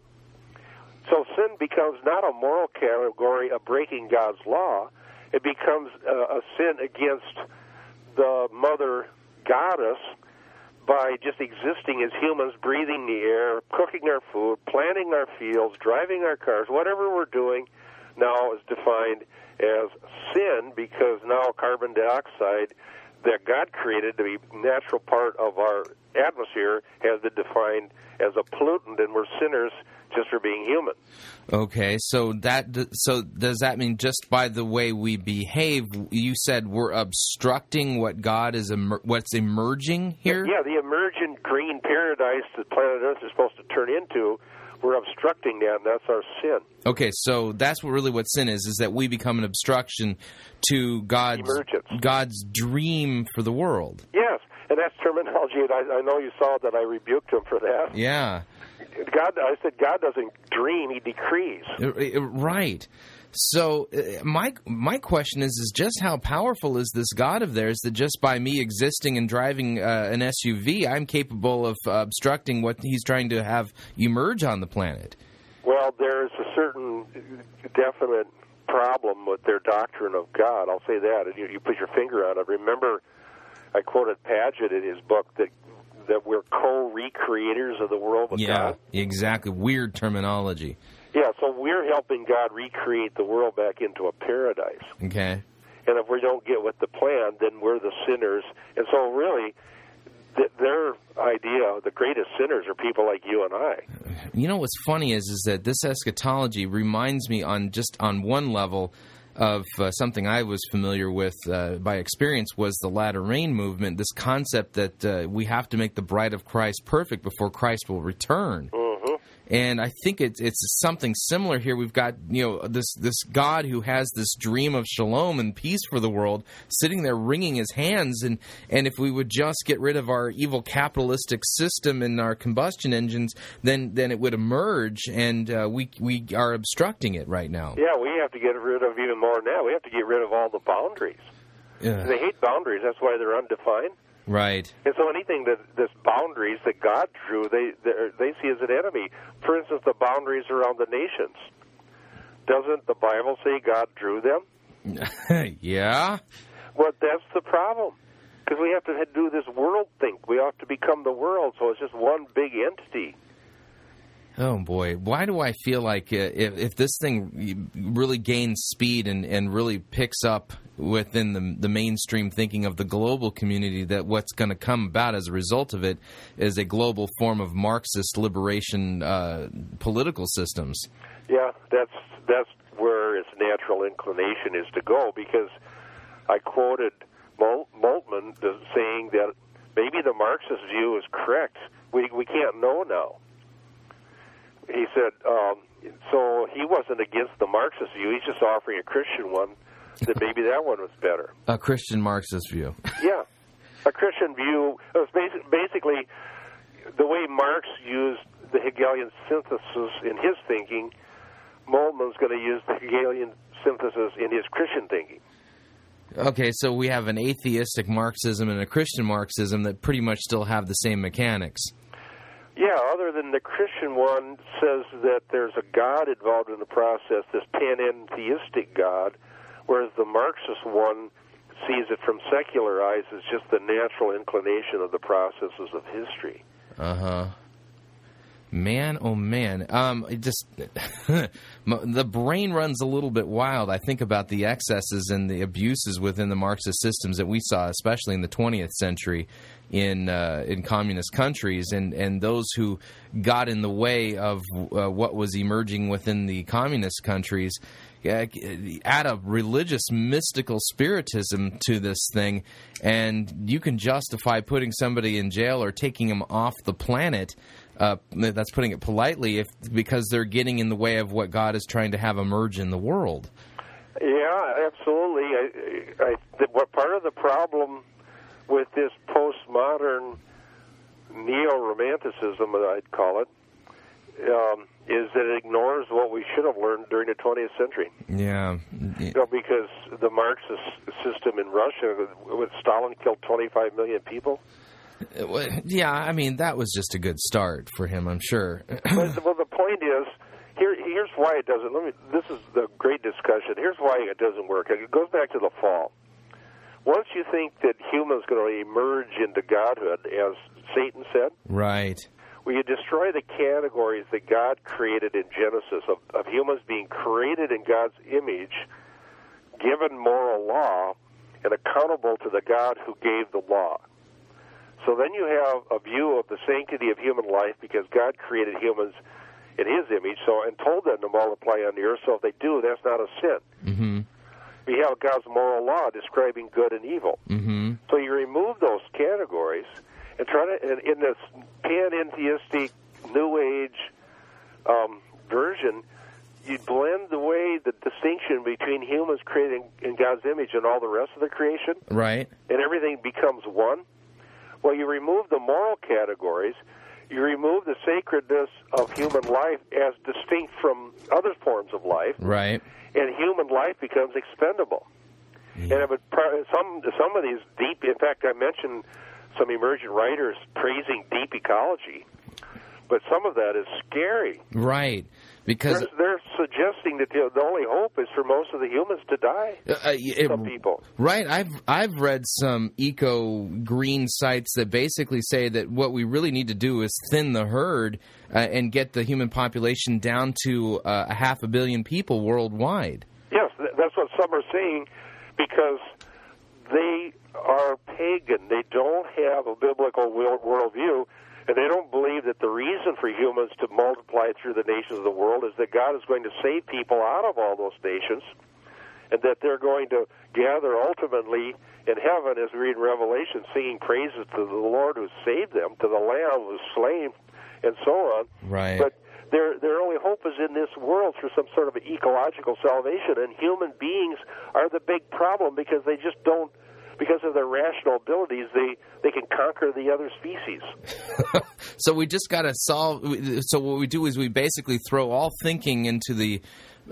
S8: So sin becomes not a moral category of breaking God's law. It becomes uh, a sin against the mother goddess by just existing as humans, breathing the air, cooking our food, planting our fields, driving our cars, whatever we're doing now is defined as sin because now carbon dioxide that God created to be natural part of our atmosphere has been defined as a pollutant, and we're sinners just for being human.
S1: Okay, so that so does that mean just by the way we behave, you said we're obstructing what God is emer- what's emerging here?
S8: Yeah, the emergent green paradise that planet Earth is supposed to turn into, we're obstructing that, and that's our sin.
S1: Okay, so that's what really what sin is is that we become an obstruction to God's
S8: Emergence.
S1: God's dream for the world.
S8: Yes, and that's terminology, and I, I know you saw that I rebuked him for that.
S1: Yeah.
S8: God, I said God doesn't dream; He decrees.
S1: Uh, uh, Right. So uh, my my question is is just how powerful is this God of theirs that just by me existing and driving uh, an SUV I'm capable of uh, obstructing what he's trying to have emerge on the planet.
S8: Well, there's a certain definite problem with their doctrine of God. I'll say that, and you, you put your finger on it. Remember, I quoted Pagitt in his book that that we're co-recreators of the world with
S1: yeah,
S8: God.
S1: exactly. Weird terminology.
S8: Yeah, so we're helping God recreate the world back into a paradise.
S1: Okay.
S8: And if we don't get with the plan, then we're the sinners. And so, really, th- their idea, the greatest sinners, are people like you and I.
S1: You know what's funny is is that this eschatology reminds me on just on one level of uh, something I was familiar with uh, by experience was the latter rain movement. This concept that uh, we have to make the bride of Christ perfect before Christ will return. And I think it's it's something similar here. We've got you know this this God who has this dream of shalom and peace for the world, sitting there wringing his hands. And and if we would just get rid of our evil capitalistic system and our combustion engines, then then it would emerge. And uh, we we are obstructing it right now.
S8: Yeah, we have to get rid of even more now. We have to get rid of all the boundaries.
S1: Yeah.
S8: They hate boundaries. That's why they're undefined.
S1: Right.
S8: And so anything that this boundaries that God drew, they they're- see as an enemy. For instance, the boundaries around the nations. Doesn't the Bible say God drew them?
S1: yeah.
S8: Well, that's the problem. Because we have to do this world think. We have to become the world, so it's just one big entity.
S1: Oh boy, why do I feel like uh, if, if this thing really gains speed and, and really picks up within the, the mainstream thinking of the global community, that what's going to come about as a result of it is a global form of Marxist liberation uh, political systems?
S8: Yeah, that's that's where its natural inclination is to go. Because I quoted Mol- Moltmann saying that maybe the Marxist view is correct. We we can't know now. He said um, so. He wasn't against the Marxist view. He's just offering a Christian one. That maybe that one was better.
S1: A Christian Marxist view.
S8: Yeah, a Christian view it was basi- basically the way Marx used the Hegelian synthesis in his thinking. Moltmann's going to use the Hegelian synthesis in his Christian thinking.
S1: Okay, so we have an atheistic Marxism and a Christian Marxism that pretty much still have the same mechanics.
S8: Yeah, other than the Christian one says that there's a God involved in the process, this panentheistic God, whereas the Marxist one sees it from secular eyes as just the natural inclination of the processes of history.
S1: Uh huh. Man, oh man, um, just the brain runs a little bit wild. I think about the excesses and the abuses within the Marxist systems that we saw, especially in the 20th century, in uh, in communist countries, and and those who got in the way of uh, what was emerging within the communist countries. uh, Add a religious, mystical spiritism to this thing, and you can justify putting somebody in jail or taking them off the planet uh, that's putting it politely, if because they're getting in the way of what God is trying to have emerge in the world.
S8: Yeah, absolutely. I, I, the, what part of the problem with this postmodern neo-romanticism, I'd call it, um, is that it ignores what we should have learned during the 20th century.
S1: Yeah.
S8: You know, because the Marxist system in Russia, with Stalin killed 25 million people.
S1: Yeah, I mean, that was just a good start for him, I'm sure.
S8: well, well, the point is, here, here's why it doesn't. Let me. This is the great discussion. Here's why it doesn't work. It goes back to the fall. Once you think that humans going to emerge into godhood, as Satan said,
S1: right.
S8: Well, you destroy the categories that God created in Genesis of, of humans being created in God's image, given moral law, and accountable to the God who gave the law. So then you have a view of the sanctity of human life because God created humans in His image, so and told them to multiply on the earth. So if they do, that's not a sin.
S1: Mm-hmm.
S8: We have God's moral law describing good and evil.
S1: Mm-hmm.
S8: So you remove those categories and try to, in, in this panentheistic New Age um, version, you blend the way the distinction between humans created in God's image and all the rest of the creation,
S1: Right.
S8: and everything becomes one. Well, you remove the moral categories, you remove the sacredness of human life as distinct from other forms of life,
S1: Right.
S8: and human life becomes expendable. And if it, some some of these deep, in fact, I mentioned some emergent writers praising deep ecology, but some of that is scary.
S1: Right. Because
S8: They're, they're suggesting that the, the only hope is for most of the humans to die.
S1: Uh, uh, it-
S8: Some people.
S1: Right. I've I've read some eco green sites that basically say that what we really need to do is thin the herd uh, and get the human population down to uh, a half a billion people worldwide.
S8: Yes, that's what some are saying because they are pagan. They don't have a biblical world worldview, and they don't believe that the reason for humans to multiply through the nations of the world is that God is going to save people out of all those nations, and that they're going to gather ultimately in heaven, as we read in Revelation, singing praises to the Lord who saved them, to the Lamb who was slain, and so on.
S1: Right.
S8: But their their only hope is in this world through some sort of ecological salvation, and human beings are the big problem because they just don't, because of their rational abilities, they they can conquer the other species.
S1: So we just got to solve. So what we do is we basically throw all thinking into the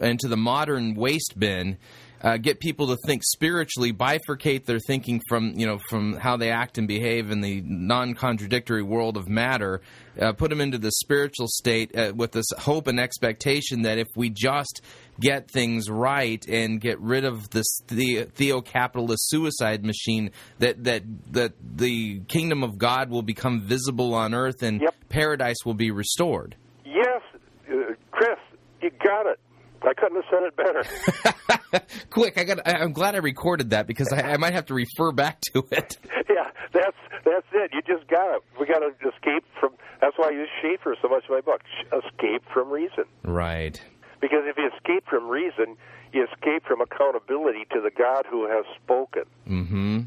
S1: into the modern waste bin. Uh, get people to think spiritually, bifurcate their thinking from you know from how they act and behave in the non-contradictory world of matter. Uh, put them into the spiritual state uh, with this hope and expectation that if we just get things right and get rid of this the- theo-capitalist suicide machine, that that that the kingdom of God will become visible on earth and
S8: Yep.
S1: paradise will be restored.
S8: Yes, uh, Chris, you got it. I couldn't have said it better.
S1: Quick, I got. I'm glad I recorded that because I, I might have to refer back to it.
S8: yeah, that's that's it. You just got it. We got to escape from. That's why I use Schaeffer so much in my book. Escape from reason.
S1: Right.
S8: Because if you escape from reason, you escape from accountability to the God who has spoken.
S1: Mm-hmm.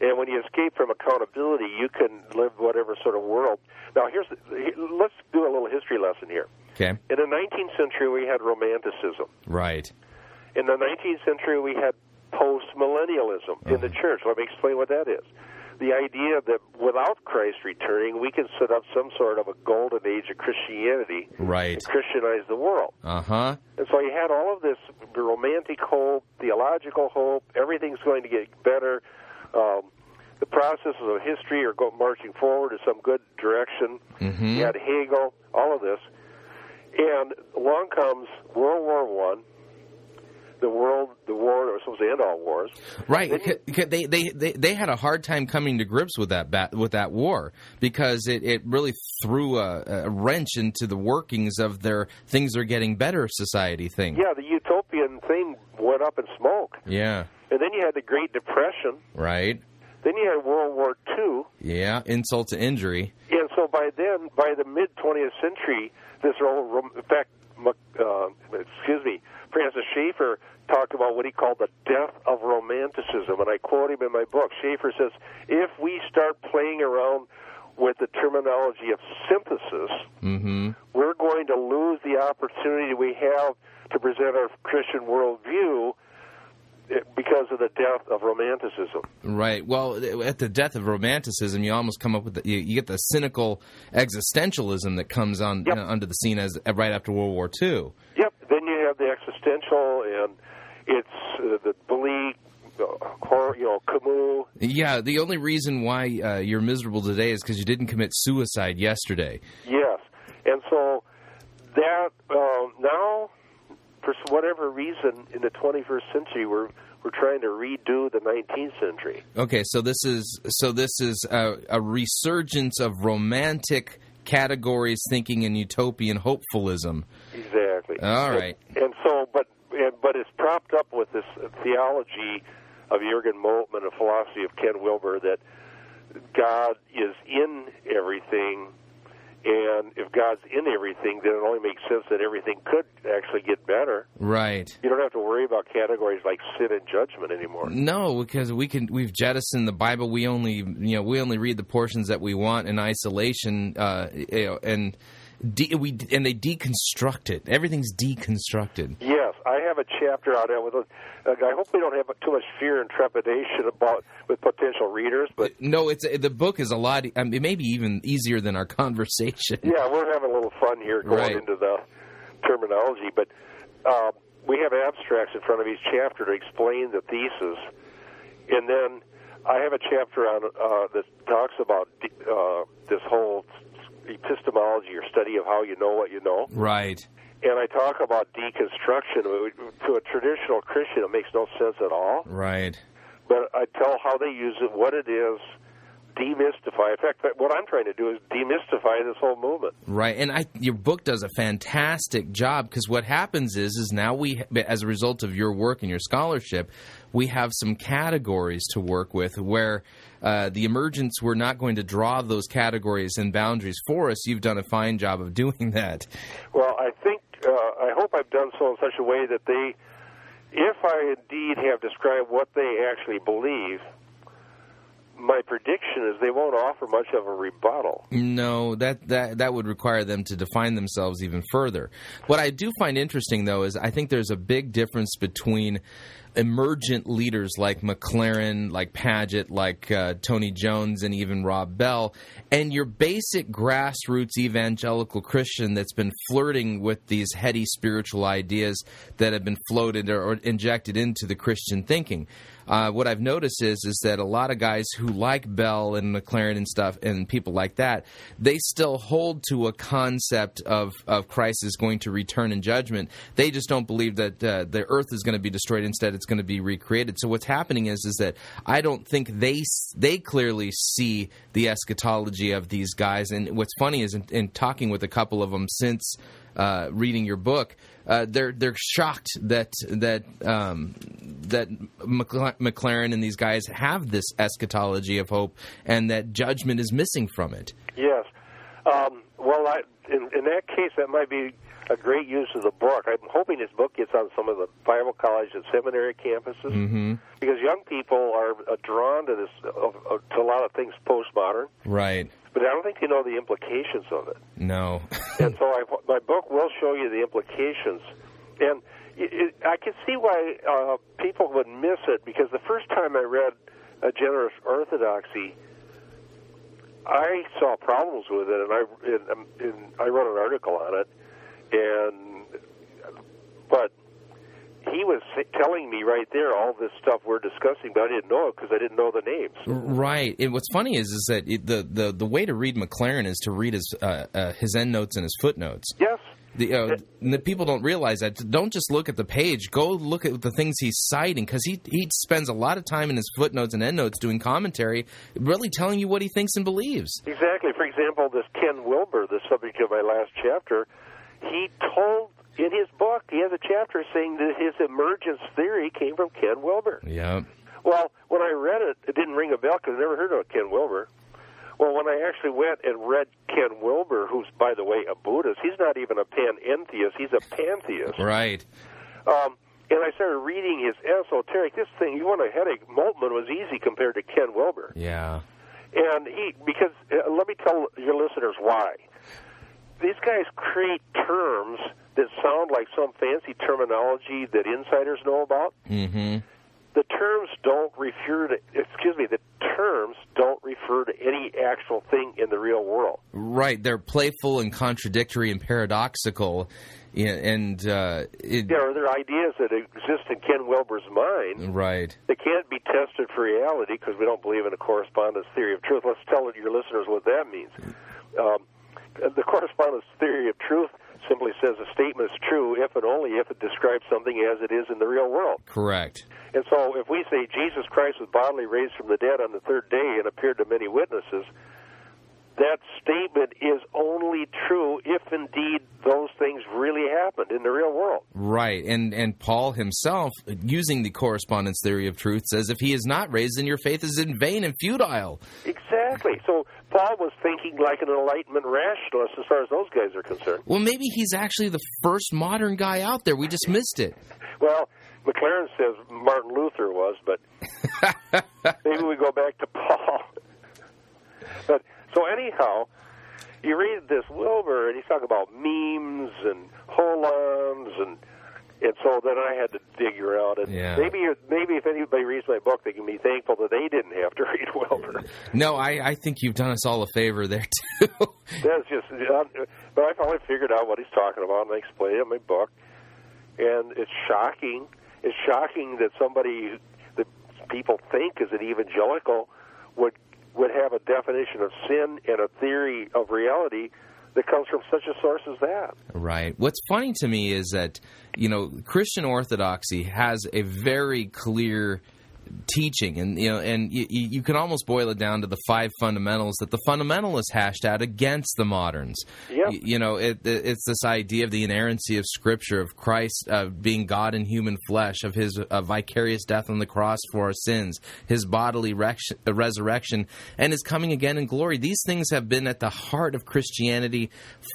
S8: And when you escape from accountability, you can live whatever sort of world. Now, here's let's do a little history lesson here.
S1: Okay.
S8: In the 19th century, we had Romanticism.
S1: Right.
S8: In the 19th century, we had post-millennialism in the church. Let me explain what that is. The idea that without Christ returning, we can set up some sort of a golden age of Christianity
S1: Right.
S8: Christianize the world.
S1: Uh huh.
S8: And so you had all of this romantic hope, theological hope, everything's going to get better. Um, the processes of history are go- marching forward in some good direction.
S1: Mhm.
S8: You had Hegel, all of this. And along comes World War One, the world, the war that was supposed to end all wars.
S1: Right.
S8: Then you-
S1: C- c- They, they they they had a hard time coming to grips with that bat, with that war because it, it really threw a, a wrench into the workings of their things are getting better society thing.
S8: Yeah, the utopian thing went up in smoke.
S1: Yeah.
S8: And then you had the Great Depression.
S1: Right.
S8: Then you had World War Two.
S1: Yeah. Insult to injury.
S8: And so by then, by the mid 20th century, this rom- in fact, uh, excuse me, Francis Schaeffer talked about what he called the death of romanticism, and I quote him in my book. Schaeffer says, "If we start playing around with the terminology of synthesis,
S1: Mm-hmm.
S8: we're going to lose the opportunity we have to present our Christian worldview because of the death of romanticism.
S1: Right. Well, at the death of romanticism, you almost come up with the, you, you get the cynical existentialism that comes on
S8: Yep.
S1: know, onto the scene as right after World War II.
S8: Yep. Then you have the existential, and it's uh, the bleak. uh, you know, Camus.
S1: Yeah. The only reason why uh, you're miserable today is because you didn't commit suicide yesterday.
S8: Yes, and so that um, now, for whatever reason, in the 21st century, we're we're trying to redo the 19th century.
S1: Okay. So this is so this is a, a resurgence of romantic categories thinking and utopian hopefulism.
S8: Exactly.
S1: All right.
S8: And, and so, but and, but it's propped up with this theology of Jürgen Moltmann, a philosophy of Ken Wilber, that God is in everything, and if God's in everything, then it only makes sense that everything could actually get better.
S1: Right.
S8: You don't have to worry about categories like sin and judgment anymore.
S1: No, because we can we've jettisoned the Bible. We only you know we only read the portions that we want in isolation, uh, you know, and de- we and they deconstruct it. Everything's deconstructed.
S8: Yes, I have a chapter out it with. A, I hope we don't have too much fear and trepidation about with potential readers, but
S1: No, it's the book is a lot. I mean, it may be even easier than our conversation.
S8: Yeah, we're having a little fun here going
S1: Right.
S8: into the terminology, but um, we have abstracts in front of each chapter to explain the thesis, and then I have a chapter on uh, that talks about uh, this whole epistemology or study of how you know what you know,
S1: Right.
S8: and I talk about deconstruction. To a traditional Christian, it makes no sense at all
S1: Right.
S8: but I tell how they use it, what it is, demystify. In fact, what I'm trying to do is demystify this whole movement.
S1: Right, and I, your book does a fantastic job because what happens is, is now we, as a result of your work and your scholarship, we have some categories to work with where uh, the emergence we're not going to draw those categories and boundaries for us. You've done a fine job of doing that.
S8: Well, I think, uh, I hope I've done so in such a way that they, if I indeed have described what they actually believe, my prediction is they won't offer much of a rebuttal.
S1: No, that, that that would require them to define themselves even further. What I do find interesting, though, is I think there's a big difference between emergent leaders like McLaren, like Pagitt, like uh, Tony Jones, and even Rob Bell, and your basic grassroots evangelical Christian that's been flirting with these heady spiritual ideas that have been floated or, injected into the Christian thinking. Uh, what I've noticed is is that a lot of guys who like Bell and McLaren and stuff and people like that, they still hold to a concept of, of Christ is going to return in judgment. They just don't believe that uh, the earth is going to be destroyed. Instead, it's going to be recreated. So what's happening is is that I don't think they they clearly see the eschatology of these guys. And what's funny is in, in talking with a couple of them since uh, reading your book, uh, they're they're shocked that that um, that McLaren and these guys have this eschatology of hope, and that judgment is missing from it.
S8: Yes. Um, well, I, in, in that case, that might be a great use of the book. I'm hoping this book gets on some of the Bible college and seminary campuses
S1: Mm-hmm.
S8: because young people are uh, drawn to this to a lot of things postmodern,
S1: Right?
S8: but I don't think they know the implications of it.
S1: No.
S8: and so I, my book will show you the implications. And it, I can see why uh, people would miss it because the first time I read A Generous Orthodoxy, I saw problems with it, and I and, and I wrote an article on it. And but he was telling me right there all this stuff we're discussing, but I didn't know it because I didn't know the names.
S1: Right. And what's funny is is that it, the, the the way to read McLaren is to read his uh, uh, his endnotes and his footnotes.
S8: Yes.
S1: The, uh, the people don't realize that. Don't just look at the page. Go look at the things he's citing because he he spends a lot of time in his footnotes and endnotes doing commentary, really telling you what he thinks and believes.
S8: Exactly. For example, this Ken Wilber, the subject of my last chapter, he told in his book, he has a chapter saying that his emergence theory came from Ken Wilber.
S1: Yeah.
S8: Well, when I read it, it didn't ring a bell because I never heard of Ken Wilber. Well, when I actually went and read Ken Wilber, who's, by the way, a Buddhist, he's not even a panentheist, he's a pantheist.
S1: Right.
S8: Um, and I started reading his esoteric. This thing, you want a headache, Moltmann was easy compared to Ken Wilber.
S1: Yeah.
S8: And he, because uh, let me tell your listeners why. These guys create terms that sound like some fancy terminology that insiders know about.
S1: Mm-hmm.
S8: the terms don't refer to excuse me the terms don't refer to any actual thing in the real world.
S1: Right, they're playful and contradictory and paradoxical, and uh, it,
S8: there are there ideas that exist in ken wilber's mind.
S1: Right,
S8: They can't be tested for reality because we don't believe in a correspondence theory of truth. Let's tell your listeners what that means. Um, Uh, the correspondence theory of truth simply says a statement is true if and only if it describes something as it is in the real world
S1: correct.
S8: And so, if we say Jesus Christ was bodily raised from the dead on the third day and appeared to many witnesses, that statement is only true if indeed those things really happened in the real world.
S1: Right, and and Paul himself, using the correspondence theory of truth, says if he is not raised, then your faith is in vain and futile.
S8: Exactly. So, Paul was thinking like an Enlightenment rationalist as far as those guys are concerned.
S1: Well, maybe he's actually the first modern guy out there. We just missed it.
S8: Well, McLaren says Martin Luther was, but maybe we go back to Paul. but so anyhow, you read this Wilber, and he's talking about memes and holons, and and so then I had to figure out. And
S1: Yeah.
S8: maybe maybe if anybody reads my book, they can be thankful that they didn't have to read Wilber.
S1: No, I, I think you've done us all a favor there too.
S8: That's just. Uh, but I finally figured out what he's talking about, and I explained it in my book. And it's shocking. It's shocking that somebody that people think is an evangelical would would have a definition of sin and a theory of reality that comes from such a source as that.
S1: Right. What's funny to me is that, you know, Christian orthodoxy has a very clear teaching. And you know and you, you can almost boil it down to the five fundamentals that the fundamentalists hashed out against the moderns.
S8: Yep.
S1: Y- you know it, it- it's this idea of the inerrancy of scripture of christ uh, being god in human flesh of his uh, vicarious death on the cross for our sins his bodily uh, resurrection and his coming again in glory. These things have been at the heart of christianity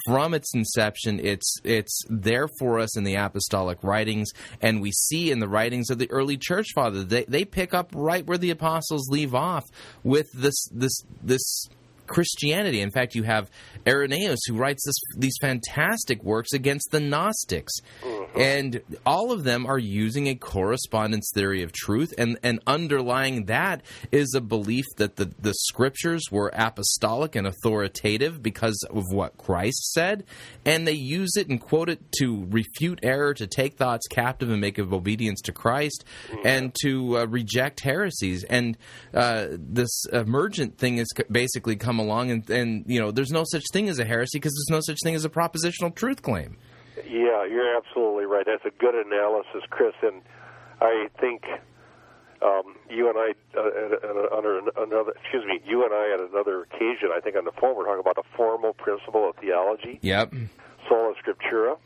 S1: from its inception. It's it's there for us in the apostolic writings and we see in the writings of the early church fathers. They, they pick up right where the apostles leave off with this this this Christianity. In fact, you have Irenaeus who writes this, these fantastic works against the Gnostics. And all of them are using a correspondence theory of truth, and, and underlying that is a belief that the, the scriptures were apostolic and authoritative because of what Christ said, and they use it and quote it to refute error, to take thoughts captive and make of obedience to Christ, and to uh, reject heresies. And uh, this emergent thing is basically come along, and, and you know, there's no such thing as a heresy because there's no such thing as a propositional truth claim.
S8: Yeah, you're absolutely right. That's a good analysis, Chris. And I think um, you and I, uh, under another, excuse me, you and I at another occasion, I think on the phone, we're talking about the formal principle of theology,
S1: Yep.
S8: sola scriptura.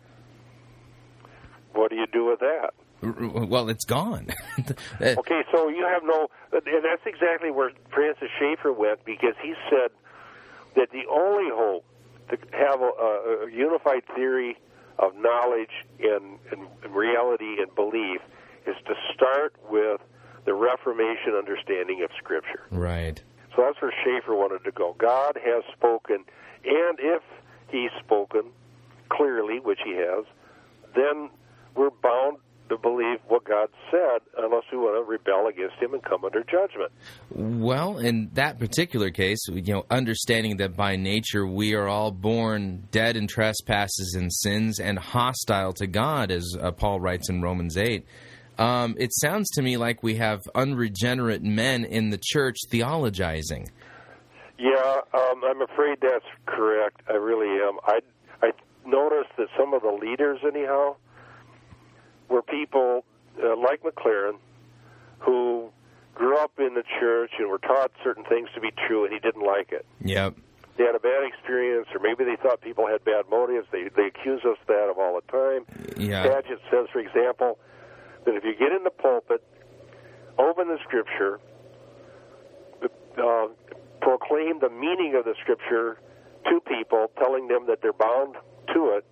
S8: What do you do with that?
S1: Well, it's gone.
S8: Okay, so you have no, and that's exactly where Francis Schaeffer went because he said that the only hope to have a, a unified theory of knowledge and, and, and reality and belief is to start with the Reformation understanding of Scripture.
S1: right.
S8: So that's where Schaeffer wanted to go. God has spoken, and if He's spoken clearly, which He has, then we're bound to believe what God said unless we want to rebel against Him and come under judgment.
S1: Well, in that particular case, you know, understanding that by nature we are all born dead in trespasses and sins and hostile to God, as uh, Paul writes in Romans 8, um, it sounds to me like we have unregenerate men in the church theologizing.
S8: Yeah, um, I'm afraid that's correct. I really am. I I noticed that some of the leaders, anyhow, were people uh, like McLaren who grew up in the church and were taught certain things to be true, and he didn't like it.
S1: Yep.
S8: They had a bad experience, or maybe they thought people had bad motives. They they accuse us of that of all the time.
S1: Yeah.
S8: Pagitt says, for example, that if you get in the pulpit, open the scripture, uh, proclaim the meaning of the scripture to people, telling them that they're bound to it,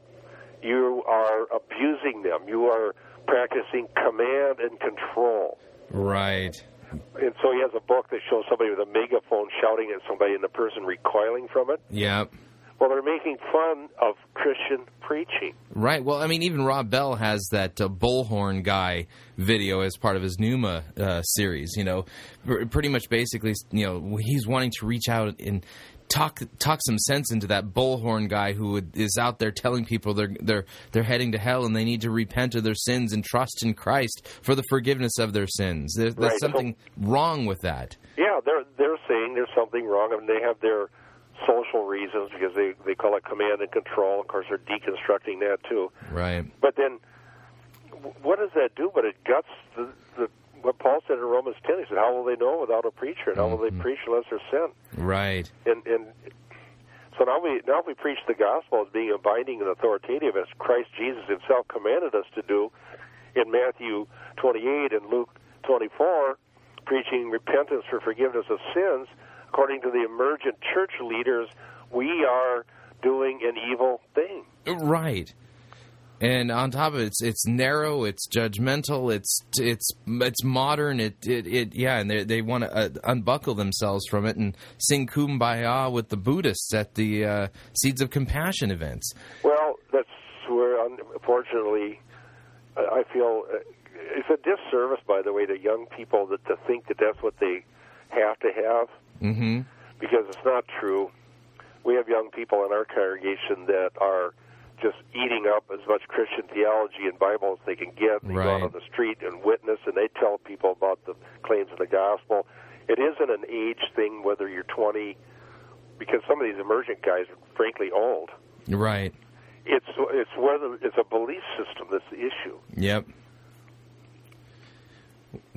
S8: you are abusing them. You are practicing command and control.
S1: Right.
S8: And so he has a book that shows somebody with a megaphone shouting at somebody and the person recoiling from it.
S1: Yep.
S8: Well, they're making fun of Christian preaching.
S1: Right. Well, I mean, even Rob Bell has that uh, bullhorn guy video as part of his Nooma uh, series. You know, pr- pretty much basically, you know, he's wanting to reach out and talk talk some sense into that bullhorn guy who would, is out there telling people they're they're they're heading to hell and they need to repent of their sins and trust in Christ for the forgiveness of their sins. There, there's
S8: Right.
S1: something wrong with that.
S8: Yeah, they're they're saying there's something wrong, I and they have their social reasons because they they call it command and control. Of course, they're deconstructing that too.
S1: Right.
S8: But then, what does that do? But it guts the, the what Paul said in Romans 10. He said, "How will they know without a preacher? And how will they mm-hmm. preach unless they're sent?"
S1: Right.
S8: And and so now we now we preach the gospel as being abiding and authoritative, as Christ Jesus Himself commanded us to do in Matthew 28 and Luke 24, preaching repentance for forgiveness of sins. According to the emergent church leaders, we are doing an evil thing.
S1: Right. And on top of it, it's it's narrow, it's judgmental, it's it's it's modern. It it, it yeah, and they they want to uh, unbuckle themselves from it and sing kumbaya with the Buddhists at the uh, Seeds of Compassion events.
S8: Well, that's where, unfortunately, I feel uh, it's a disservice, by the way, to young people that to think that that's what they have to have,
S1: Mm-hmm.
S8: because it's not true. We have young people in our congregation that are just eating up as much Christian theology and Bible as they can get. They go out on the street and witness, and they tell people about the claims of the gospel. It isn't an age thing, whether you're 20, because some of these emergent guys are frankly old.
S1: Right.
S8: It's it's whether it's a belief system that's the issue.
S1: Yep.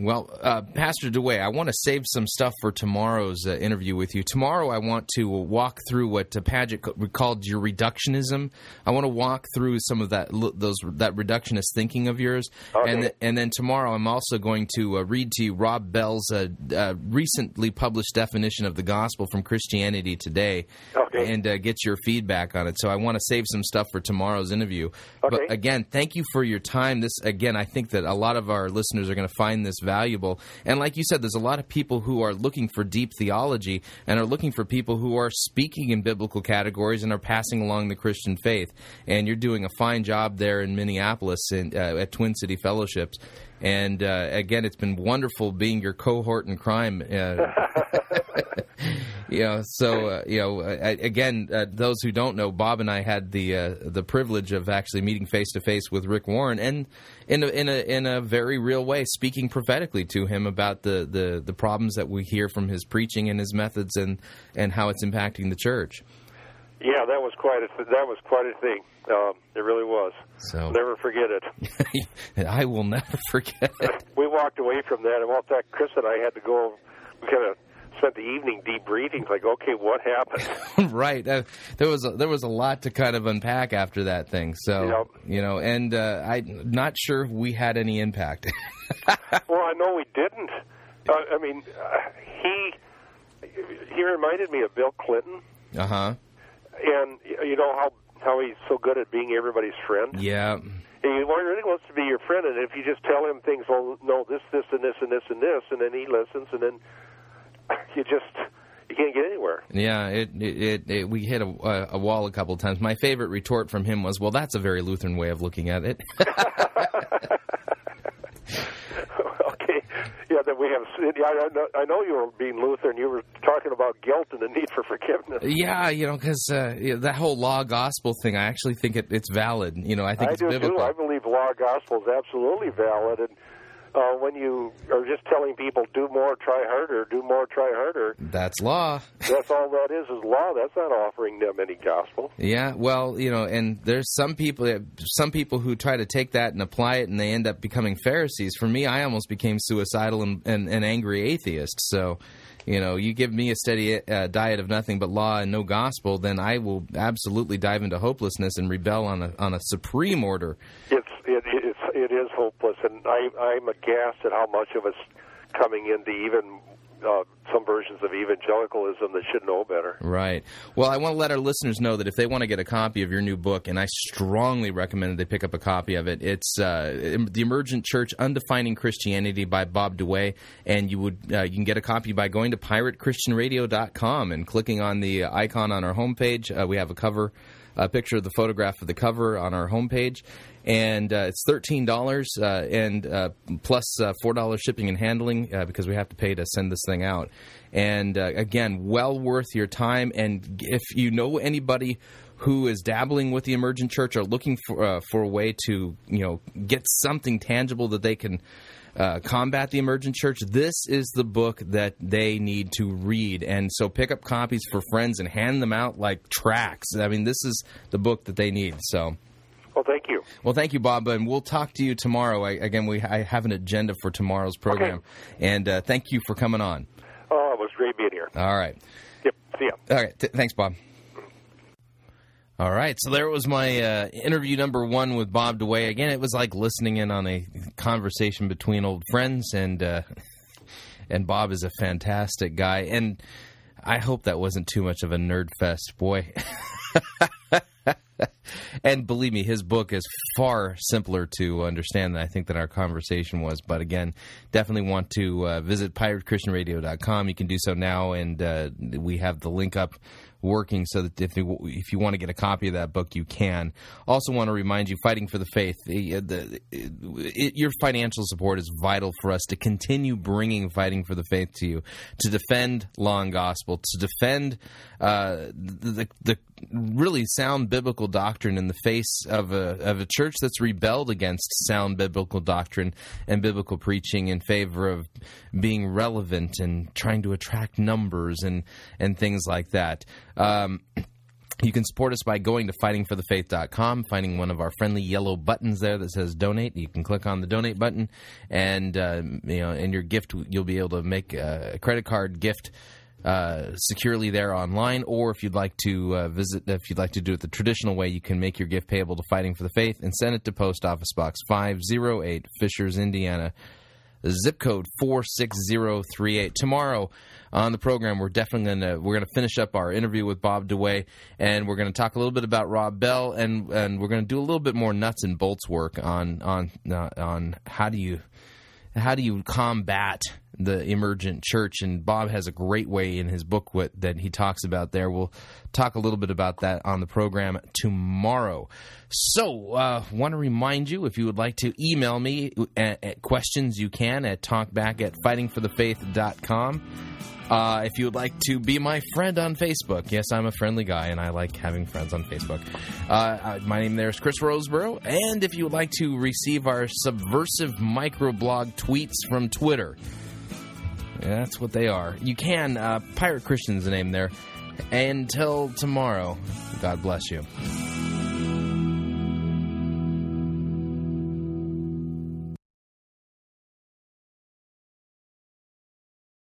S1: Well, uh, Pastor DeWaay, I want to save some stuff for tomorrow's uh, interview with you. Tomorrow, I want to walk through what uh, Pagitt called your reductionism. I want to walk through some of that those that reductionist thinking of yours,
S8: Okay.
S1: and th- and then tomorrow, I'm also going to uh, read to you Rob Bell's uh, uh, recently published definition of the gospel from Christianity Today,
S8: Okay.
S1: and uh, get your feedback on it. So I want to save some stuff for tomorrow's interview. But again, thank you for your time. This again, I think that a lot of our listeners are going to find this valuable. And like you said, there's a lot of people who are looking for deep theology and are looking for people who are speaking in biblical categories and are passing along the Christian faith. And you're doing a fine job there in Minneapolis in, uh, at Twin City Fellowships. And uh, again, it's been wonderful being your cohort in crime. Uh, you know, so uh, you know, again, uh, those who don't know, Bob and I had the uh, the privilege of actually meeting face to face with Rick Warren, and in a, in a in a very real way, speaking prophetically to him about the, the the problems that we hear from his preaching and his methods, and and how it's impacting the church.
S8: Yeah, that was quite a that was quite a thing. Um, it really was.
S1: So
S8: Never forget it.
S1: I will never forget it.
S8: We walked away from that, and well, in fact, Chris and I had to go. We kind of spent the evening debriefing, like, okay, what happened?
S1: right. Uh, there was a, there was a lot to kind of unpack after that thing. So
S8: Yep.
S1: you know, and uh, I'm not sure if we had any impact.
S8: well, I know we didn't. Uh, I mean, uh, he he reminded me of Bill Clinton,
S1: uh huh.
S8: and you know how how he's so good at being everybody's friend.
S1: Yeah.
S8: And he really wants to be your friend, and if you just tell him things, well, no, this, this, and this, and this, and this, and then he listens, and then you just you can't get anywhere.
S1: Yeah, it, it, it, it we hit a, a wall a couple of times. My favorite retort from him was, "Well, that's a very Lutheran way of looking at it."
S8: yeah, that we have. Yeah, I know, I know you were being Lutheran. You were talking about guilt and the need for forgiveness.
S1: yeah, you know, because uh, that whole law gospel thing, I actually think it, it's valid. You know, I think
S8: I
S1: it's
S8: do
S1: biblical.
S8: too. I believe law gospel is absolutely valid, and uh, when you are just telling people do more, try harder, do more, try harder,
S1: That's law.
S8: that's all that is is law. That's not offering them any gospel.
S1: Yeah, well, you know, and there's some people, some people who try to take that and apply it, and they end up becoming Pharisees. For me, I almost became suicidal and, and an angry atheist. So, you know, you give me a steady uh, diet of nothing but law and no gospel, then I will absolutely dive into hopelessness and rebel on a on a supreme order.
S8: It's it, it's it is hopeless, and I I'm aghast at how much of it's coming into even uh, some versions of evangelicalism that should know better.
S1: Right. Well, I want to let our listeners know that if they want to get a copy of your new book, and I strongly recommend that they pick up a copy of it, it's uh, The Emergent Church Undefining Christianity by Bob DeWaay. And you would uh, you can get a copy by going to piratechristianradio.com and clicking on the icon on our homepage. Uh, we have a cover. A picture of the photograph of the cover on our homepage, and uh, it's thirteen dollars uh, and uh, plus uh, four dollars shipping and handling because we have to pay to send this thing out. And again, well worth your time. And if you know anybody who is dabbling with the emergent church or looking for for a way to you know get something tangible that they can uh, combat the emergent church, this is the book that they need to read. And so pick up copies for friends and hand them out like tracts. I mean, this is the book that they need. So.
S8: Well, thank you.
S1: Well, thank you, Bob, and we'll talk to you tomorrow. I, again, we I have an agenda for tomorrow's program, and uh, thank you for coming on.
S8: Oh, it was great being here.
S1: All right.
S8: Yep. See ya.
S1: All right. Th- thanks, Bob. All right. So there was my uh, interview number one with Bob DeWaay. Again, it was like listening in on a conversation between old friends, and uh, and Bob is a fantastic guy. And I hope that wasn't too much of a nerd fest, boy. and believe me, his book is far simpler to understand than I think that our conversation was. But again, definitely want to uh, visit piratechristianradio.com. You can do so now, and uh, we have the link up working so that if you, if you want to get a copy of that book, you can. Also, want to remind you, fighting for the faith, the, the, it, your financial support is vital for us to continue bringing fighting for the faith to you, to defend law and gospel, to defend uh, the, the really sound biblical doctrine in the face of a of a church that's rebelled against sound biblical doctrine and biblical preaching in favor of being relevant and trying to attract numbers and and things like that. Um, you can support us by going to fightingforthefaith.com, finding one of our friendly yellow buttons there that says donate. You can click on the donate button, and uh, you know, in your gift you'll be able to make a credit card gift uh, securely there online, or if you'd like to uh, visit, if you'd like to do it the traditional way, you can make your gift payable to Fighting for the Faith and send it to Post Office Box 508, Fishers, Indiana, zip code 46038. Tomorrow on the program, we're definitely going to we're going to finish up our interview with Bob DeWaay, and we're going to talk a little bit about Rob Bell, and and we're going to do a little bit more nuts and bolts work on on uh, on how do you how do you combat the emergent church and bob has a great way in his book what, that he talks about there we'll talk a little bit about that on the program tomorrow so uh, want to remind you if you would like to email me at, at questions you can at talkback at fightingforthefaith.com uh, if you would like to be my friend on Facebook, yes, I'm a friendly guy and I like having friends on Facebook. Uh, uh, my name there is Chris Rosebrough. And if you would like to receive our subversive microblog tweets from Twitter, yeah, that's what they are. You can. Uh, Pirate Christian's the name there. Until tomorrow, God bless you.